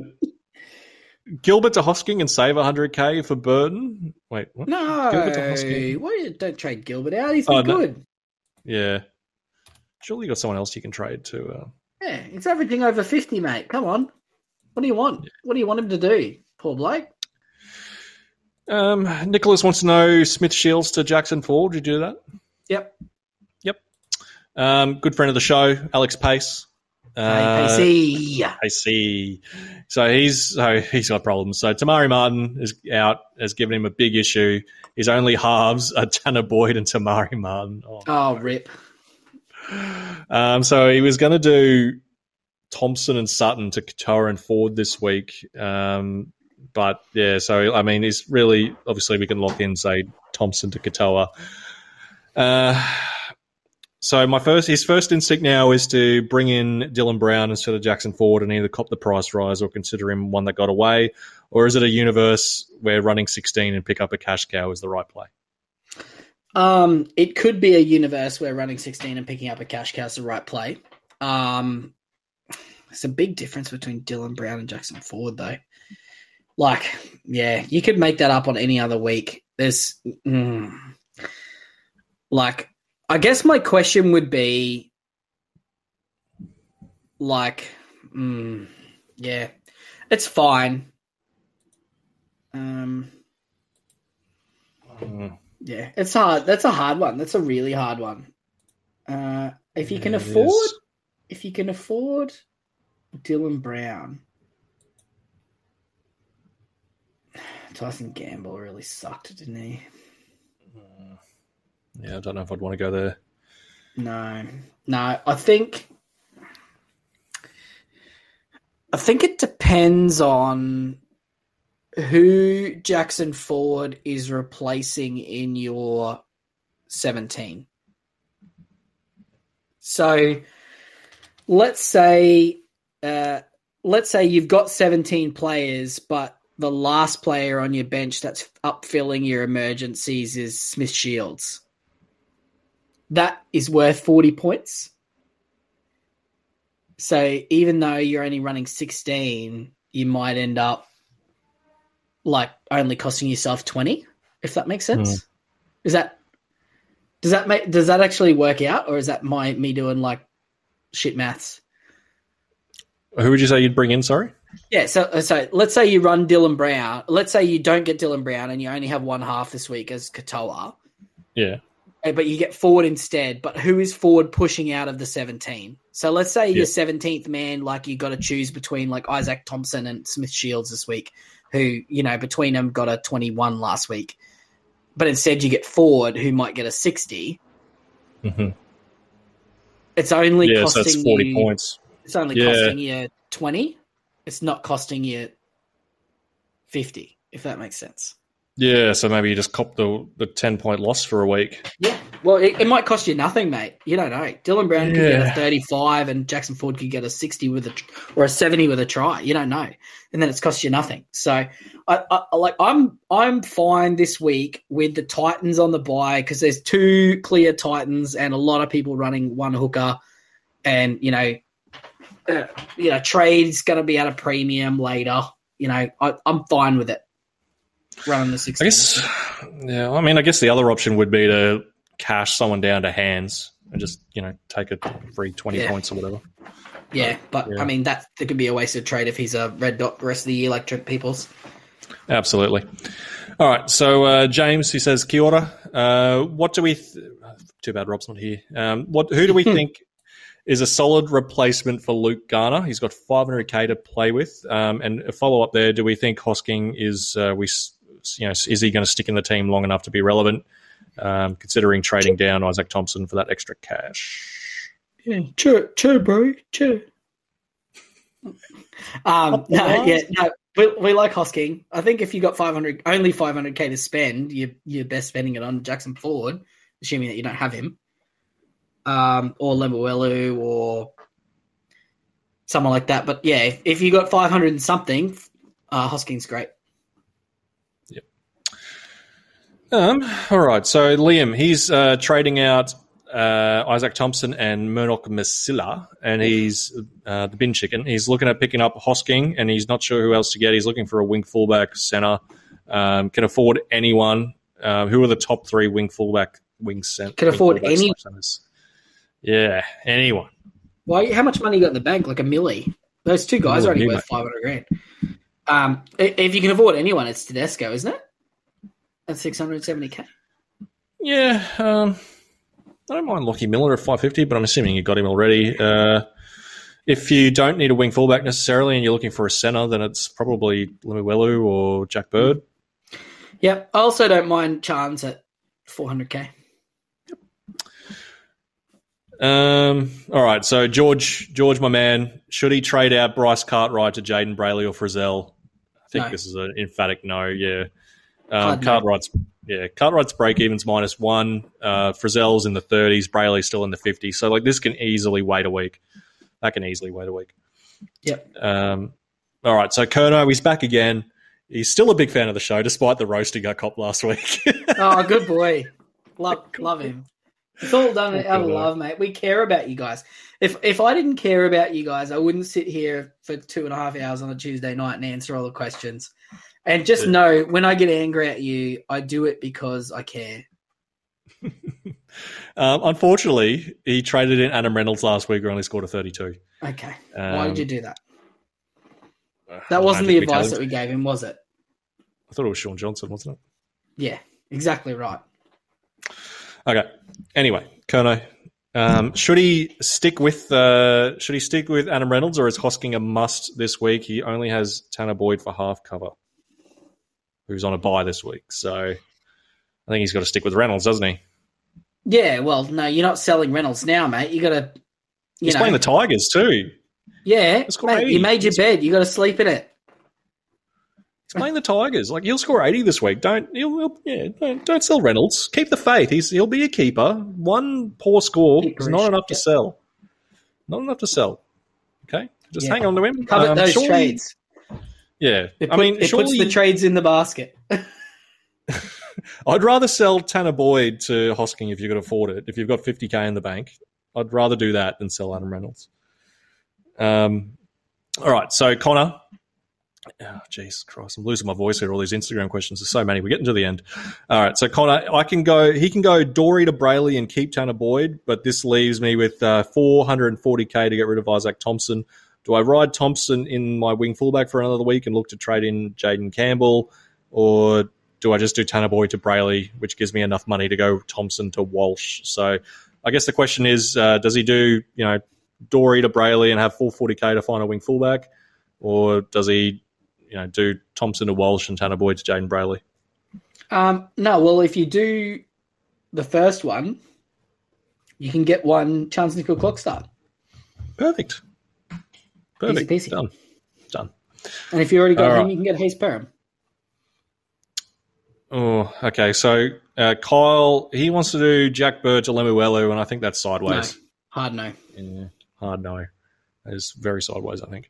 Gilbert to Hosking and save 100k for Burton. Wait, what? No, Gilbert to Hosking. why don't trade Gilbert out? He's been Oh, no. good. Yeah. Surely you got someone else you can trade to. Uh, Yeah, he's averaging over fifty, mate. Come on, what do you want? What do you want him to do? Poor Blake? um, Nicholas wants to know Smith Shields to Jackson Ford. Did you do that? Yep. Um, good friend of the show, Alex Pace. Uh, Pacey. I see. So he's so he's got problems. So Te Maire Martin is out, has given him a big issue. His only halves are Tanner Boyd and Te Maire Martin. Oh, Oh, rip. Um, so he was going to do Thompson and Sutton to Katoa and Ford this week. Um, but yeah, so I mean, it's really obviously we can lock in say Thompson to Katoa. Uh, so my first, his first instinct now is to bring in Dylan Brown instead of Jackson Ford and either cop the price rise or consider him one that got away, or is it a universe where running 16 and pick up a cash cow is the right play? Um, it could be a universe where running 16 and picking up a cash cow is the right play. Um, there's a big difference between Dylan Brown and Jackson Ford, though. Like, yeah, you could make that up on any other week. There's, mm, like, I guess my question would be, like, mm, yeah, it's fine. Um, Mm. yeah, it's hard. That's a hard one. That's a really hard one. Uh, if you can it afford, is. if you can afford Dylan Brown, Tyson Gamble really sucked, didn't he? Yeah, I don't know if I'd want to go there. No, no. I think, I think it depends on who Jackson Ford is replacing in your seventeen. So, let's say, uh, let's say you've got seventeen players, but the last player on your bench that's upfilling your emergencies is Smith Shields that is worth 40 points. So even though you're only running 16, you might end up like only costing yourself 20, if that makes sense. Hmm. Is that does that make does that actually work out or is that my me doing like shit maths? Who would you say you'd bring in? Sorry. Yeah, so uh, so let's say you run Dylan Brown. Let's say you don't get Dylan Brown and you only have one half this week as Katoa. Yeah. Uh, but you get Ford instead. But who is Ford pushing out of the 17? So let's say Yeah. your 17th man, like you got to choose between like Izaac Thompson and Smith Shields this week, who, you know, between them got a 21 last week. But instead you get Ford, who might get a 60. hmm It's only Yeah, so costing that's 40 you, points. It's only Yeah. costing you 20. It's not costing you 50, if that makes sense. Yeah, so maybe you just cop the, the 10 point loss for a week. Yeah. Well, it, it might cost you nothing, mate. You don't know. Dylan Brown could get a 35 and Jackson Ford could get a 60 with a or a 70 with a try. You don't know. And then it's cost you nothing. So I, I like I'm I'm fine this week with the Titans on the buy because there's two clear Titans and a lot of people running one hooker and you know uh, you know trade's going to be at a premium later. You know, I, I'm fine with it. Running the 16. I guess, yeah, I mean, I guess the other option would be to cash someone down to hands and just, you know, take a free 20 Yeah. points or whatever. Yeah, but Yeah. I mean that that could be a wasted trade if he's a red dot the rest of the year, like Trent Peoples. Absolutely. All right. So uh, James, who says, "Kia ora. Uh, what do we? Th- too bad Rob's not here. Um, what? Who do we think is a solid replacement for Luke Garner? He's got 500k to play with. Um, and a follow up there. Do we think Hosking is? Uh, we, you know, is he going to stick in the team long enough to be relevant? Um, considering trading down Izaac Thompson for that extra cash. Yeah, sure, sure, bro, sure. Um, no, yeah, no, we, we like Hosking. I think if you got five hundred, only five hundred k to spend, you you're best spending it on Jackson Ford, assuming that you don't have him, um, or Lemuelu or someone like that. But yeah, if, if you got five hundred and something, uh, Hosking's great. Um, all right. So Liam, he's uh, trading out uh, Izaac Thompson and Murdoch Masila, and he's uh, the bin chicken. He's looking at picking up Hosking, and he's not sure who else to get. He's looking for a wing fullback center. Um, can afford anyone. Uh, who are the top three wing fullback wing center? Can afford any- Yeah, anyone. Why? How much money you got in the bank? Like a milli. Those two guys More are only worth five hundred grand. Um, if you can afford anyone, it's Tedesco, isn't it? At six hundred seventy k. Yeah, um, I don't mind Lockie Miller at 550, but I'm assuming you got him already. Uh, if you don't need a wing fullback necessarily and you're looking for a centre, then it's probably Lemuelu or Jack Bird. Yep. I also don't mind Charnze at four hundred k. Um, all right, so George, George, my man, should he trade out Bryce Cartwright to Jayden Brailey or Frizell? I think No. this is an emphatic no. Yeah, um. Cartwright's Yeah, Cartwright's break even's minus one. Uh, Frizell's in the 30s. Brailey's still in the 50s. So, like, this can easily wait a week. That can easily wait a week. Yep. Um, all right. So, Kerno, he's back again. He's still a big fan of the show, despite the roasting I copped last week. oh, good boy. Love, love him. It's all done Good out of love, mate. We care about you guys. If if I didn't care about you guys, I wouldn't sit here for two and a half hours on a Tuesday night and answer all the questions. And just Yeah. know when I get angry at you, I do it because I care. um, unfortunately, he traded in Adam Reynolds last week, who only scored a 32. Okay. Um, Why did you do that? That wasn't the advice that we gave him, was it? I thought it was Shaun Johnson, wasn't it? Yeah, exactly right. Okay. Anyway, Kerno, um, should he stick with uh, should he stick with Adam Reynolds or is Hosking a must this week? He only has Tanner Boyd for half cover, who's on a buy this week. So I think he's got to stick with Reynolds, doesn't he? Yeah, well, no, you're not selling Reynolds now, mate. You got to, you He's know, playing the Tigers too. yeah, mate, you made your bed. You got to sleep in it. He's playing the Tigers. Like he'll score eighty this week. Don't he'll, he'll- yeah, don't, don't sell Reynolds. Keep the faith. He's he'll be a keeper. One poor score is not enough to sell. Not enough to sell. Okay, just Yeah. hang on to him. Cover Um, those surely- trades. Yeah, It, I mean, it surely puts the trades in the basket. I'd rather sell Tanner Boyd to Hosking if you could afford it. If you've got 50k in the bank, I'd rather do that than sell Adam Reynolds. Um, all right, so Connor. Oh, Jesus Christ, I'm losing my voice here. All these Instagram questions. There's so many. We're getting to the end. All right, so Connor, I can go. He can go Doorey to Brailey and keep Tanner Boyd, but this leaves me with uh, 440k to get rid of Izaac Thompson. Do I ride Thompson in my wing fullback for another week and look to trade in Jayden Campbell, or do I just do Tanner Boyd to Brailey, which gives me enough money to go Thompson to Walsh? So I guess the question is, uh, does he do you know Doorey to Brailey and have full 40k to find a wing fullback, or does he you know do Thompson to Walsh and Tanner Boyd to Jayden Brailey? Um, no, well, if you do the first one, you can get one Charnze Nicoll-Klokstad. Perfect, perfect, Easy peasy. done, done. And if you already got All him, right. you can get Hayze Perham. Oh, okay. So uh, Kyle, he wants to do Jack Bird to Lemuelu, and I think that's sideways. Hard no. Yeah, hard no. That is very sideways, I think.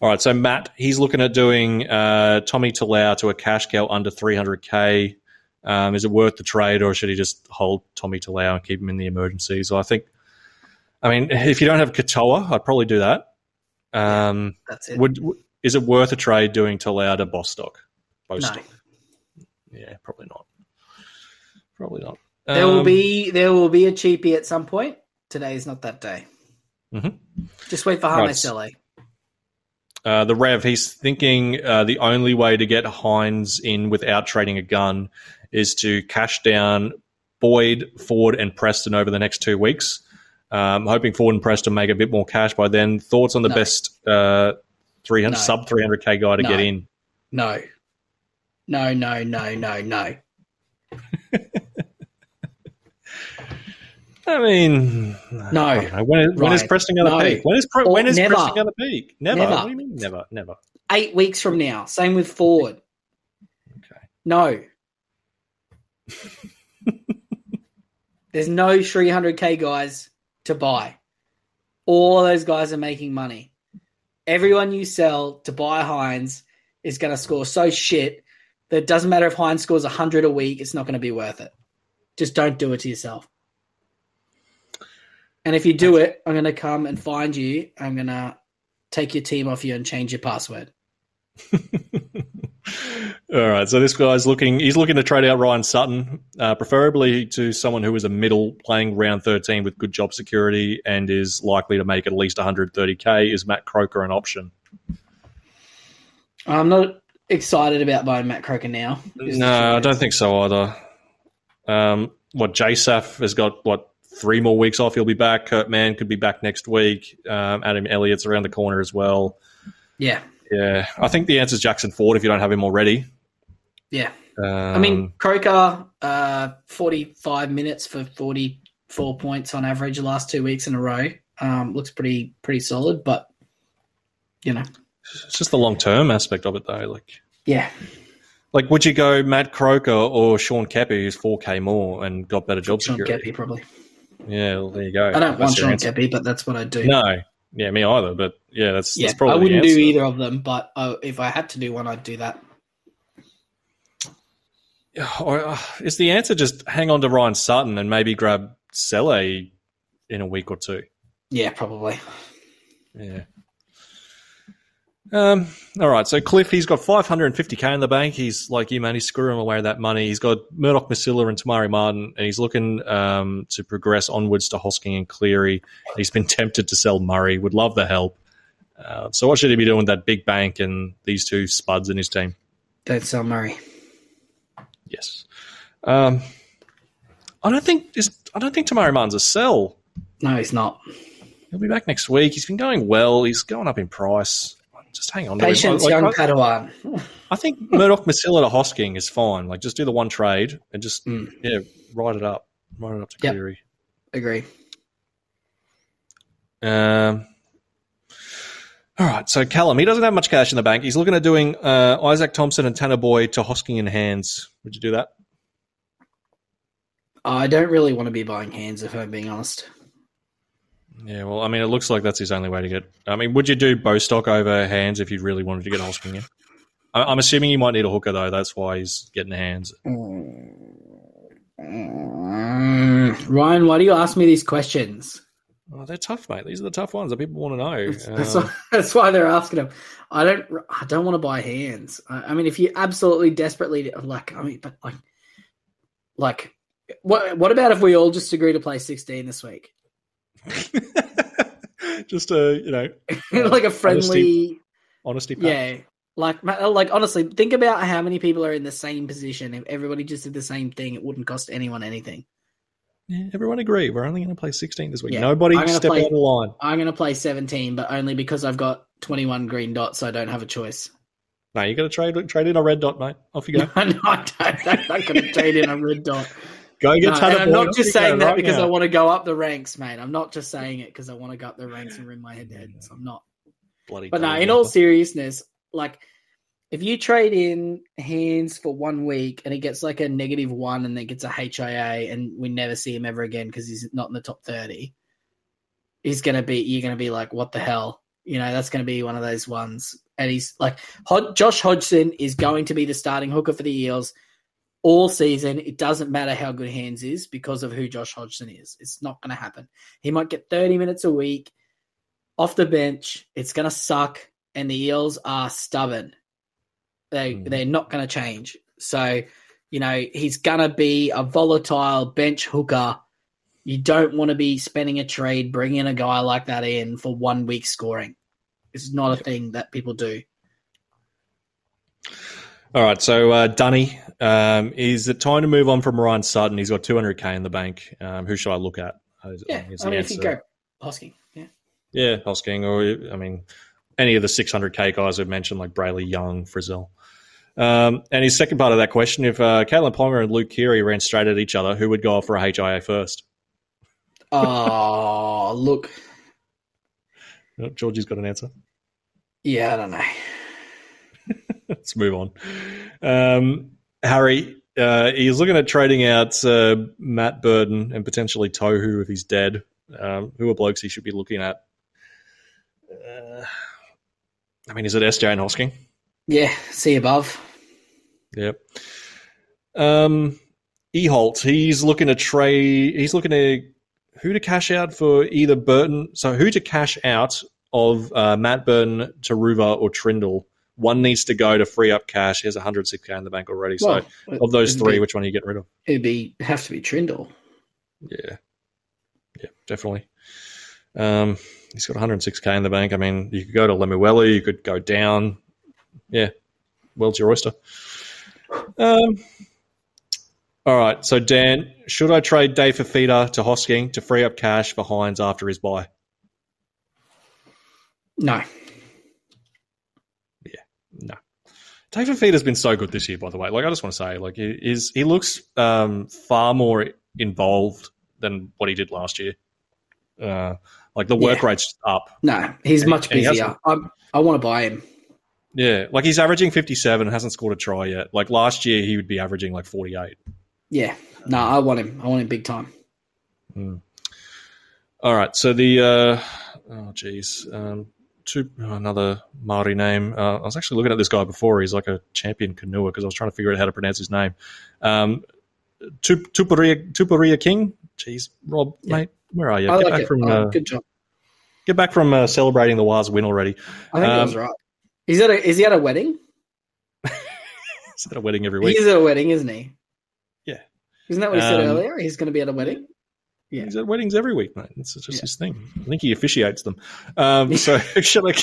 All right, so Matt, he's looking at doing uh, Tommy Talau to a cash cow under 300k. Um, is it worth the trade, or should he just hold Tommy Talau and keep him in the emergency? So I think, I mean, if you don't have Katoa, I'd probably do that. Um, That's it. would is it worth a trade doing Talau to Bostock? no. Bostock. Yeah, probably not. Probably not. There will Um, be there will be a cheapie at some point. Today is not that day. Mm-hmm. Just wait for Right. Hame Sele. Uh, the Rev, he's thinking uh, the only way to get Hynes in without trading a gun is to cash down Boyd, Ford, and Preston over the next two weeks. Um, hoping Ford and Preston make a bit more cash by then. Thoughts on the No. best uh, 300 No. sub 300k guy to No. get in? No. No, no, no, no, no. I mean, No. I. When is, when is Preston going to No. peak? When is, Pre- when is never. Preston going to peak? Never. Never. What do you mean never? Never. Eight weeks from now. Same with Ford. Okay. No. There's no 300k guys to buy. All those guys are making money. Everyone you sell to buy Hynes is going to score so shit that it doesn't matter if Hynes scores 100 a week, it's not going to be worth it. Just don't do it to yourself. And if you do it, I'm going to come and find you. I'm going to take your team off you and change your password. All right, so this guy's looking. He's looking to trade out Ryan Sutton, uh, preferably to someone who is a middle playing round thirteen with good job security and is likely to make at least 130k. Is Matt Croker an option? I'm not excited about buying Matt Croker now. No, I don't think so either. Um, what JSAF has got what three more weeks off? He'll be back. Kurt Mann could be back next week. Um, Adam Elliott's around the corner as well. Yeah, Yeah, I think the answer is Jackson Ford if you don't have him already. yeah. Um, I mean, Croker, uh, 45 minutes for 44 points on average the last two weeks in a row. Um, looks pretty pretty solid, but you know, it's just the long term aspect of it though. Like yeah, Like, would you go Matt Croker or Sean Keppie, who's 4K more and got better job Sean security? Keppie, probably. Yeah, well, there you go. I don't That's want Sean answer. Keppie, but that's what I do. No, yeah, me either. But yeah, that's, yeah, that's probably I wouldn't do either of them, but uh, if I had to do one, I'd do that. Or, uh, is the answer just hang on to Ryan Sutton and maybe grab Sele in a week or two? Yeah, probably. Yeah. Um. All right. So Cliff, he's got 550k in the bank. He's like you, man. He's screwing away that money. He's got Murdoch, Masila, and Te Maire Martin, and he's looking um, to progress onwards to Hosking and Cleary. He's been tempted to sell Murray. Would love the help. Uh, so what should he be doing with that big bank and these two spuds in his team? Don't sell Murray. Yes. Um. I don't think this. I don't think Te Maire Martin's a sell. No, he's not. He'll be back next week. He's been going well. He's going up in price. Just hang on. Patience, Like, young I- Padawan. I think Murdoch Masila to Hosking is fine. Like, just do the one trade and just Mm. yeah, write it up, write it up to Yep. Cleary. Agree. Um, all right, so Callum, he doesn't have much cash in the bank. He's looking at doing uh, Izaac Thompson and Tanner Boy to Hosking in hands. Would you do that? I don't really want to be buying hands, if I'm being honest. Yeah, well, I mean, it looks like that's his only way to get. I mean, would you do Bostock over hands if you really wanted to get Hosking in? I- I'm assuming you might need a hooker though. That's why he's getting the hands. Mm, Ryan, why do you ask me these questions? Oh, they're tough, mate. These are the tough ones that people want to know. That's, Um, why, that's why they're asking them. I don't. I don't want to buy hands. I, I mean, if you absolutely desperately like, I mean, but like, like, what? What about if we all just agree to play sixteen this week? just a you know like a uh, friendly, honesty. Pact. yeah. Like, like honestly, think about how many people are in the same position. If everybody just did the same thing, it wouldn't cost anyone anything. Yeah, everyone agree. We're only going to play 16 this week. Yeah, Nobody step play- out of line. I'm going to play 17, but only because I've got 21 green dots, so I don't have a choice. No, you got to trade trade in a red dot, mate. Off you go. no, I don't. I'm not going to trade in a red dot. Go get No, Tanner I'm not just saying that right because now. I want to go up the ranks, mate. I'm not just saying it because I want to go up the ranks and win my head to head. I'm not. Bloody But no, in all seriousness, like if you trade in hands for one week and he gets like a negative one and then gets a HIA and we never see him ever again because he's not in the top 30, he's going to be, you're going to be like, what the hell? You know, that's going to be one of those ones. And he's like, Hod- Josh Hodgson is going to be the starting hooker for the Eels all season. It doesn't matter how good Hands is because of who Josh Hodgson is. It's not going to happen. He might get 30 minutes a week off the bench. It's going to suck. And the Eels are stubborn. They, Mhm. They're not going to change. So, you know, he's going to be a volatile bench hooker. You don't want to be spending a trade, bringing a guy like that in for one week scoring. It's not a thing that people do. All right, so uh, Dunny, um, is it time to move on from Ryan Sutton? He's got 200k in the bank. Um, who should I look at? Yeah, I the mean, if you go Hosking, yeah. Yeah, Hosking, or I mean, any of the 600k guys I've mentioned, like Brailey Young, Frizell. Um, and his second part of that question: If uh, Kalyn Ponga and Luke Keary ran straight at each other, who would go off for a HIA first? Oh, look. Georgie's got an answer. Yeah, I don't know. Let's move on. Um, Harry, uh, he's looking at trading out uh, Matt Burton and potentially Tohu if he's dead. Um, who are blokes he should be looking at? Uh, I mean, is it SJ and Hosking? Yeah, see above. Yep. Um, Eholt, he's looking to trade. He's looking to who to cash out for either Burton. So who to cash out of uh, Matt Burton, Taruva, or Trindall. One needs to go to free up cash. He has 106k in the bank already. So Well, of those three, be, which one are you getting rid of? it'd be have to be Trindall. Yeah, yeah, definitely. Um, he's got 106k in the bank. I mean, you could go to Lemuelu, you could go down. Yeah, world's your oyster. Um, all right, so Dan, should I trade Dave Fifita to Hosking to free up cash for Hynes after his bye? No. Dave Fifita's been so good this year, by the way. Like, I just want to say, like, he is he looks um, far more involved than what he did last year. Uh, like the work Yeah. rate's up. no, he's And much he busier. I'm, I want to buy him. Yeah, like he's averaging 57, hasn't scored a try yet. Like last year, he would be averaging like 48. Yeah, no, I want him. I want him big time. All right, so the uh, oh geez, um, two, another Maori name. Uh, I was actually looking at this guy before. He's like a champion canoer because I was trying to figure out how to pronounce his name. Um, Tup- Tupuria, Tupuria King. Jeez, Rob, Yeah. mate, where are you? I Get like back it. from Oh, uh, good job. get back from uh, celebrating the Wars win already. I think um, I was right. Is that a, is he at a wedding? He's at a wedding every week. He's at a wedding, isn't he? Yeah. Isn't that what he said Um, earlier? He's going to be at a wedding. Yeah. He's at weddings every week, mate. It's just Yeah. his thing. I think he officiates them. Um, so should I?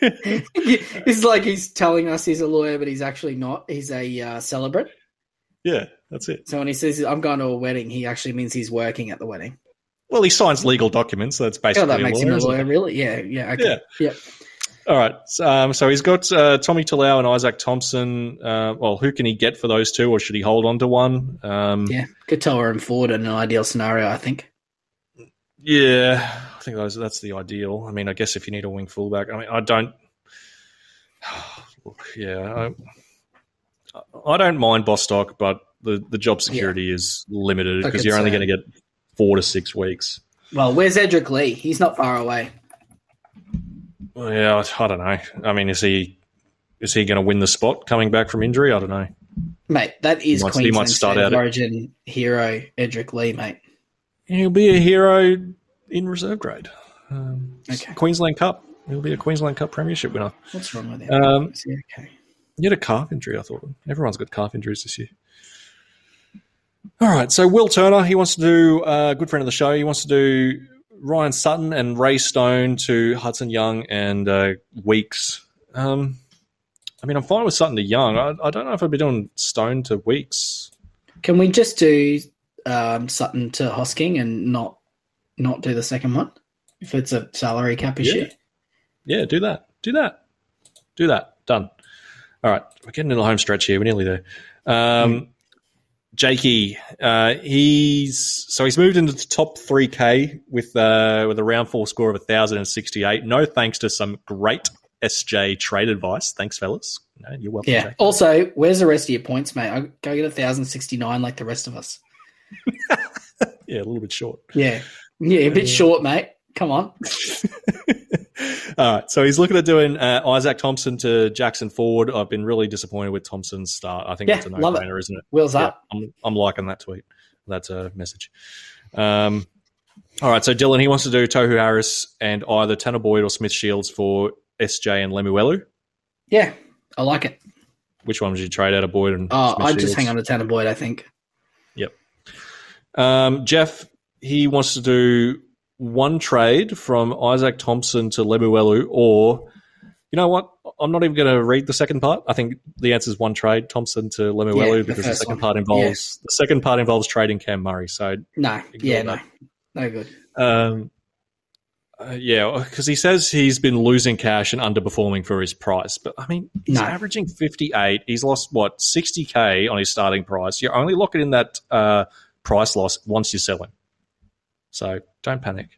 it's like he's telling us he's a lawyer, but he's actually not. He's a uh, celebrant. yeah, that's it. So when he says I'm going to a wedding, he actually means he's working at the wedding. Well, he signs legal documents, so that's Oh, basically that makes him a lawyer, really? Yeah, yeah, okay. Yeah. yeah. All right. So, um, so he's got uh, Tommy Talau and Izaac Thompson. Uh, well, who can he get for those two, or should he hold on to one? Um, Yeah. Katoa and Ford in an ideal scenario, I think. yeah, I think those, that's the ideal. I mean, I guess if you need a wing fullback, I mean, I don't. Look, yeah, I, I don't mind Bostock, but the, the job security is limited because you're only going to get four to six weeks. Well, where's Edrick Lee? He's not far away. Yeah, I, don't know. I mean, is he is he going to win the spot coming back from injury? I don't know. Mate, that is He might- he might start out of at- Origin hero Edrick Lee, mate. He'll be a hero in reserve grade. Um, Okay. Queensland Cup. He'll be a Queensland Cup premiership winner. What's wrong with him? Um, okay? he had a calf injury, I thought. Everyone's got calf injuries this year. All right, so Will Turner, he wants to do, uh, good friend of the show, he wants to do Ryan Sutton and Ray Stone to Hudson Young and uh, Weeks. Um, I mean, I'm fine with Sutton to Young. I, I don't know if I'd be doing Stone to Weeks. Can we just do um, Sutton to Hosking and not not do the second one if it's a salary cap issue? Yeah. Yeah, do that. Do that. Do that. Done. All right, we're getting into the home stretch here. We're nearly there. Um, Jakey, uh, he's so he's moved into the top three K with uh, with a round four score of thousand and sixty eight. No thanks to some great SJ trade advice. Thanks, fellas. No, you're welcome. Yeah. Jakey. Also, where's the rest of your points, mate? I go get a thousand sixty nine like the rest of us. yeah, a little bit short. Yeah. Yeah, a bit short, mate. Come on. All right, so he's looking at doing uh, Izaac Thompson to Jackson Ford. I've been really disappointed with Thompson's start. I think Yeah, that's a it. no-brainer, isn't it? Wheels Yeah, up. I'm, I'm liking that tweet. That's a message. Um, all right, so Dylan, he wants to do Tohu Harris and either Tanah Boyd or Smith Shields for SJ and Lemuelu. Yeah, I like it. Which one would you trade out of Boyd and Oh, I'd just hang on to Tanah Boyd, I think. Yep. Um, Jeff, he wants to do one trade from Izaac Thompson to Lemuelu, or you know what? I'm not even going to read the second part. I think the answer is one trade, Thompson to Lemuelu, Yeah, because the second one. part involves the second part involves trading Cam Murray. So No. Yeah, no. No good. Um, uh, yeah, because he says he's been losing cash and underperforming for his price. But I mean, he's No. averaging 58. He's lost, what, 60K on his starting price. You're only locking in that uh, price loss once you sell him. So don't panic.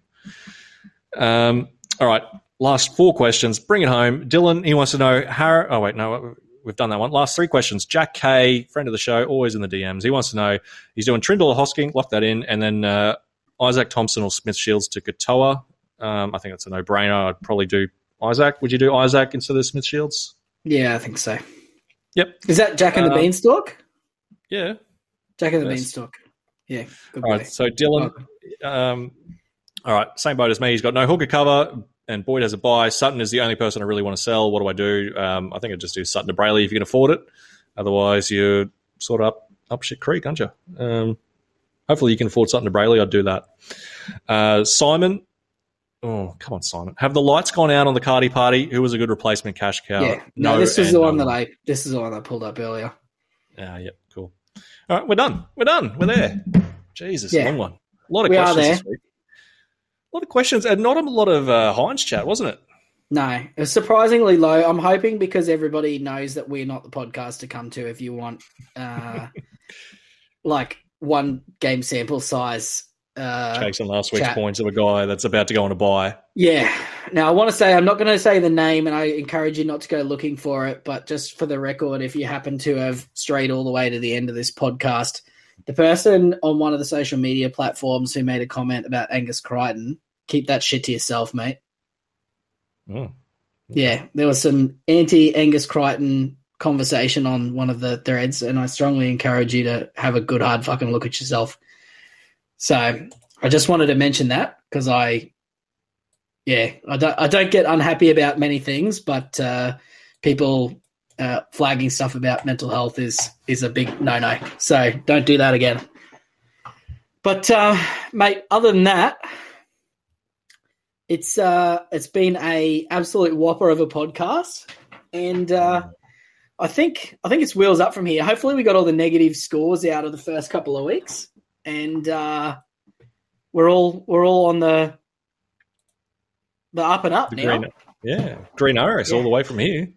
Um, all right, last four questions. Bring it home. Dylan, he wants to know how. Oh, wait, no, we've done that one. Last three questions. Jack K, friend of the show, always in the DMs. He wants to know he's doing Trindall or Hosking, lock that in, and then uh, Izaac Thompson or Smith Shields to Katoa. Um, I think that's a no brainer. I'd probably do Isaac. Would you do Isaac instead of Smith Shields? Yeah, I think so. Yep. Is that Jack and the Uh, Beanstalk? Yeah. Jack and the yes. Beanstalk. Yeah, All right. So Dylan, um, all right, same boat as me. He's got no hooker cover, and Boyd has a bye. Sutton is the only person I really want to sell. What do I do? Um, I think I'd just do Sutton to Brailey if you can afford it. Otherwise, you're sort of up up shit creek, aren't you? Um, hopefully, you can afford Sutton to Brailey. I'd do that. Uh, Simon. Oh, come on, Simon. Have the lights gone out on the Cardi party? Who was a good replacement cash cow? yeah. No, this is the one no. that I this is the one I pulled up earlier. Ah, yep, cool. All right, we're done. We're done. We're there. Jesus, Yeah. long one. A lot of We are questions there. this week. A lot of questions and not a lot of uh, Hynes chat, wasn't it? No, it's surprisingly low. I'm hoping because everybody knows that we're not the podcast to come to if you want uh like one game sample size uh, Chasing last week's chat. points of a guy that's about to go on a bye. Yeah. Now, I want to say, I'm not going to say the name, and I encourage you not to go looking for it, but just for the record, if you happen to have strayed all the way to the end of this podcast, the person on one of the social media platforms who made a comment about Angus Crichton, keep that shit to yourself, mate. Mm. Yeah, there was some anti Angus Crichton conversation on one of the threads, and I strongly encourage you to have a good hard fucking look at yourself. So I just wanted to mention that because I, yeah, I don't, I don't get unhappy about many things, but uh, people uh, flagging stuff about mental health is is a big no no. So don't do that again. But uh, mate, other than that, it's uh, it's been a absolute whopper of a podcast, and uh, I think I think it's wheels up from here. Hopefully, we got all the negative scores out of the first couple of weeks, and uh, we're all we're all on the the up and up The now. green, yeah, green Iris all the way from here.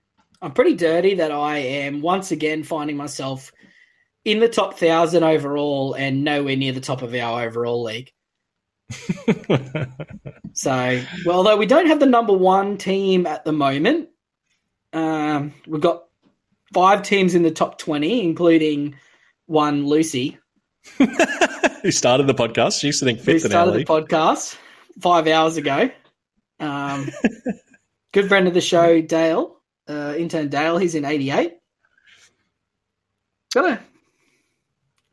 I'm pretty dirty that I am once again finding myself in the top thousand overall and nowhere near the top of our overall league. So, well, although we don't have the number one team at the moment, um, we've got five teams in the top 20, including one Lucy, Who started the podcast? She used to think who fifth our started the league. podcast five hours ago. Um, good friend of the show, Dale, uh, intern Dale, he's in 88. Got a.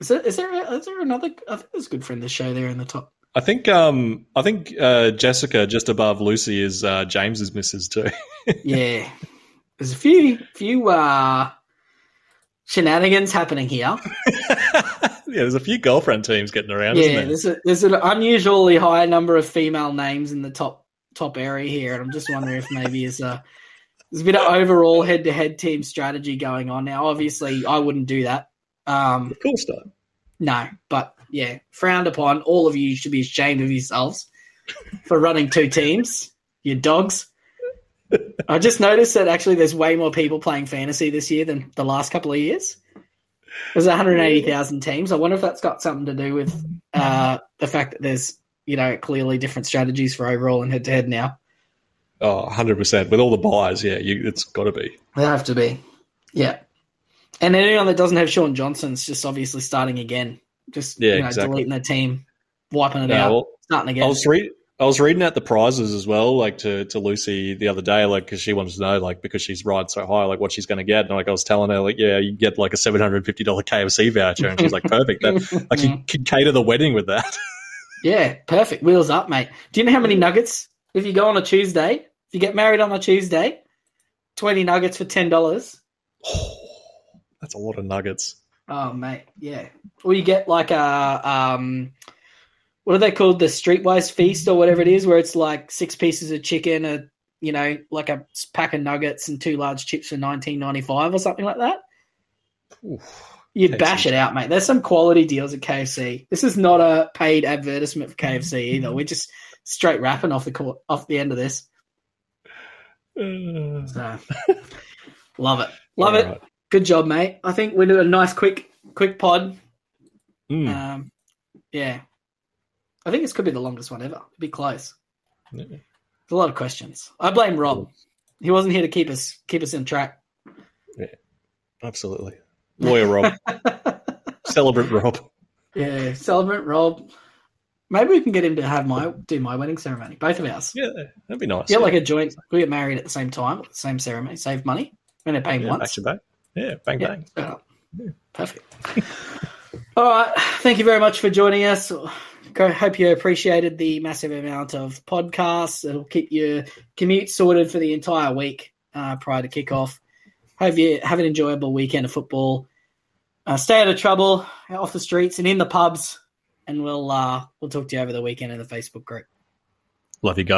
Is there, is there is there another? I think there's a good friend of the show there in the top. I think um I think uh, Jessica just above Lucy is uh, James's missus too. yeah, there's a few few uh, shenanigans happening here. yeah, there's a few girlfriend teams getting around, isn't yeah, there? there's a, there's an unusually high number of female names in the top top area here, and I'm just wondering if maybe is a there's a bit of overall head to head team strategy going on now. Obviously, I wouldn't do that. Um, Of course not. no, but yeah, frowned upon. All of you should be ashamed of yourselves for running two teams. You dogs. I just noticed that actually there's way more people playing fantasy this year than the last couple of years. There's 180,000 teams. I wonder if that's got something to do with uh, the fact that there's, you know, clearly different strategies for overall and head to head now. Oh, 100%. With all the byes, yeah, you, it's got to be. They have to be. Yeah. And anyone that doesn't have Shaun Johnson's just obviously starting again. Just Yeah, you know, exactly. deleting their team, wiping it No, out, well, starting I was re- I was reading out the prizes as well, like to, to Lucy the other day, like because she wanted to know, like because she's riding so high, like what she's going to get. And like I was telling her, like yeah, you get like a seven hundred fifty dollar KFC voucher, and she's like, perfect. That, like you mm. can cater the wedding with that. Yeah, perfect. Wheels up, mate. Do you know how many nuggets? If you go on a Tuesday, if you get married on a Tuesday, 20 nuggets for $10. That's a lot of nuggets. Oh, mate. Yeah. Or you get like a, um, what are they called? The Streetwise Feast or whatever it is, where it's like six pieces of chicken, a, you know, like a pack of nuggets and two large chips for 19.95 or something like that. Oof. You'd bash it out, mate. There's some quality deals at KFC. This is not a paid advertisement for KFC either. We're just straight rapping off the court, off the end of this. Uh, So love it, love it. alright. Good job, mate. I think we did a nice, quick, quick pod. Mm. Um, yeah, I think this could be the longest one ever. It'd be close. Yeah. There's a lot of questions. I blame Rob. He wasn't here to keep us keep us in track. Yeah. Absolutely. Lawyer Rob. Celebrant Rob. Yeah, celebrant Rob. Maybe we can get him to have my do my wedding ceremony, both of ours. Yeah, that'd be nice. Yeah, like a joint. We get married at the same time, the same ceremony, save money. We're going to pay him back once. to back. Yeah, bang Yeah, bang. up. Perfect. All right. Thank you very much for joining us. Go- Hope you appreciated the massive amount of podcasts. It'll keep your commute sorted for the entire week uh, prior to kickoff. Hope you have an enjoyable weekend of football. Uh, stay out of trouble, off the streets and in the pubs, and we'll uh, we'll talk to you over the weekend in the Facebook group. Love you guys.